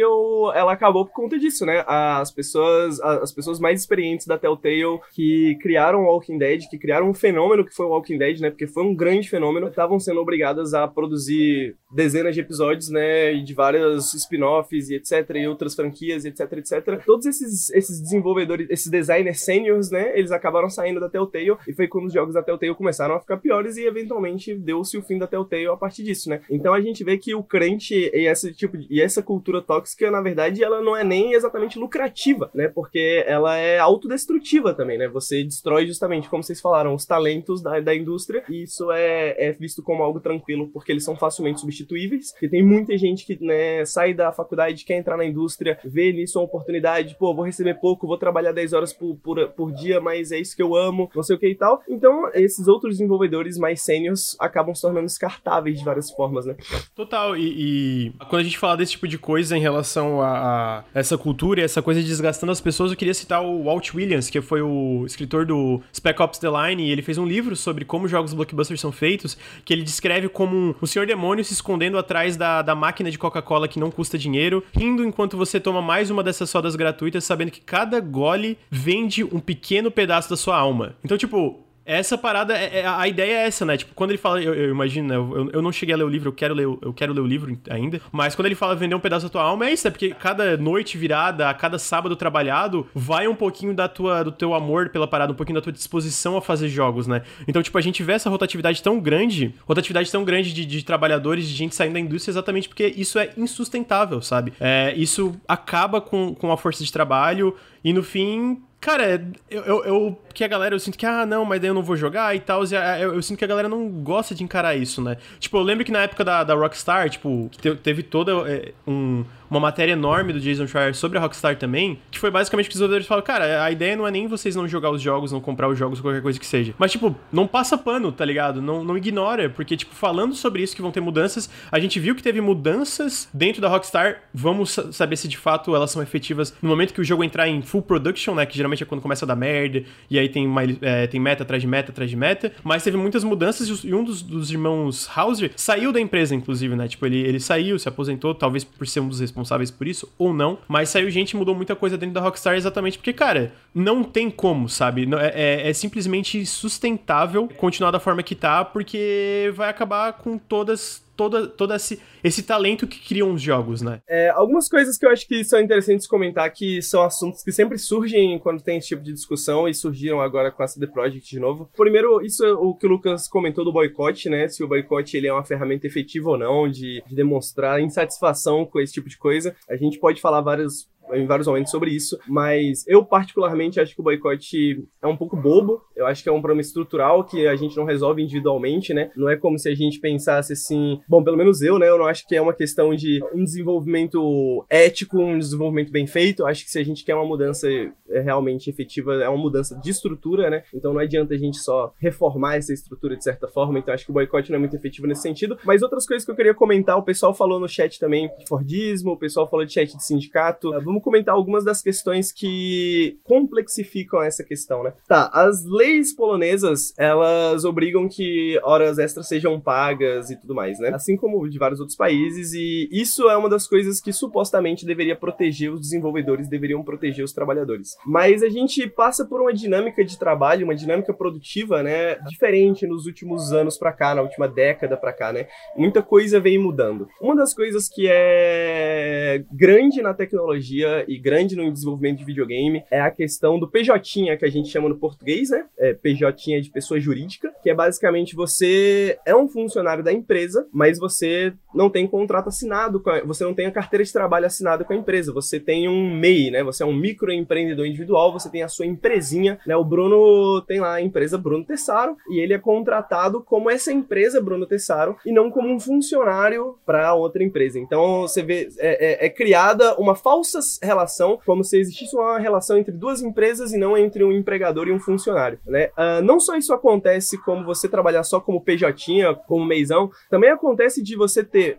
ela acabou por conta disso, né? As pessoas, as pessoas mais experientes da Telltale que criaram o Walking Dead, que criaram um fenômeno que foi o Walking Dead, né? Porque foi um grande fenômeno, estavam sendo obrigadas a produzir dezenas de episódios, né? E de vários spin-offs e etc. E outras franquias e etc, etc. Todos esses, esses desenvolvedores, esses designers seniors, né? Eles acabaram saindo da Telltale e foi quando os jogos da Telltale começaram a ficar piores e eventualmente deu-se o fim da Telltale a partir disso, né? Então a gente vê que o crunch e esse tipo e essa cultura tóxica, na verdade, ela não é nem exatamente lucrativa, né? Porque ela é autodestrutiva também, né? Você destrói justamente, como vocês falaram, os talentos da, da indústria e isso é, é visto como algo tranquilo porque eles são facilmente substituíveis. E tem muita gente que né, sai da faculdade, quer entrar na indústria, vê nisso uma oportunidade, pô, vou receber pouco, vou trabalhar 10 horas por, por, por dia, mas é isso que eu amo, não sei o que e tal. Então, esses outros desenvolvedores mais sênios acabam se tornando descartáveis de várias formas, né? Total, e, e, quando a gente fala desse tipo de coisa em relação a, a essa cultura e essa coisa desgastando as pessoas, eu queria citar o Walt Williams, que foi o escritor do Spec Ops The Line online, ele fez um livro sobre como jogos blockbusters são feitos, que ele descreve como um, o senhor demônio se escondendo atrás da, da máquina de Coca-Cola que não custa dinheiro, rindo enquanto você toma mais uma dessas sodas gratuitas, sabendo que cada gole vende um pequeno pedaço da sua alma. Então, tipo, essa parada, é, é, a ideia é essa, né? Tipo, quando ele fala, eu, eu imagino, né? Eu, eu, não cheguei a ler o livro, eu quero ler, eu quero ler o livro ainda, mas quando ele fala vender um pedaço da tua alma, é isso, é porque cada noite virada, cada sábado trabalhado, vai um pouquinho da tua, do teu amor pela parada, um pouquinho da tua disposição a fazer jogos, né? Então, tipo, a gente vê essa rotatividade tão grande, rotatividade tão grande de, de trabalhadores, de gente saindo da indústria, exatamente porque isso é insustentável, sabe? É, isso acaba com, com a força de trabalho e no fim Cara, eu, eu, eu, que a galera, eu sinto que, ah, não, mas daí eu não vou jogar e tal. Eu, eu, sinto que a galera não gosta de encarar isso, né? Tipo, eu lembro que na época da, da Rockstar, tipo, teve toda é, um uma matéria enorme do Jason Schreier sobre a Rockstar também, que foi basicamente que os desenvolvedores falaram, cara, a ideia não é nem vocês não jogar os jogos, não comprar os jogos, qualquer coisa que seja. Mas, tipo, não passa pano, tá ligado? Não, não ignora, porque, tipo, falando sobre isso que vão ter mudanças, a gente viu que teve mudanças dentro da Rockstar, vamos saber se de fato elas são efetivas no momento que o jogo entrar em full production, né, que geralmente é quando começa a dar merda, e aí tem, uma, é, tem meta atrás de meta atrás de meta, mas teve muitas mudanças e um dos, dos irmãos Hauser saiu da empresa, inclusive, né, tipo, ele, ele saiu, se aposentou, talvez por ser um dos responsáveis responsáveis por isso ou não, mas saiu gente mudou muita coisa dentro da Rockstar exatamente porque, cara, não tem como, sabe? É, é, é simplesmente sustentável continuar da forma que tá, porque vai acabar com todas todo, todo esse, esse talento que criam os jogos, né? É, algumas coisas que eu acho que são interessantes comentar, que são assuntos que sempre surgem quando tem esse tipo de discussão e surgiram agora com a CD Projekt de novo. Primeiro, isso é o que o Lucas comentou do boicote, né? Se o boicote ele é uma ferramenta efetiva ou não de, de demonstrar insatisfação com esse tipo de coisa. A gente pode falar várias em vários momentos sobre isso, mas eu particularmente acho que o boicote é um pouco bobo. Eu acho que é um problema estrutural que a gente não resolve individualmente, né? Não é como se a gente pensasse assim, bom, pelo menos eu, né? Eu não acho que é uma questão de um desenvolvimento ético, um desenvolvimento bem feito. Acho que se a gente quer uma mudança é, realmente efetiva, é uma mudança de estrutura, né? Então não adianta a gente só reformar essa estrutura de certa forma. Então acho que o boicote não é muito efetivo nesse sentido. Mas outras coisas que eu queria comentar, o pessoal falou no chat também de Fordismo, o pessoal falou de chat de sindicato. Vamos comentar algumas das questões que complexificam essa questão, né? Tá, as leis polonesas, elas obrigam que horas extras sejam pagas e tudo mais, né? Assim como de vários outros países, e isso é uma das coisas que supostamente deveria proteger os desenvolvedores, deveriam proteger os trabalhadores. Mas a gente passa por uma dinâmica de trabalho, uma dinâmica produtiva, né, diferente nos últimos anos para cá, na última década para cá, né? Muita coisa vem mudando. Uma das coisas que é grande na tecnologia e grande no desenvolvimento de videogame é a questão do PJ, que a gente chama no português, né? É PJ de pessoa jurídica, que é basicamente você é um funcionário da empresa, mas você não tem contrato assinado, a, você não tem a carteira de trabalho assinada com a empresa, você tem um MEI, né? Você é um microempreendedor individual, você tem a sua empresinha, né? O Bruno tem lá a empresa Bruno Tessaro e ele é contratado como essa empresa Bruno Tessaro e não como um funcionário para outra empresa. Então você vê é, é, é criada uma falsa relação, como se existisse uma relação entre duas empresas e não entre um empregador e um funcionário, né? Uh, não só isso acontece como você trabalhar só como PJ, como meizão, também acontece de você ter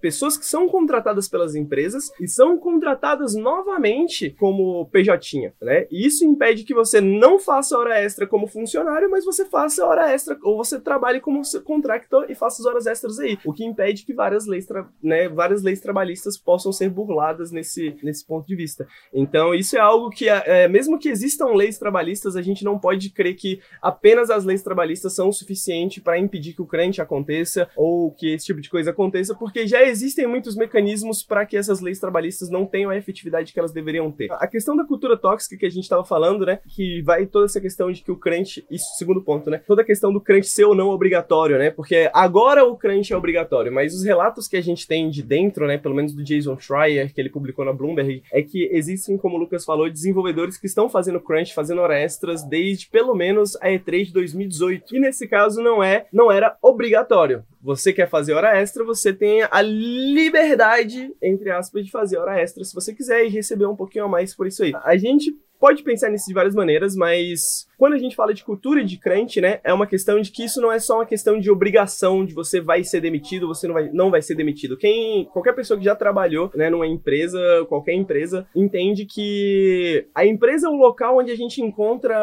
pessoas que são contratadas pelas empresas e são contratadas novamente como PJ, né? E isso impede que você não faça hora extra como funcionário, mas você faça hora extra ou você trabalhe como contractor e faça as horas extras aí, o que impede que várias leis, né, várias leis trabalhistas possam ser burladas nesse, nesse ponto de vista. Então, isso é algo que, é, mesmo que existam leis trabalhistas, a gente não pode crer que apenas as leis trabalhistas são o suficiente para impedir que o crunch aconteça ou que esse tipo de coisa aconteça, porque já existem muitos mecanismos para que essas leis trabalhistas não tenham a efetividade que elas deveriam ter. A questão da cultura tóxica que a gente estava falando, né, que vai toda essa questão de que o crunch, isso segundo ponto, né, toda a questão do crunch ser ou não obrigatório, né, porque agora o crunch é obrigatório, mas os relatos que a gente tem de dentro, né, pelo menos do Jason Schreier, que ele publicou na Bloomberg, é que existem, como o Lucas falou, desenvolvedores que estão fazendo crunch, fazendo hora extras desde pelo menos a E3 de 2018. E nesse caso não é, não era obrigatório. Você quer fazer hora extra, você tem a liberdade, entre aspas, de fazer hora extra se você quiser e receber um pouquinho a mais por isso aí. A gente pode pensar nisso de várias maneiras, mas quando a gente fala de cultura de crunch, né, é uma questão de que isso não é só uma questão de obrigação de você vai ser demitido, você não vai, não vai ser demitido. Quem, qualquer pessoa que já trabalhou, né, numa empresa, qualquer empresa, entende que a empresa é o local onde a gente encontra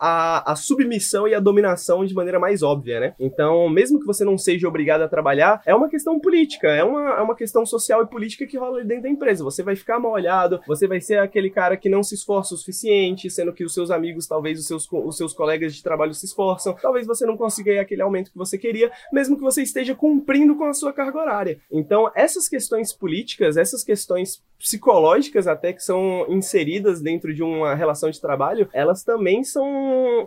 a, a submissão e a dominação de maneira mais óbvia, né? Então, mesmo que você não seja obrigado a trabalhar, é uma questão política, é uma, é uma questão social e política que rola dentro da empresa. Você vai ficar mal olhado, você vai ser aquele cara que não se esforça suficiente, sendo que os seus amigos, talvez os seus os seus colegas de trabalho se esforçam, talvez você não consiga aquele aumento que você queria, mesmo que você esteja cumprindo com a sua carga horária. Então, essas questões políticas, essas questões psicológicas até que são inseridas dentro de uma relação de trabalho, elas também são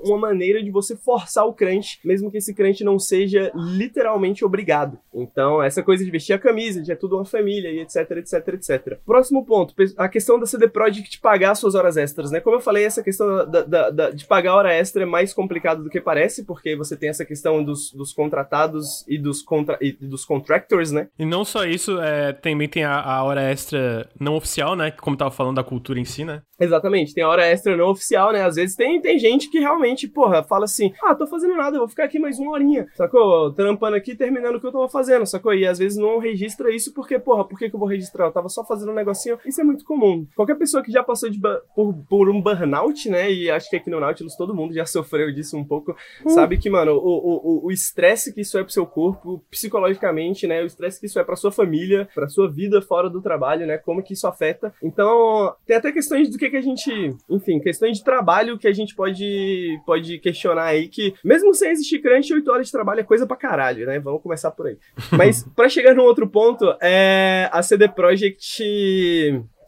uma maneira de você forçar o crunch, mesmo que esse crunch não seja literalmente obrigado. Então, essa coisa de vestir a camisa, de é tudo uma família e etc, etc, etc. Próximo ponto, a questão da CD Projekt pagar suas horas extras, né? Como eu falei, essa questão da, da, da, de pagar hora extra é mais complicado do que parece, porque você tem essa questão dos, dos contratados e dos, contra, e dos contractors, né? E não só isso, é, também tem a, a hora extra não oficial, né? Como tava falando da cultura em si, né? Exatamente, tem hora extra não oficial, né? Às vezes tem, tem gente que realmente, porra, fala assim: ah, tô fazendo nada, eu vou ficar aqui mais uma horinha, sacou? Trampando aqui, terminando o que eu tava fazendo, sacou? E às vezes não registra isso porque, porra, por que, que eu vou registrar? Eu tava só fazendo um negocinho. Isso é muito comum. Qualquer pessoa que já passou de por, por um burnout, né? E acho que aqui no Nautilus todo mundo já sofreu disso um pouco, uh. sabe que, mano, o estresse que isso é pro seu corpo, psicologicamente, né? O estresse que isso é pra sua família, pra sua vida fora do trabalho, né? Como que isso afeta. Então, tem até questões do que, que a gente. Enfim, questões de trabalho que a gente pode, pode questionar aí, que mesmo sem existir crunch, 8 horas de trabalho é coisa pra caralho, né? Vamos começar por aí. Mas, para chegar num outro ponto, é a CD Projekt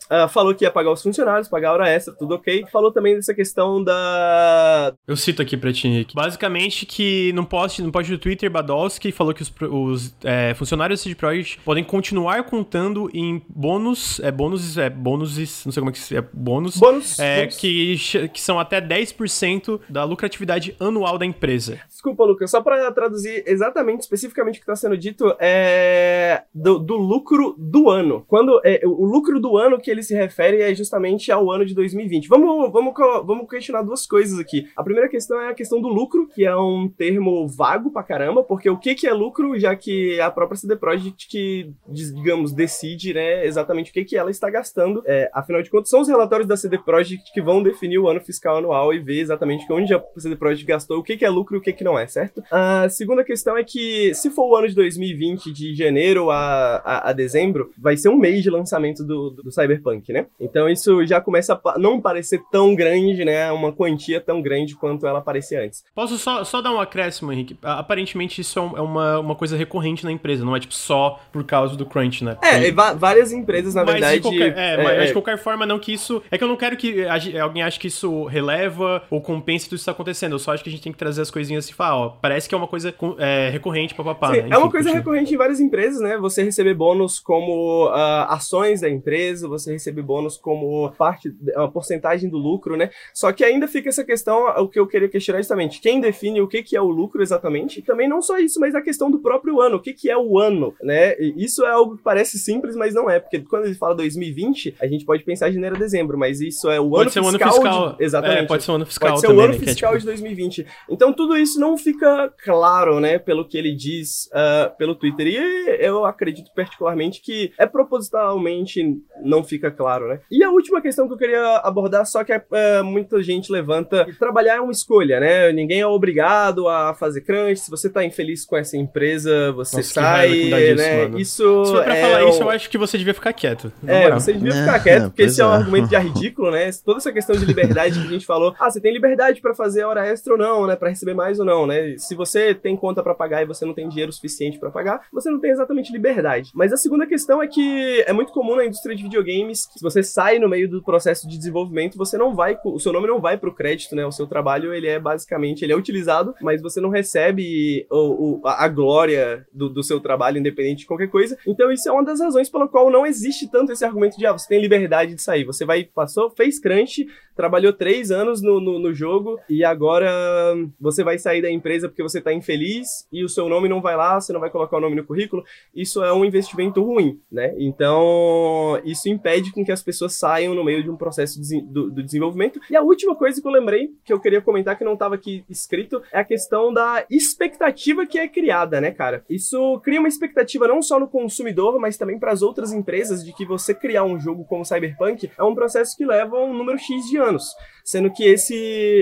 Uh, falou que ia pagar os funcionários, pagar a hora extra, tudo ok. Falou também dessa questão da. Eu cito aqui pra ti. Basicamente, que no post, no post do Twitter, Badowski falou que os, os é, funcionários da CD Projekt podem continuar contando em bônus. É bônus, é bônus, não sei como é que é bônus. Bônus. É, bônus. Que, que são até 10% da lucratividade anual da empresa. Desculpa, Lucas, só pra traduzir exatamente, especificamente o que tá sendo dito, é do, do lucro do ano. Quando é, o lucro do ano que ele se refere é justamente ao ano de 2020. Vamos, vamos, vamos questionar duas coisas aqui. A primeira questão é a questão do lucro, que é um termo vago pra caramba, porque o que, que é lucro, já que a própria CD Projekt que, digamos, decide né, exatamente o que, que ela está gastando. É, afinal de contas, são os relatórios da CD Projekt que vão definir o ano fiscal anual e ver exatamente onde a CD Projekt gastou, o que, que é lucro e o que, que não é, certo? A segunda questão é que, se for o ano de 2020, de janeiro a, a, a dezembro, vai ser um mês de lançamento do, do Cyberpunk Cyberpunk, né? Então isso já começa a não parecer tão grande, né? Uma quantia tão grande quanto ela parecia antes. Posso só, só dar um acréscimo, Henrique? Aparentemente isso é, é uma, uma coisa recorrente na empresa, não é tipo só por causa do crunch, né? É, várias empresas, na mas verdade. De qualquer, é, é, mas de é. qualquer forma, não que isso. É que eu não quero que alguém ache que isso releva ou compense tudo isso está acontecendo. Eu só acho que a gente tem que trazer as coisinhas assim e falar, ó, parece que é uma coisa é, recorrente, papapá. Sim, né? é uma coisa recorrente em várias empresas, né? Você receber bônus como uh, ações da empresa, você receber bônus como parte, uma porcentagem do lucro, né? Só que ainda fica essa questão, o que eu queria questionar justamente, quem define o que, que é o lucro exatamente? E também não só isso, mas a questão do próprio ano, o que, que é o ano, né? E isso é algo que parece simples, mas não é, porque quando ele fala 2020, a gente pode pensar janeiro a dezembro, mas isso é o pode ano fiscal. Ser o ano fiscal. De... Exatamente. É, pode ser o ano fiscal Pode ser também, o ano né, fiscal é, tipo... de 2020. Então tudo isso não fica claro, né, pelo que ele diz uh, pelo Twitter. E eu acredito particularmente que é propositalmente não fica claro, né? E a última questão que eu queria abordar, só que é, muita gente levanta. Trabalhar é uma escolha, né? Ninguém é obrigado a fazer crunch. Se você tá infeliz com essa empresa, você Nossa, sai, né? Isso, isso Se for pra é falar um... isso, eu acho que você devia ficar quieto. É, moral. você devia ficar quieto, porque esse é um argumento já ridículo, né? Toda essa questão de liberdade que a gente falou. Ah, você tem liberdade para fazer hora extra ou não, né? Para receber mais ou não, né? Se você tem conta para pagar e você não tem dinheiro suficiente para pagar, você não tem exatamente liberdade. Mas a segunda questão é que é muito comum na indústria de videogames se você sai no meio do processo de desenvolvimento, você não vai, o seu nome não vai pro crédito, né? O seu trabalho, ele é basicamente, ele é utilizado, mas você não recebe o, o, a glória do, do, seu trabalho, independente de qualquer coisa. Então isso é uma das razões pela qual não existe tanto esse argumento de, ah, você tem liberdade de sair. Você vai, passou, fez crunch, trabalhou três anos no, no, no jogo e agora você vai sair da empresa porque você tá infeliz e o seu nome não vai lá, você não vai colocar o nome no currículo. Isso é um investimento ruim, né? Então, isso impede com que as pessoas saiam no meio de um processo de, do, do desenvolvimento. E a última coisa que eu lembrei, que eu queria comentar que não estava aqui escrito, é a questão da expectativa que é criada, né, cara? Isso cria uma expectativa não só no consumidor, mas também para as outras empresas de que você criar um jogo como Cyberpunk é um processo que leva um número X de anos sendo que esse,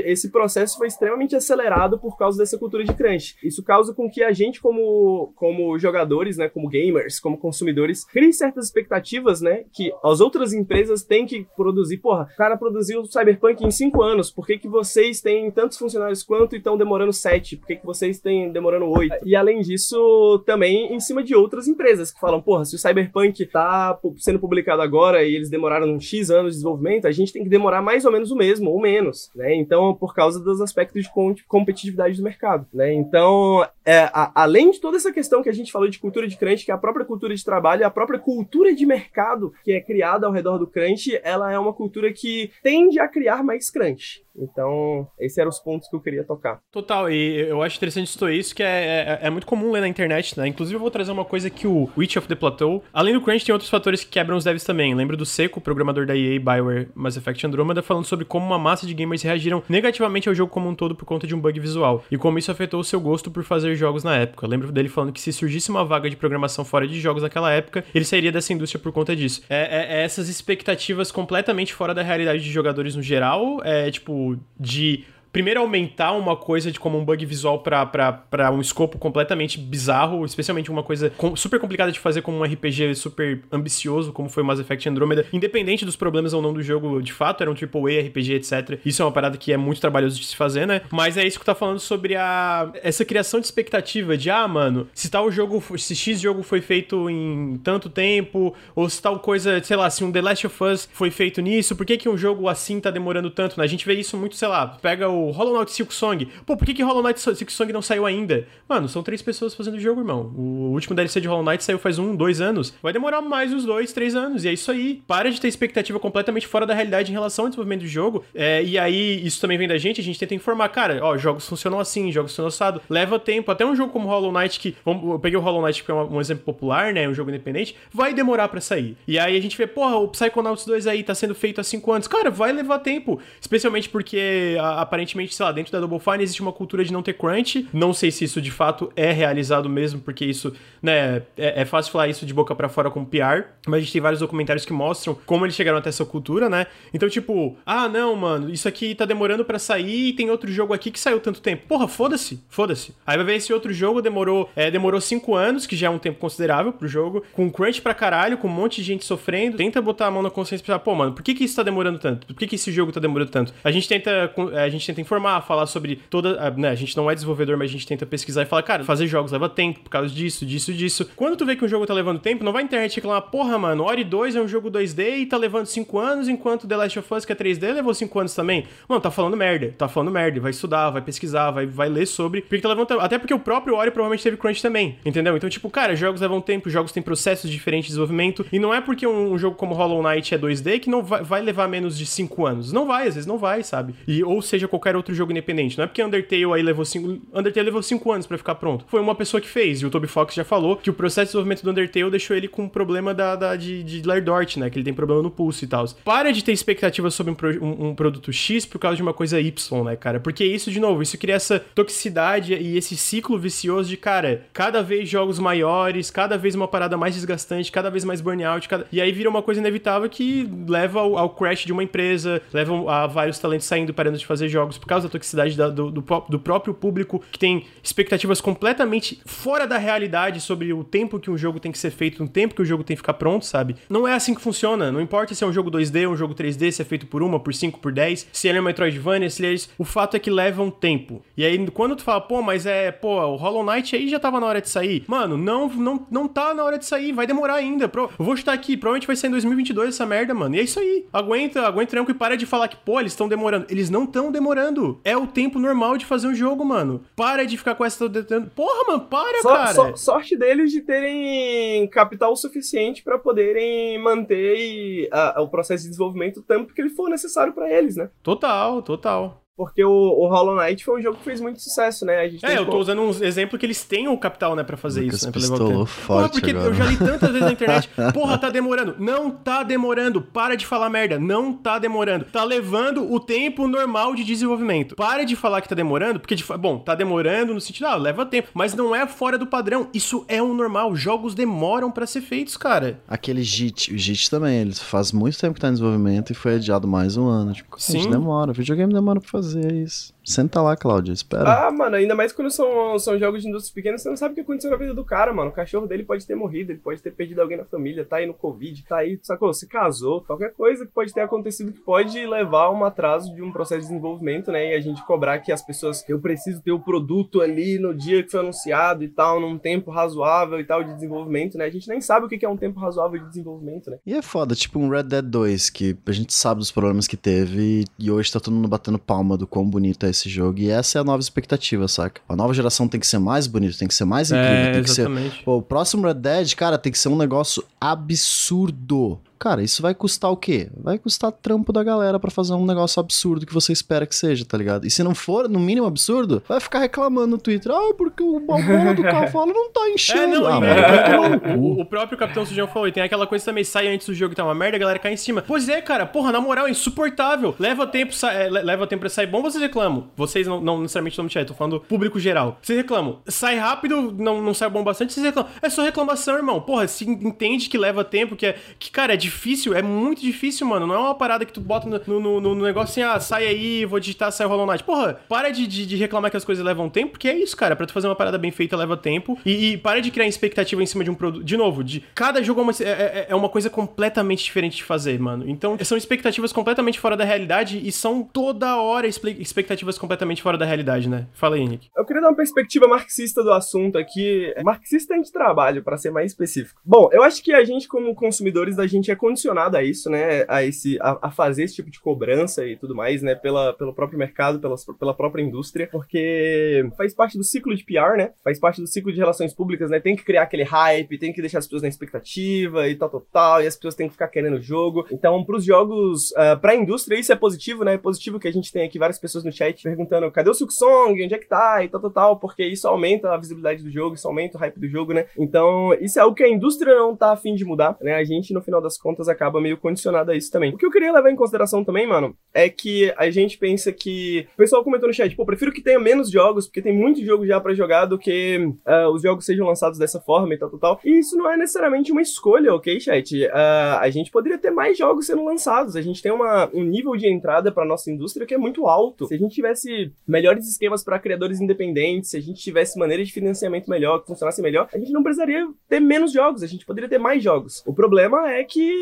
esse processo foi extremamente acelerado por causa dessa cultura de crunch. Isso causa com que a gente, como, como jogadores, né, como gamers, como consumidores, crie certas expectativas, né, que as outras empresas têm que produzir. Porra, o cara produziu o Cyberpunk em cinco anos, por que, que vocês têm tantos funcionários quanto e estão demorando sete? Por que, que vocês têm demorando oito? E além disso, também em cima de outras empresas que falam, porra, se o Cyberpunk tá sendo publicado agora e eles demoraram um X anos de desenvolvimento, a gente tem que demorar mais ou menos o mesmo, ou menos, né? Então, por causa dos aspectos de competitividade do mercado, né? Então, é, a, além de toda essa questão que a gente falou de cultura de crunch, que é a própria cultura de trabalho, a própria cultura de mercado que é criada ao redor do crunch, ela é uma cultura que tende a criar mais crunch. Então, esses eram os pontos que eu queria tocar. Total, e eu acho interessante isso que é, é, é, muito comum ler na internet, né? Inclusive, eu vou trazer uma coisa que o Witch of the Plateau, além do crunch, tem outros fatores que quebram os devs também. Lembro do Seco, programador da EA, Bioware, Mass Effect Andromeda, falando sobre como uma massa de gamers reagiram negativamente ao jogo como um todo por conta de um bug visual, e como isso afetou o seu gosto por fazer jogos na época. Lembro dele falando que se surgisse uma vaga de programação fora de jogos naquela época, ele sairia dessa indústria por conta disso. É, é, é essas expectativas completamente fora da realidade de jogadores no geral, é tipo, de primeiro aumentar uma coisa de como um bug visual para um escopo completamente bizarro, especialmente uma coisa com, super complicada de fazer como um RPG super ambicioso, como foi Mass Effect Andromeda, independente dos problemas ou não do jogo, de fato, era um AAA, RPG, etc. Isso é uma parada que é muito trabalhoso de se fazer, né? Mas é isso que tá falando sobre a essa criação de expectativa de, ah, mano, se tal jogo, se X jogo foi feito em tanto tempo, ou se tal coisa, sei lá, se um The Last of Us foi feito nisso, por que que um jogo assim tá demorando tanto, né? A gente vê isso muito, sei lá, pega o Hollow Knight Silk Song. Pô, por que, que Hollow Knight Silk Song não saiu ainda? Mano, são três pessoas fazendo o jogo, irmão. O último DLC de Hollow Knight saiu faz um, dois anos. Vai demorar mais uns dois, três anos. E é isso aí. Para de ter expectativa completamente fora da realidade em relação ao desenvolvimento do jogo. É, e aí, isso também vem da gente. A gente tenta informar, cara, ó, jogos funcionam assim, jogos funcionam assado. Leva tempo. Até um jogo como Hollow Knight, que. Eu peguei o Hollow Knight porque é um, exemplo popular, né? Um jogo independente. Vai demorar para sair. E aí a gente vê, porra, o Psychonauts 2 aí tá sendo feito há cinco anos. Cara, vai levar tempo. Especialmente porque, aparentemente, sei lá, dentro da Double Fine existe uma cultura de não ter crunch. Não sei se isso de fato é realizado mesmo, porque isso, né, é, é fácil falar isso de boca para fora com PR, mas a gente tem vários documentários que mostram como eles chegaram até essa cultura, né? Então, tipo, ah, não, mano, isso aqui tá demorando para sair e tem outro jogo aqui que saiu tanto tempo. Porra, foda-se, foda-se. Aí vai ver esse outro jogo, demorou, é, demorou cinco anos, que já é um tempo considerável pro jogo, com crunch pra caralho, com um monte de gente sofrendo. Tenta botar a mão na consciência e pensar, pô, mano, por que que isso tá demorando tanto? Por que que esse jogo tá demorando tanto? A gente tenta, a gente tenta informar, falar sobre toda. Né, a gente não é desenvolvedor, mas a gente tenta pesquisar e falar, cara, fazer jogos leva tempo por causa disso, disso, disso. Quando tu vê que um jogo tá levando tempo, não vai na internet reclamar, porra, mano, Ori 2 é um jogo 2D e tá levando 5 anos, enquanto The Last of Us, que é 3D, levou 5 anos também. Mano, tá falando merda, tá falando merda. Vai estudar, vai pesquisar, vai, vai ler sobre. Porque tá levando. Até porque o próprio Ori provavelmente teve crunch também, entendeu? Então, tipo, cara, jogos levam tempo, jogos têm processos diferentes de desenvolvimento. E não é porque um, um jogo como Hollow Knight é 2D que não vai, vai levar menos de 5 anos. Não vai, às vezes não vai, sabe? E, ou seja, qualquer outro jogo independente. Não é porque Undertale aí levou cinco. Undertale levou 5 anos para ficar pronto. Foi uma pessoa que fez. E o Toby Fox já falou que o processo de desenvolvimento do Undertale deixou ele com um problema da, da de, de Lerdort, né? Que ele tem problema no pulso e tal. Para de ter expectativa sobre um, um, um, produto X por causa de uma coisa Y, né, cara? Porque isso, de novo, isso cria essa toxicidade e esse ciclo vicioso de, cara, cada vez jogos maiores, cada vez uma parada mais desgastante, cada vez mais burnout, cada... e aí vira uma coisa inevitável que leva ao, ao crash de uma empresa, leva a vários talentos saindo parando de fazer jogos por causa da toxicidade da, do, do, do próprio público que tem expectativas completamente fora da realidade sobre o tempo que um jogo tem que ser feito, o tempo que o jogo tem que ficar pronto, sabe? Não é assim que funciona. Não importa se é um jogo 2D, um jogo 3D, se é feito por uma, por 5, por 10, se ele é Metroidvania, se ele é... O fato é que leva um tempo. E aí, quando tu fala, pô, mas é, pô, o Hollow Knight aí já tava na hora de sair. Mano, não, não, não tá na hora de sair, vai demorar ainda. Eu vou chutar aqui, provavelmente vai ser em 2022 essa merda, mano. E é isso aí. Aguenta, aguenta tranco e para de falar que, pô, eles estão demorando. Eles não estão demorando demorando. É o tempo normal de fazer um jogo, mano. Para de ficar com essa. Porra, mano, para, so, cara. So, sorte deles de terem capital suficiente para poderem manter a, o processo de desenvolvimento tanto que ele for necessário para eles, né? Total, total. Porque o, o, Hollow Knight foi um jogo que fez muito sucesso, né? é, eu tô como... usando um exemplo que eles têm o capital, né, pra fazer Lucas isso, né? Pra levar forte Porra, porque agora. eu já li tantas vezes na internet, porra, tá demorando. Não tá demorando. Para de falar merda. Não tá demorando. Tá levando o tempo normal de desenvolvimento. Para de falar que tá demorando, porque, de, bom, tá demorando no sentido, ah, leva tempo. Mas não é fora do padrão. Isso é o um normal. Jogos demoram para ser feitos, cara. Aquele JIT, o JIT também, ele faz muito tempo que tá em desenvolvimento e foi adiado mais um ano. Tipo, Sim. demora. O videogame demora pra fazer isso. Senta lá, Cláudia, espera. Ah, mano, ainda mais quando são, são jogos de indústria pequena, você não sabe o que aconteceu na vida do cara, mano. O cachorro dele pode ter morrido, ele pode ter perdido alguém na família, tá aí no Covid, tá aí, sacou? Se casou, qualquer coisa que pode ter acontecido que pode levar a um atraso de um processo de desenvolvimento, né? E a gente cobrar que as pessoas, eu preciso ter o produto ali no dia que foi anunciado e tal, num tempo razoável e tal de desenvolvimento, né? A gente nem sabe o que é um tempo razoável de desenvolvimento, né? E é foda, tipo um Red Dead 2, que a gente sabe dos problemas que teve e hoje tá todo mundo batendo palma do quão bonito é esse jogo. E essa é a nova expectativa, saca? A nova geração tem que ser mais bonito, tem que ser mais incrível, é, tem que exatamente. ser. Pô, o próximo Red Dead, cara, tem que ser um negócio absurdo. Cara, isso vai custar o quê? Vai custar trampo da galera para fazer um negócio absurdo que você espera que seja, tá ligado? E se não for, no mínimo absurdo, vai ficar reclamando no Twitter. Ah, porque o bola do cavalo não tá enchendo. É, não, ah, mano, o, o próprio Capitão Sujão falou, e tem aquela coisa também, sai antes do jogo que tá uma merda, a galera cai em cima. Pois é, cara, porra, na moral, é insuportável. Leva tempo, é, leva tempo pra sair bom, vocês reclamam. Vocês não, não necessariamente estão no chat, tô falando público geral. Vocês reclamam. Sai rápido, não, não sai bom bastante, vocês reclamam. É só reclamação, irmão. Porra, se entende que leva tempo, que é. Que, cara, é difícil, é muito difícil, mano. Não é uma parada que tu bota no, no, no, no negócio assim, ah, sai aí, vou digitar, sai o Hollow Knight. Porra, para de, de, de, reclamar que as coisas levam tempo, porque é isso, cara. Pra tu fazer uma parada bem feita leva tempo. E, e para de criar expectativa em cima de um produto. De novo, de cada jogo é uma, é, é uma coisa completamente diferente de fazer, mano. Então, são expectativas completamente fora da realidade e são toda hora expectativas completamente fora da realidade, né? Fala aí, Henrique. Eu queria dar uma perspectiva marxista do assunto aqui. Marxista de trabalho, para ser mais específico. Bom, eu acho que a gente, como consumidores, a gente é condicionado a isso, né? A, esse, a, a fazer esse tipo de cobrança e tudo mais, né? Pela, pelo próprio mercado, pela, pela própria indústria, porque faz parte do ciclo de PR, né? Faz parte do ciclo de relações públicas, né? Tem que criar aquele hype, tem que deixar as pessoas na expectativa e tal, tal, tal, e as pessoas têm que ficar querendo o jogo. Então, pros jogos, uh, pra indústria, isso é positivo, né? É positivo que a gente tem aqui várias pessoas no chat perguntando cadê o Song, onde é que tá, e tal, tal, tal, porque isso aumenta a visibilidade do jogo, isso aumenta o hype do jogo, né? Então, isso é algo que a indústria não tá afim de mudar, né? A gente, no final das contas, acaba meio condicionado a isso também. O que eu queria levar em consideração também, mano, é que a gente pensa que. O pessoal comentou no chat, pô, prefiro que tenha menos jogos, porque tem muito jogo já para jogar do que uh, os jogos sejam lançados dessa forma e tal, tal, tal. E isso não é necessariamente uma escolha, ok, chat? Uh, a gente poderia ter mais jogos sendo lançados. A gente tem uma, um nível de entrada para nossa indústria que é muito alto. Se a gente tivesse melhores esquemas para criadores independentes, se a gente tivesse maneira de financiamento melhor, que funcionasse melhor, a gente não precisaria ter menos jogos, a gente poderia ter mais jogos. O problema é que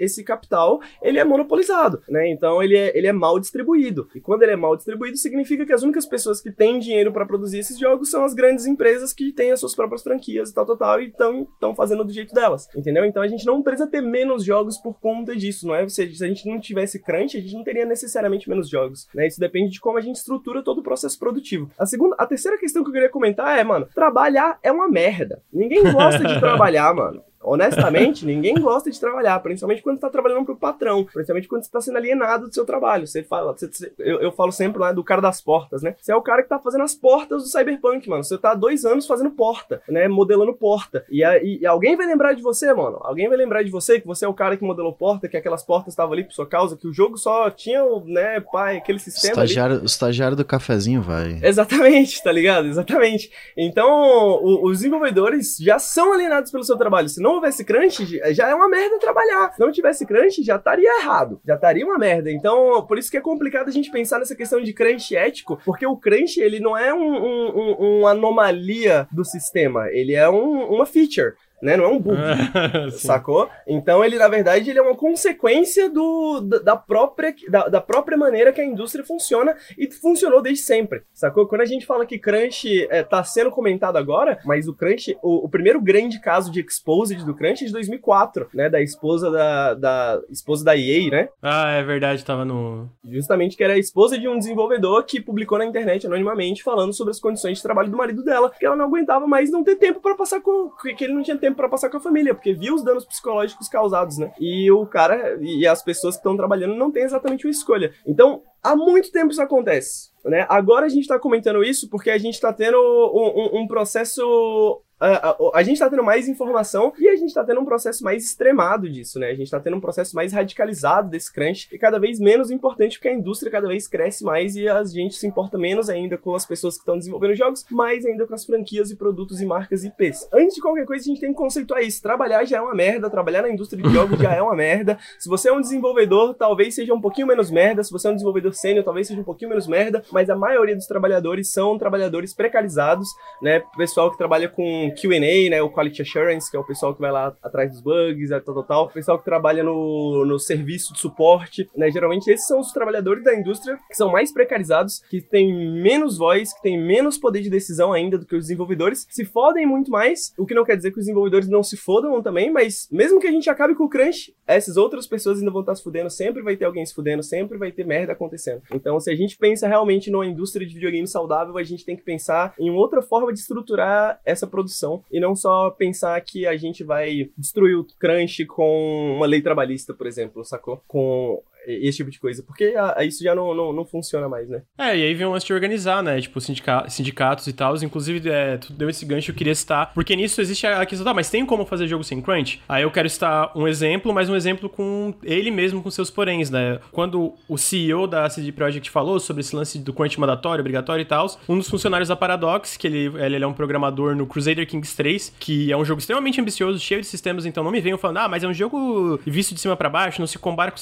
esse capital, ele é monopolizado, né? Então ele é, ele é mal distribuído. E quando ele é mal distribuído, significa que as únicas pessoas que têm dinheiro para produzir esses jogos são as grandes empresas que têm as suas próprias franquias e tal, tal, tal, e estão fazendo do jeito delas, entendeu? Então a gente não precisa ter menos jogos por conta disso, não é? Se, se a gente não tivesse crunch, a gente não teria necessariamente menos jogos, né? Isso depende de como a gente estrutura todo o processo produtivo. A segunda, a terceira questão que eu queria comentar é, mano, trabalhar é uma merda. Ninguém gosta de trabalhar, mano. Honestamente, ninguém gosta de trabalhar, principalmente quando está trabalhando para o patrão, principalmente quando você está sendo alienado do seu trabalho. Você fala, você, você, eu, eu, falo sempre lá do cara das portas, né? Você é o cara que está fazendo as portas do Cyberpunk, mano. Você está há dois anos fazendo porta, né? Modelando porta. E, e, e, alguém vai lembrar de você, mano. Alguém vai lembrar de você que você é o cara que modelou porta, que aquelas portas estavam ali por sua causa, que o jogo só tinha, né, pai, aquele sistema. O estagiário, o estagiário do cafezinho vai. Exatamente, tá ligado? Exatamente. Então, o, os desenvolvedores já são alienados pelo seu trabalho. Se não houvesse crunch, já é uma merda trabalhar. Se não tivesse crunch, já estaria errado. Já estaria uma merda. Então, por isso que é complicado a gente pensar nessa questão de crunch ético, porque o crunch, ele não é um, um, um, uma anomalia do sistema, ele é uma feature né? Não é um bug, sacou? Então ele, na verdade, ele é uma consequência do, da, própria, da, da, própria maneira que a indústria funciona e funcionou desde sempre, sacou? Quando a gente fala que crunch é, tá sendo comentado agora, mas o crunch, o, o primeiro grande caso de exposed do crunch é de 2004, né? Da esposa da, da esposa da EA, né? Ah, é verdade, tava no... Justamente que era a esposa de um desenvolvedor que publicou na internet anonimamente falando sobre as condições de trabalho do marido dela, que ela não aguentava mais não ter tempo para passar com... que ele não tinha tempo para passar com a família, porque viu os danos psicológicos causados, né? E o cara e as pessoas que estão trabalhando não têm exatamente uma escolha. Então, há muito tempo isso acontece. Né? Agora a gente está comentando isso porque a gente está tendo um, um, um processo a, a, a gente está tendo mais informação e a gente está tendo um processo mais extremado disso, né? A gente está tendo um processo mais radicalizado desse crunch e cada vez menos importante porque a indústria cada vez cresce mais e a gente se importa menos ainda com as pessoas que estão desenvolvendo jogos, mais ainda com as franquias e produtos e marcas IPs. Antes de qualquer coisa, a gente tem que conceituar isso. Trabalhar já é uma merda, trabalhar na indústria de jogos já é uma merda. Se você é um desenvolvedor, talvez seja um pouquinho menos merda. Se você é um desenvolvedor sênior, talvez seja um pouquinho menos merda, mas a maioria dos trabalhadores são trabalhadores precarizados, né? Pessoal que trabalha com QA, né? O Quality Assurance, que é o pessoal que vai lá atrás dos bugs, tal, tal, tal. O pessoal que trabalha no, no serviço de suporte, né? Geralmente esses são os trabalhadores da indústria que são mais precarizados, que têm menos voz, que têm menos poder de decisão ainda do que os desenvolvedores, se fodem muito mais, o que não quer dizer que os desenvolvedores não se fodam também, mas mesmo que a gente acabe com o crunch, essas outras pessoas ainda vão estar se fudendo, sempre vai ter alguém se fudendo, sempre vai ter merda acontecendo. Então, se a gente pensa realmente numa indústria de videogame saudável, a gente tem que pensar em outra forma de estruturar essa produção e não só pensar que a gente vai destruir o crunch com uma lei trabalhista, por exemplo, sacou? Com esse tipo de coisa, porque a, a isso já não, não, não, funciona mais, né? É, e aí vem um lance de organizar, né? Tipo, sindica sindicatos e tal. Inclusive, é, tu deu esse gancho, eu queria citar, porque nisso existe a questão, tá, mas tem como fazer jogo sem crunch? Aí eu quero citar um exemplo, mas um exemplo com ele mesmo, com seus poréns, né? Quando o CEO da CD Projekt falou sobre esse lance do crunch mandatório, obrigatório e tal, um dos funcionários da Paradox, que ele, ele é um programador no Crusader Kings 3, que é um jogo extremamente ambicioso, cheio de sistemas, então não me venham falando, ah, mas é um jogo visto de cima para baixo, não se compara com,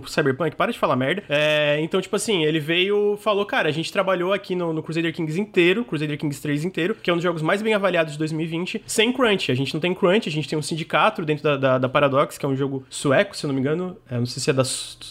com Cyberpunk, para de falar merda. É, então, tipo assim, ele veio, falou, cara, a gente trabalhou aqui no, no, Crusader Kings inteiro, Crusader Kings 3 inteiro, que é um dos jogos mais bem avaliados de 2020, sem crunch. A gente não tem crunch, a gente tem um sindicato dentro da, da, da Paradox, que é um jogo sueco, se eu não me engano. É, não sei se é da.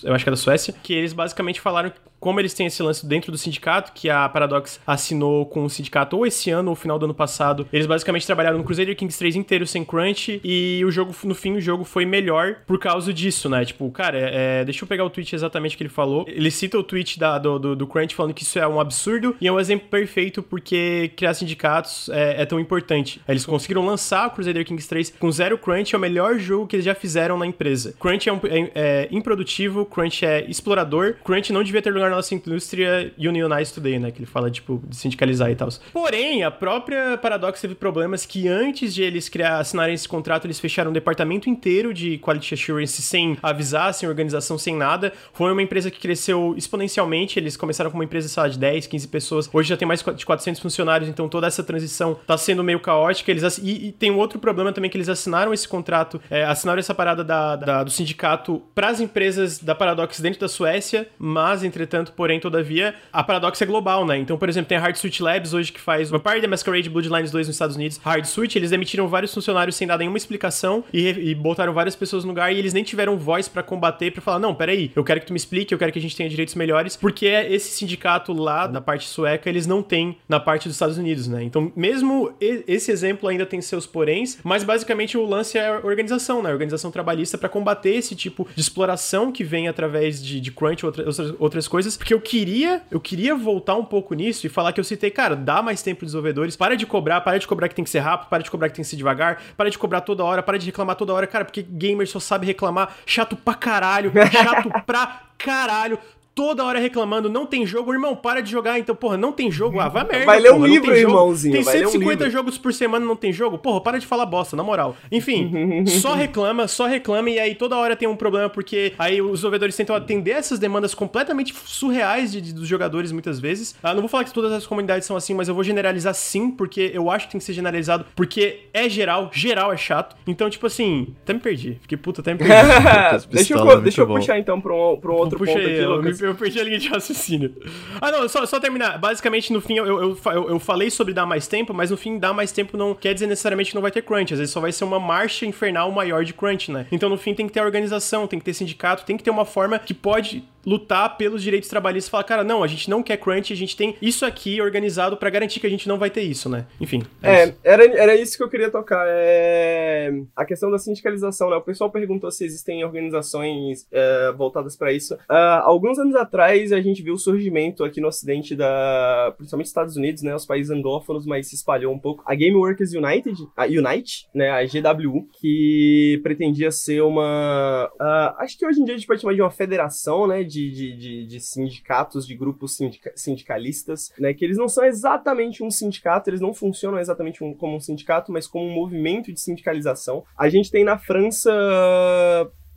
Eu acho que é da Suécia. Que eles basicamente falaram como eles têm esse lance dentro do sindicato, que a Paradox assinou com o sindicato ou esse ano ou final do ano passado, eles basicamente trabalharam no Crusader Kings 3 inteiro sem crunch e o jogo, no fim, o jogo foi melhor por causa disso, né? Tipo, cara, é, deixa eu pegar o tweet exatamente que ele falou. Ele cita o tweet da, do, do, do, crunch falando que isso é um absurdo e é um exemplo perfeito porque criar sindicatos é, é tão importante. Eles conseguiram lançar o Crusader Kings 3 com zero crunch, é o melhor jogo que eles já fizeram na empresa. Crunch é, um, é, é improdutivo, crunch é explorador, crunch não devia ter lugar nossa indústria unionize today, né? Que ele fala, tipo, de sindicalizar e tal. Porém, a própria Paradox teve problemas que antes de eles criar, assinarem esse contrato, eles fecharam um departamento inteiro de Quality Assurance sem avisar, sem organização, sem nada. Foi uma empresa que cresceu exponencialmente. Eles começaram com uma empresa, sei lá, de 10, 15 pessoas. Hoje já tem mais de 400 funcionários, então toda essa transição tá sendo meio caótica. Eles e, e tem um outro problema também que eles assinaram esse contrato, é, assinaram essa parada da, da, do sindicato para as empresas da Paradox dentro da Suécia, mas entretanto entanto, porém, todavia, a Paradox é global, né? Então, por exemplo, tem a Hard Switch Labs hoje que faz uma parte da Masquerade Bloodlines 2 nos Estados Unidos. Hard Switch, eles demitiram vários funcionários sem dar nenhuma explicação e, e botaram várias pessoas no lugar e eles nem tiveram voz para combater, para falar, não, peraí, eu quero que tu me explique, eu quero que a gente tenha direitos melhores, porque esse sindicato lá da parte sueca, eles não têm na parte dos Estados Unidos, né? Então, mesmo esse exemplo ainda tem seus poréns, mas basicamente o lance é a organização, né? A organização trabalhista para combater esse tipo de exploração que vem através de, de crunch ou outras, outras coisas, porque eu queria, eu queria voltar um pouco nisso e falar que eu citei, cara, dá mais tempo pros desenvolvedores, para de cobrar, para de cobrar que tem que ser rápido, para de cobrar que tem que ser devagar, para de cobrar toda hora, para de reclamar toda hora, cara, porque gamer só sabe reclamar, chato pra caralho, chato pra caralho toda hora reclamando, não tem jogo, irmão, para de jogar, então, porra, não tem jogo, ah, vai merda. Vai ler um livro, irmãozinho. Tem 150 um jogos por semana não tem jogo, porra, para de falar bosta, na moral. Enfim, só reclama, só reclama e aí toda hora tem um problema porque aí os desenvolvedores tentam atender essas demandas completamente surreais de, de, dos jogadores muitas vezes. Ah, não vou falar que todas as comunidades são assim, mas eu vou generalizar sim, porque eu acho que tem que ser generalizado, porque é geral, geral é chato. Então, tipo assim, até me perdi. Fiquei puta, até me perdi. deixa eu, deixa eu puxar então pra um, pra um outro ponto aqui, Lucas. Eu perdi a linha de raciocínio. Ah, não, só, só terminar. Basicamente, no fim, eu, eu, eu, eu falei sobre dar mais tempo, mas no fim, dar mais tempo não quer dizer necessariamente que não vai ter crunch. Às vezes só vai ser uma marcha infernal maior de crunch, né? Então, no fim, tem que ter organização, tem que ter sindicato, tem que ter uma forma que pode lutar pelos direitos trabalhistas e falar, cara, não, a gente não quer crunch, a gente tem isso aqui organizado para garantir que a gente não vai ter isso, né? Enfim. É, é isso. Era, era isso que eu queria tocar. É... A questão da sindicalização, né? O pessoal perguntou se existem organizações é, voltadas para isso. Uh, alguns anos atrás, a gente viu o surgimento aqui no ocidente da... principalmente Estados Unidos, né? Os países anglófonos, mas se espalhou um pouco. A Game Workers United, a Unite, né? A GWU, que pretendia ser uma... Uh, acho que hoje em dia a gente pode chamar de uma federação, né? De, de, de, de sindicatos, de grupos sindica sindicalistas, né? Que eles não são exatamente um sindicato, eles não funcionam exatamente um, como um sindicato, mas como um movimento de sindicalização. A gente tem na França.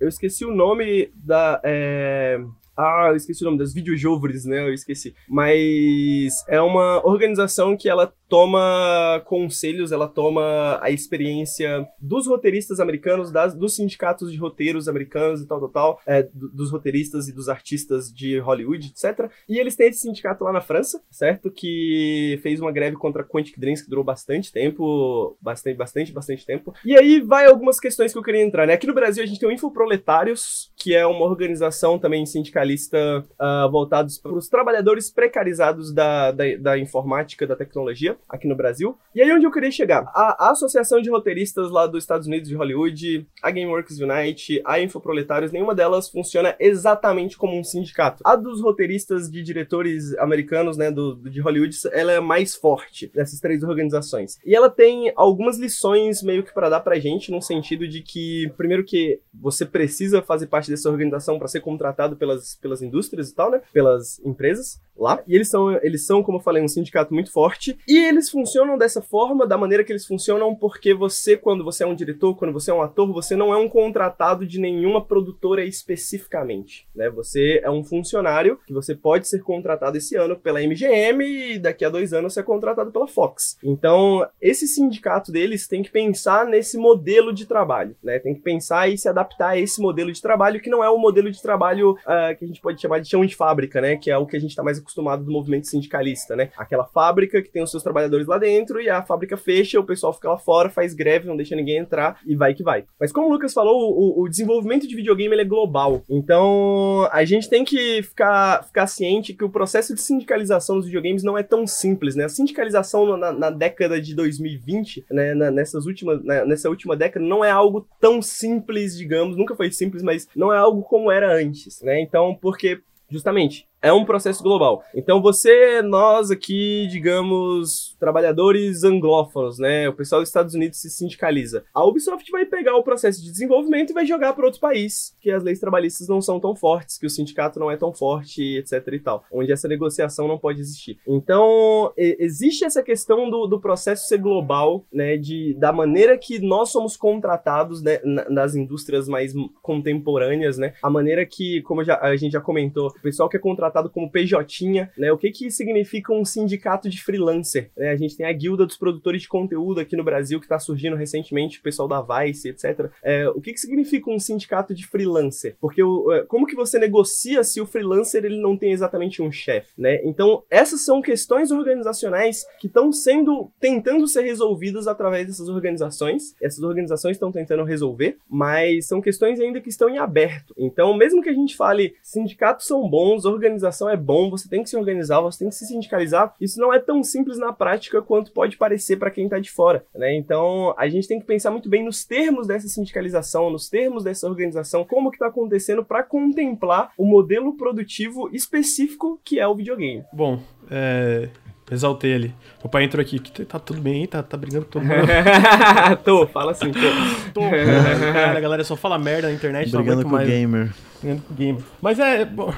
Eu esqueci o nome da. É... Ah, eu esqueci o nome das videojovres, né? Eu esqueci. Mas é uma organização que ela toma conselhos, ela toma a experiência dos roteiristas americanos, das, dos sindicatos de roteiros americanos e tal, tal, tal, é, dos roteiristas e dos artistas de Hollywood, etc. E eles têm esse sindicato lá na França, certo? Que fez uma greve contra Quantic Dreams que durou bastante tempo, bastante, bastante, bastante tempo. E aí vai algumas questões que eu queria entrar, né? Aqui no Brasil a gente tem o Infoproletários, que é uma organização também sindicalista uh, voltados para os trabalhadores precarizados da, da, da informática, da tecnologia aqui no Brasil. E aí onde eu queria chegar? A, a Associação de Roteiristas lá dos Estados Unidos de Hollywood, a Gameworks Unite, a Infoproletários, nenhuma delas funciona exatamente como um sindicato. A dos roteiristas de diretores americanos, né, do, de Hollywood, ela é mais forte dessas três organizações. E ela tem algumas lições meio que para dar pra gente, no sentido de que, primeiro que você precisa fazer parte dessa organização para ser contratado pelas, pelas indústrias e tal, né, pelas empresas lá. E eles são, eles são, como eu falei, um sindicato muito forte. E eles funcionam dessa forma, da maneira que eles funcionam, porque você, quando você é um diretor, quando você é um ator, você não é um contratado de nenhuma produtora especificamente, né? Você é um funcionário que você pode ser contratado esse ano pela MGM e daqui a dois anos ser contratado pela Fox. Então, esse sindicato deles tem que pensar nesse modelo de trabalho, né? Tem que pensar e se adaptar a esse modelo de trabalho, que não é o modelo de trabalho uh, que a gente pode chamar de chão de fábrica, né? Que é o que a gente está mais acostumado do movimento sindicalista, né? Aquela fábrica que tem os seus trabalhadores lá dentro e a fábrica fecha, o pessoal fica lá fora, faz greve, não deixa ninguém entrar e vai que vai. Mas como o Lucas falou, o, o desenvolvimento de videogame é global. Então a gente tem que ficar, ficar ciente que o processo de sindicalização dos videogames não é tão simples, né? A sindicalização na, na década de 2020, né? Na, nessas últimas, na, nessa última década, não é algo tão simples, digamos, nunca foi simples, mas não é algo como era antes, né? Então, porque justamente é um processo global. Então você, nós aqui, digamos, trabalhadores anglófonos, né? O pessoal dos Estados Unidos se sindicaliza. A Ubisoft vai pegar o processo de desenvolvimento e vai jogar para outros países, que as leis trabalhistas não são tão fortes, que o sindicato não é tão forte, etc e tal, onde essa negociação não pode existir. Então, existe essa questão do, do processo ser global, né? De, da maneira que nós somos contratados né, nas indústrias mais contemporâneas, né? A maneira que, como já, a gente já comentou, o pessoal que é contratado tratado como PJ, né? O que que significa um sindicato de freelancer? Né? A gente tem a guilda dos produtores de conteúdo aqui no Brasil que está surgindo recentemente, o pessoal da Vice, etc. É, o que que significa um sindicato de freelancer? Porque o, é, como que você negocia se o freelancer ele não tem exatamente um chefe, né? Então essas são questões organizacionais que estão sendo tentando ser resolvidas através dessas organizações. Essas organizações estão tentando resolver, mas são questões ainda que estão em aberto. Então mesmo que a gente fale sindicatos são bons, organização é bom, você tem que se organizar, você tem que se sindicalizar. Isso não é tão simples na prática quanto pode parecer para quem está de fora, né? Então, a gente tem que pensar muito bem nos termos dessa sindicalização, nos termos dessa organização, como que está acontecendo para contemplar o modelo produtivo específico que é o videogame. Bom, é, Exaltei ali. O pai entrou aqui. Tá tudo bem aí? Tá, tá brigando com todo mundo? tô, fala assim, tô. tô. Cara, a galera só fala merda na internet. Brigando com o gamer. Com o. Mas é, bom,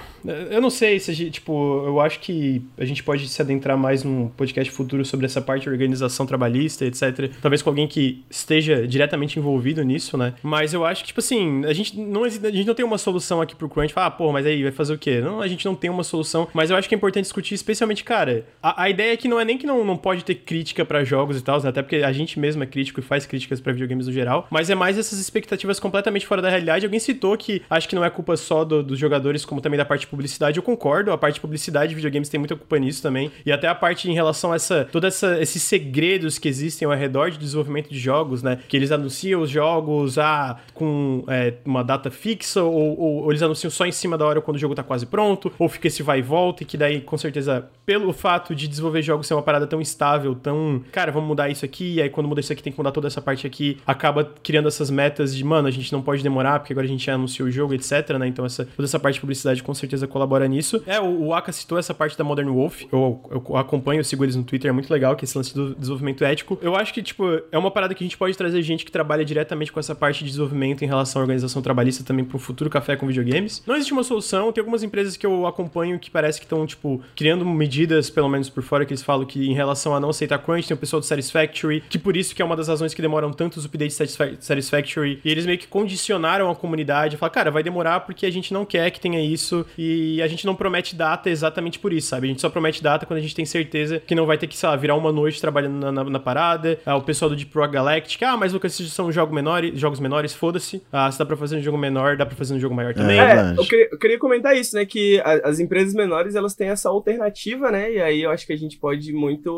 eu não sei se a gente, tipo, eu acho que a gente pode se adentrar mais num podcast futuro sobre essa parte de organização trabalhista, etc. Talvez com alguém que esteja diretamente envolvido nisso, né? Mas eu acho que, tipo assim, a gente não, a gente não tem uma solução aqui pro crunch. Falar, ah, pô, mas aí vai fazer o quê? Não, a gente não tem uma solução. Mas eu acho que é importante discutir, especialmente, cara, a, a ideia é que não é nem que não, não pode ter crítica para jogos e tal, né? até porque a gente mesmo é crítico e faz críticas para videogames no geral, mas é mais essas expectativas completamente fora da realidade. Alguém citou que acho que não é culpa só do, dos jogadores, como também da parte de publicidade. Eu concordo, a parte de publicidade de videogames tem muita culpa nisso também. E até a parte em relação a essa, todos essa, esses segredos que existem ao redor de desenvolvimento de jogos, né? Que eles anunciam os jogos ah, com é, uma data fixa, ou, ou, ou, eles anunciam só em cima da hora quando o jogo tá quase pronto, ou fica esse vai e volta, e que daí, com certeza, pelo fato de desenvolver jogos ser uma parada tão estável, tão. Cara, vamos mudar isso aqui, e aí quando muda isso aqui tem que mudar toda essa parte aqui, acaba criando essas metas de, mano, a gente não pode demorar, porque agora a gente já anunciou o jogo, etc, né? Então essa, toda essa parte de publicidade com certeza colabora nisso. É, o, o Aka citou essa parte da Modern Wolf, eu, eu acompanho, eu sigo eles no Twitter, é muito legal que esse lance do desenvolvimento ético. Eu acho que, tipo, é uma parada que a gente pode trazer gente que trabalha diretamente com essa parte de desenvolvimento em relação à organização trabalhista também um futuro café com videogames. Não existe uma solução, tem algumas empresas que eu acompanho que parece que estão, tipo, criando medidas, pelo menos por fora, que eles falam que em relação a não aceitar crunch, tem o pessoal do Satisfactory, que por isso que é uma das razões que demoram tantos updates Satisfactory, e eles meio que condicionaram a comunidade, falar, cara, vai demorar porque a gente não quer que tenha isso, e a gente não promete data exatamente por isso, sabe? A gente só promete data quando a gente tem certeza que não vai ter que, sei lá, virar uma noite trabalhando na, na, na parada. Ah, o pessoal do Deep Rock Galactic, ah, mas Lucas, esses são jogos menores, jogos menores, foda-se. Ah, se dá pra fazer um jogo menor, dá pra fazer um jogo maior também. É, eu queria, eu queria comentar isso, né? Que a, as empresas menores, elas têm essa alternativa, né? E aí eu acho que a gente pode muito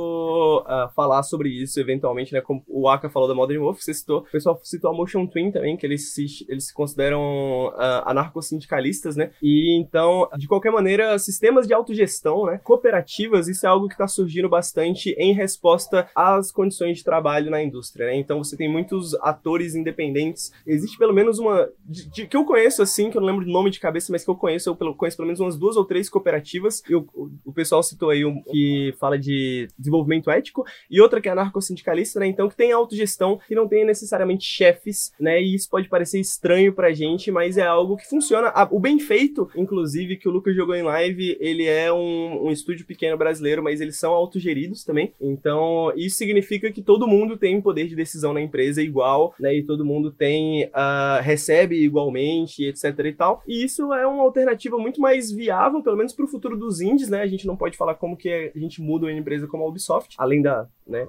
uh, falar sobre isso eventualmente, né? Como o Aka falou da Modern Wolf, você citou, o pessoal citou a Motion Twin também, que eles se, eles se consideram uh, anarcossindicalistas, né? E então, de qualquer maneira, sistemas de autogestão, né? Cooperativas, isso é algo que está surgindo bastante em resposta às condições de trabalho na indústria, né? Então você tem muitos atores independentes. Existe pelo menos uma. De, de, que eu conheço, assim, que eu não lembro o nome de cabeça, mas que eu conheço, eu pelo, conheço pelo menos umas duas ou três cooperativas. E o, o pessoal citou aí um que fala de desenvolvimento ético, e outra que é anarcossindicalista, né? Então, que tem autogestão, que não tem necessariamente chefes, né? E isso pode parecer estranho pra gente, mas é algo que funciona. O bem feito, inclusive, que o Lucas jogou em live, ele é um, um estúdio pequeno brasileiro, mas eles são autogeridos também. Então, isso significa que todo mundo tem poder de decisão na empresa igual, né? E todo mundo tem, uh, recebe igualmente, etc e tal. E isso é uma alternativa muito mais viável, pelo menos para o futuro dos indies, né? A gente não pode falar como que a gente muda uma empresa como a Ubisoft, além da, né,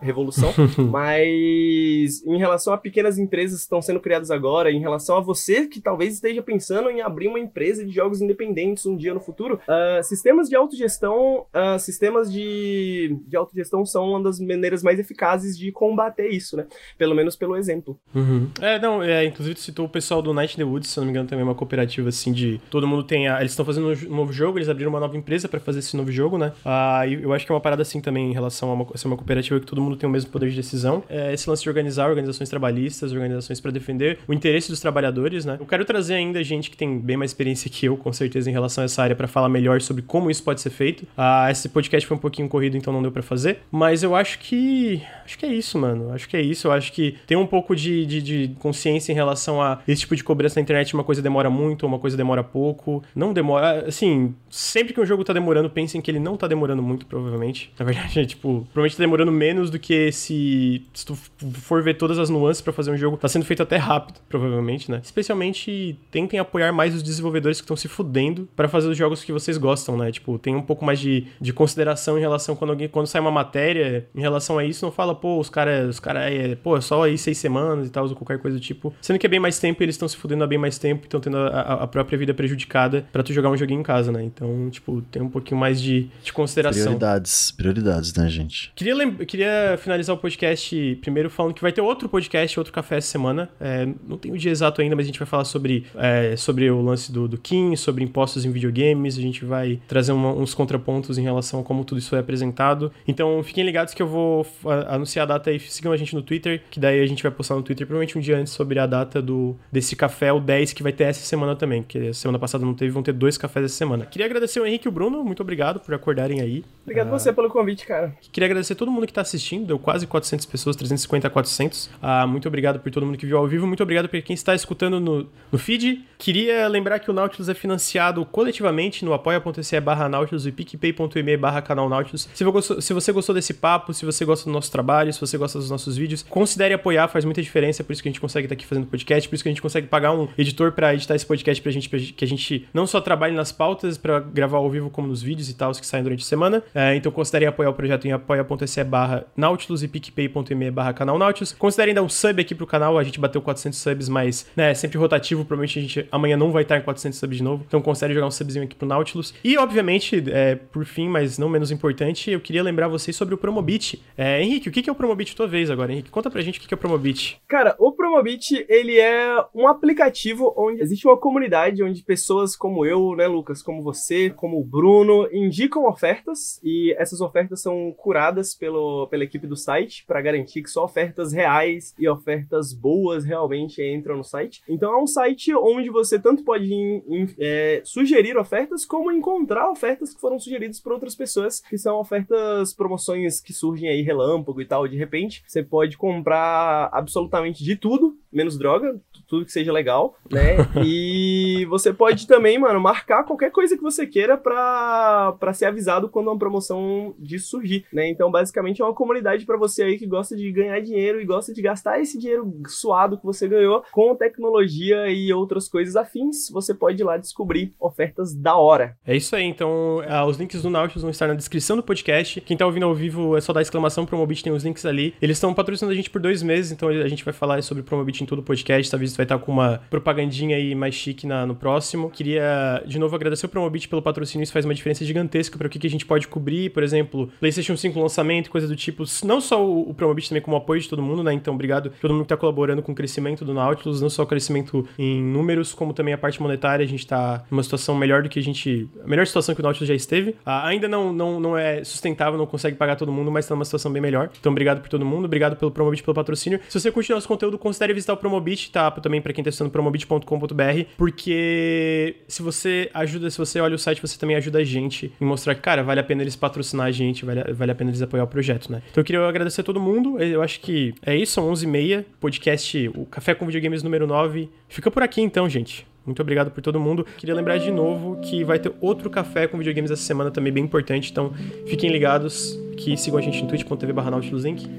revolução, mas em relação a pequenas empresas que estão sendo criadas agora, em relação a você que talvez esteja pensando em abrir uma empresa de jogos independentes um dia no futuro, uh, sistemas de autogestão, uh, sistemas de, de autogestão são uma das maneiras mais eficazes de combater isso, né? Pelo menos pelo exemplo. Uhum. É, não, é, inclusive tu citou o pessoal do Night in the Woods, se não me engano, também é uma cooperativa assim de todo mundo tem, a, eles estão fazendo um novo jogo, eles abriram uma nova empresa para fazer esse novo jogo, né? Uh, eu acho que é uma parada assim também em relação a uma, ser uma cooperativa que todo mundo tem o mesmo poder de decisão. É esse lance de organizar organizações trabalhistas, organizações para defender o interesse dos trabalhadores, né? Eu quero trazer ainda gente que tem bem mais experiência que eu, com certeza, em relação a essa área, para falar melhor sobre como isso pode ser feito. Ah, esse podcast foi um pouquinho corrido, então não deu para fazer. Mas eu acho que. Acho que é isso, mano. Acho que é isso. Eu acho que tem um pouco de, de, de consciência em relação a esse tipo de cobrança na internet. Uma coisa demora muito, uma coisa demora pouco. Não demora. Assim, sempre que um jogo tá demorando, pensem que ele não tá demorando muito, provavelmente. Na verdade, é, tipo, provavelmente tá demorando menos do que se, se tu for ver todas as nuances para fazer um jogo, tá sendo feito até rápido, provavelmente, né? Especialmente tentem apoiar mais os desenvolvedores que estão se fudendo para fazer os jogos que vocês gostam, né? Tipo, tem um pouco mais de, de consideração em relação quando alguém quando sai uma matéria em relação a isso, não fala, pô, os caras, os caras, é, pô, é só aí seis semanas e tal, ou qualquer coisa do tipo. Sendo que é bem mais tempo e eles estão se fudendo há bem mais tempo e estão tendo a, a, própria vida prejudicada para tu jogar um joguinho em casa, né? Então, tipo, tem um pouquinho mais de, de consideração. Prioridades, prioridades, né, gente? Queria, queria finalizar finalizar o podcast primeiro falando que vai ter outro podcast, outro café essa semana. É, não tem o dia exato ainda, mas a gente vai falar sobre, é, sobre o lance do, do Kim, sobre impostos em videogames. A gente vai trazer uma, uns contrapontos em relação a como tudo isso foi apresentado. Então fiquem ligados que eu vou anunciar a data aí. Sigam a gente no Twitter, que daí a gente vai postar no Twitter provavelmente um dia antes sobre a data do, desse café, o 10, que vai ter essa semana também. Porque semana passada não teve, vão ter dois cafés essa semana. Queria agradecer o Henrique e o Bruno. Muito obrigado por acordarem aí. Obrigado uh, você pelo convite, cara. Queria agradecer todo mundo que tá assistindo. Deu quase 400 pessoas, 350 a 400. Ah, muito obrigado por todo mundo que viu ao vivo. Muito obrigado por quem está escutando no, no feed. Queria lembrar que o Nautilus é financiado coletivamente no apoia.se barra Nautilus e picpay.me barra canal Nautilus. Se, se você gostou desse papo, se você gosta do nosso trabalho, se você gosta dos nossos vídeos, considere apoiar, faz muita diferença. Por isso que a gente consegue estar aqui fazendo podcast, por isso que a gente consegue pagar um editor para editar esse podcast pra gente, pra que a gente não só trabalhe nas pautas para gravar ao vivo, como nos vídeos e tal que saem durante a semana. É, então considere apoiar o projeto em apoia.se barra Nautilus e picpay.me barra canal Nautilus. Considerem dar um sub aqui pro canal, a gente bateu 400 subs, mas né, é sempre rotativo, provavelmente a gente amanhã não vai estar em 400 subs de novo, então considere jogar um subzinho aqui pro Nautilus. E, obviamente, é, por fim, mas não menos importante, eu queria lembrar vocês sobre o Promobit. É, Henrique, o que é o Promobit tua vez agora, Henrique? Conta pra gente o que é o Promobit. Cara, o Promobit, ele é um aplicativo onde existe uma comunidade onde pessoas como eu, né, Lucas, como você, como o Bruno, indicam ofertas e essas ofertas são curadas pelo, pela equipe do site para garantir que só ofertas reais e ofertas boas realmente entram no site. Então é um site onde você tanto pode in, in, é, sugerir ofertas como encontrar ofertas que foram sugeridas por outras pessoas, que são ofertas, promoções que surgem aí relâmpago e tal, de repente. Você pode comprar absolutamente de tudo, menos droga, tudo que seja legal, né? e você pode também, mano, marcar qualquer coisa que você queira pra, ser avisado quando uma promoção disso surgir, né? Então, basicamente, é uma comunidade para você aí que gosta de ganhar dinheiro e gosta de gastar esse dinheiro suado que você ganhou com tecnologia e outras coisas afins. Você pode ir lá descobrir ofertas da hora. É isso aí, então ah, os links do Nautilus vão estar na descrição do podcast. Quem tá ouvindo ao vivo é só dar exclamação Promobit, tem os links ali. Eles estão patrocinando a gente por dois meses, então a gente vai falar sobre Promobit em todo o podcast. Talvez vai estar com uma propagandinha aí mais chique na, no próximo. Queria, de novo, agradecer o Promobit pelo patrocínio, isso faz uma diferença gigantesca para o que, que a gente pode cobrir, por exemplo, PlayStation 5 lançamento, coisa do tipo. Não só o, o Promobit, também como apoio de todo mundo, né? Então, obrigado todo mundo que tá colaborando com o crescimento do Nautilus, não só o crescimento em números, como também a parte monetária. A gente tá numa situação melhor do que a gente. A melhor situação que o Nautilus já esteve. Ah, ainda não, não, não é sustentável, não consegue pagar todo mundo, mas tá numa situação bem melhor. Então, obrigado por todo mundo, obrigado pelo Promobit pelo patrocínio. Se você curte nosso conteúdo, considere visitar o Promobit, tá? Também para quem tá acessando promobit.com.br, porque se você ajuda, se você olha o site, você também ajuda a gente em mostrar que, cara, vale a pena eles patrocinar a gente, vale, vale a pena eles apoiar o projeto, né? Então eu queria agradecer a todo mundo, eu acho que é isso, são 11h30, podcast, o Café com Videogames número 9. Fica por aqui então, gente. Muito obrigado por todo mundo. Queria lembrar de novo que vai ter outro café com videogames essa semana também bem importante, então fiquem ligados que sigam a gente em twitch.tv barra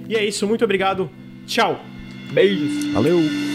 E é isso, muito obrigado. Tchau. Beijos. Valeu.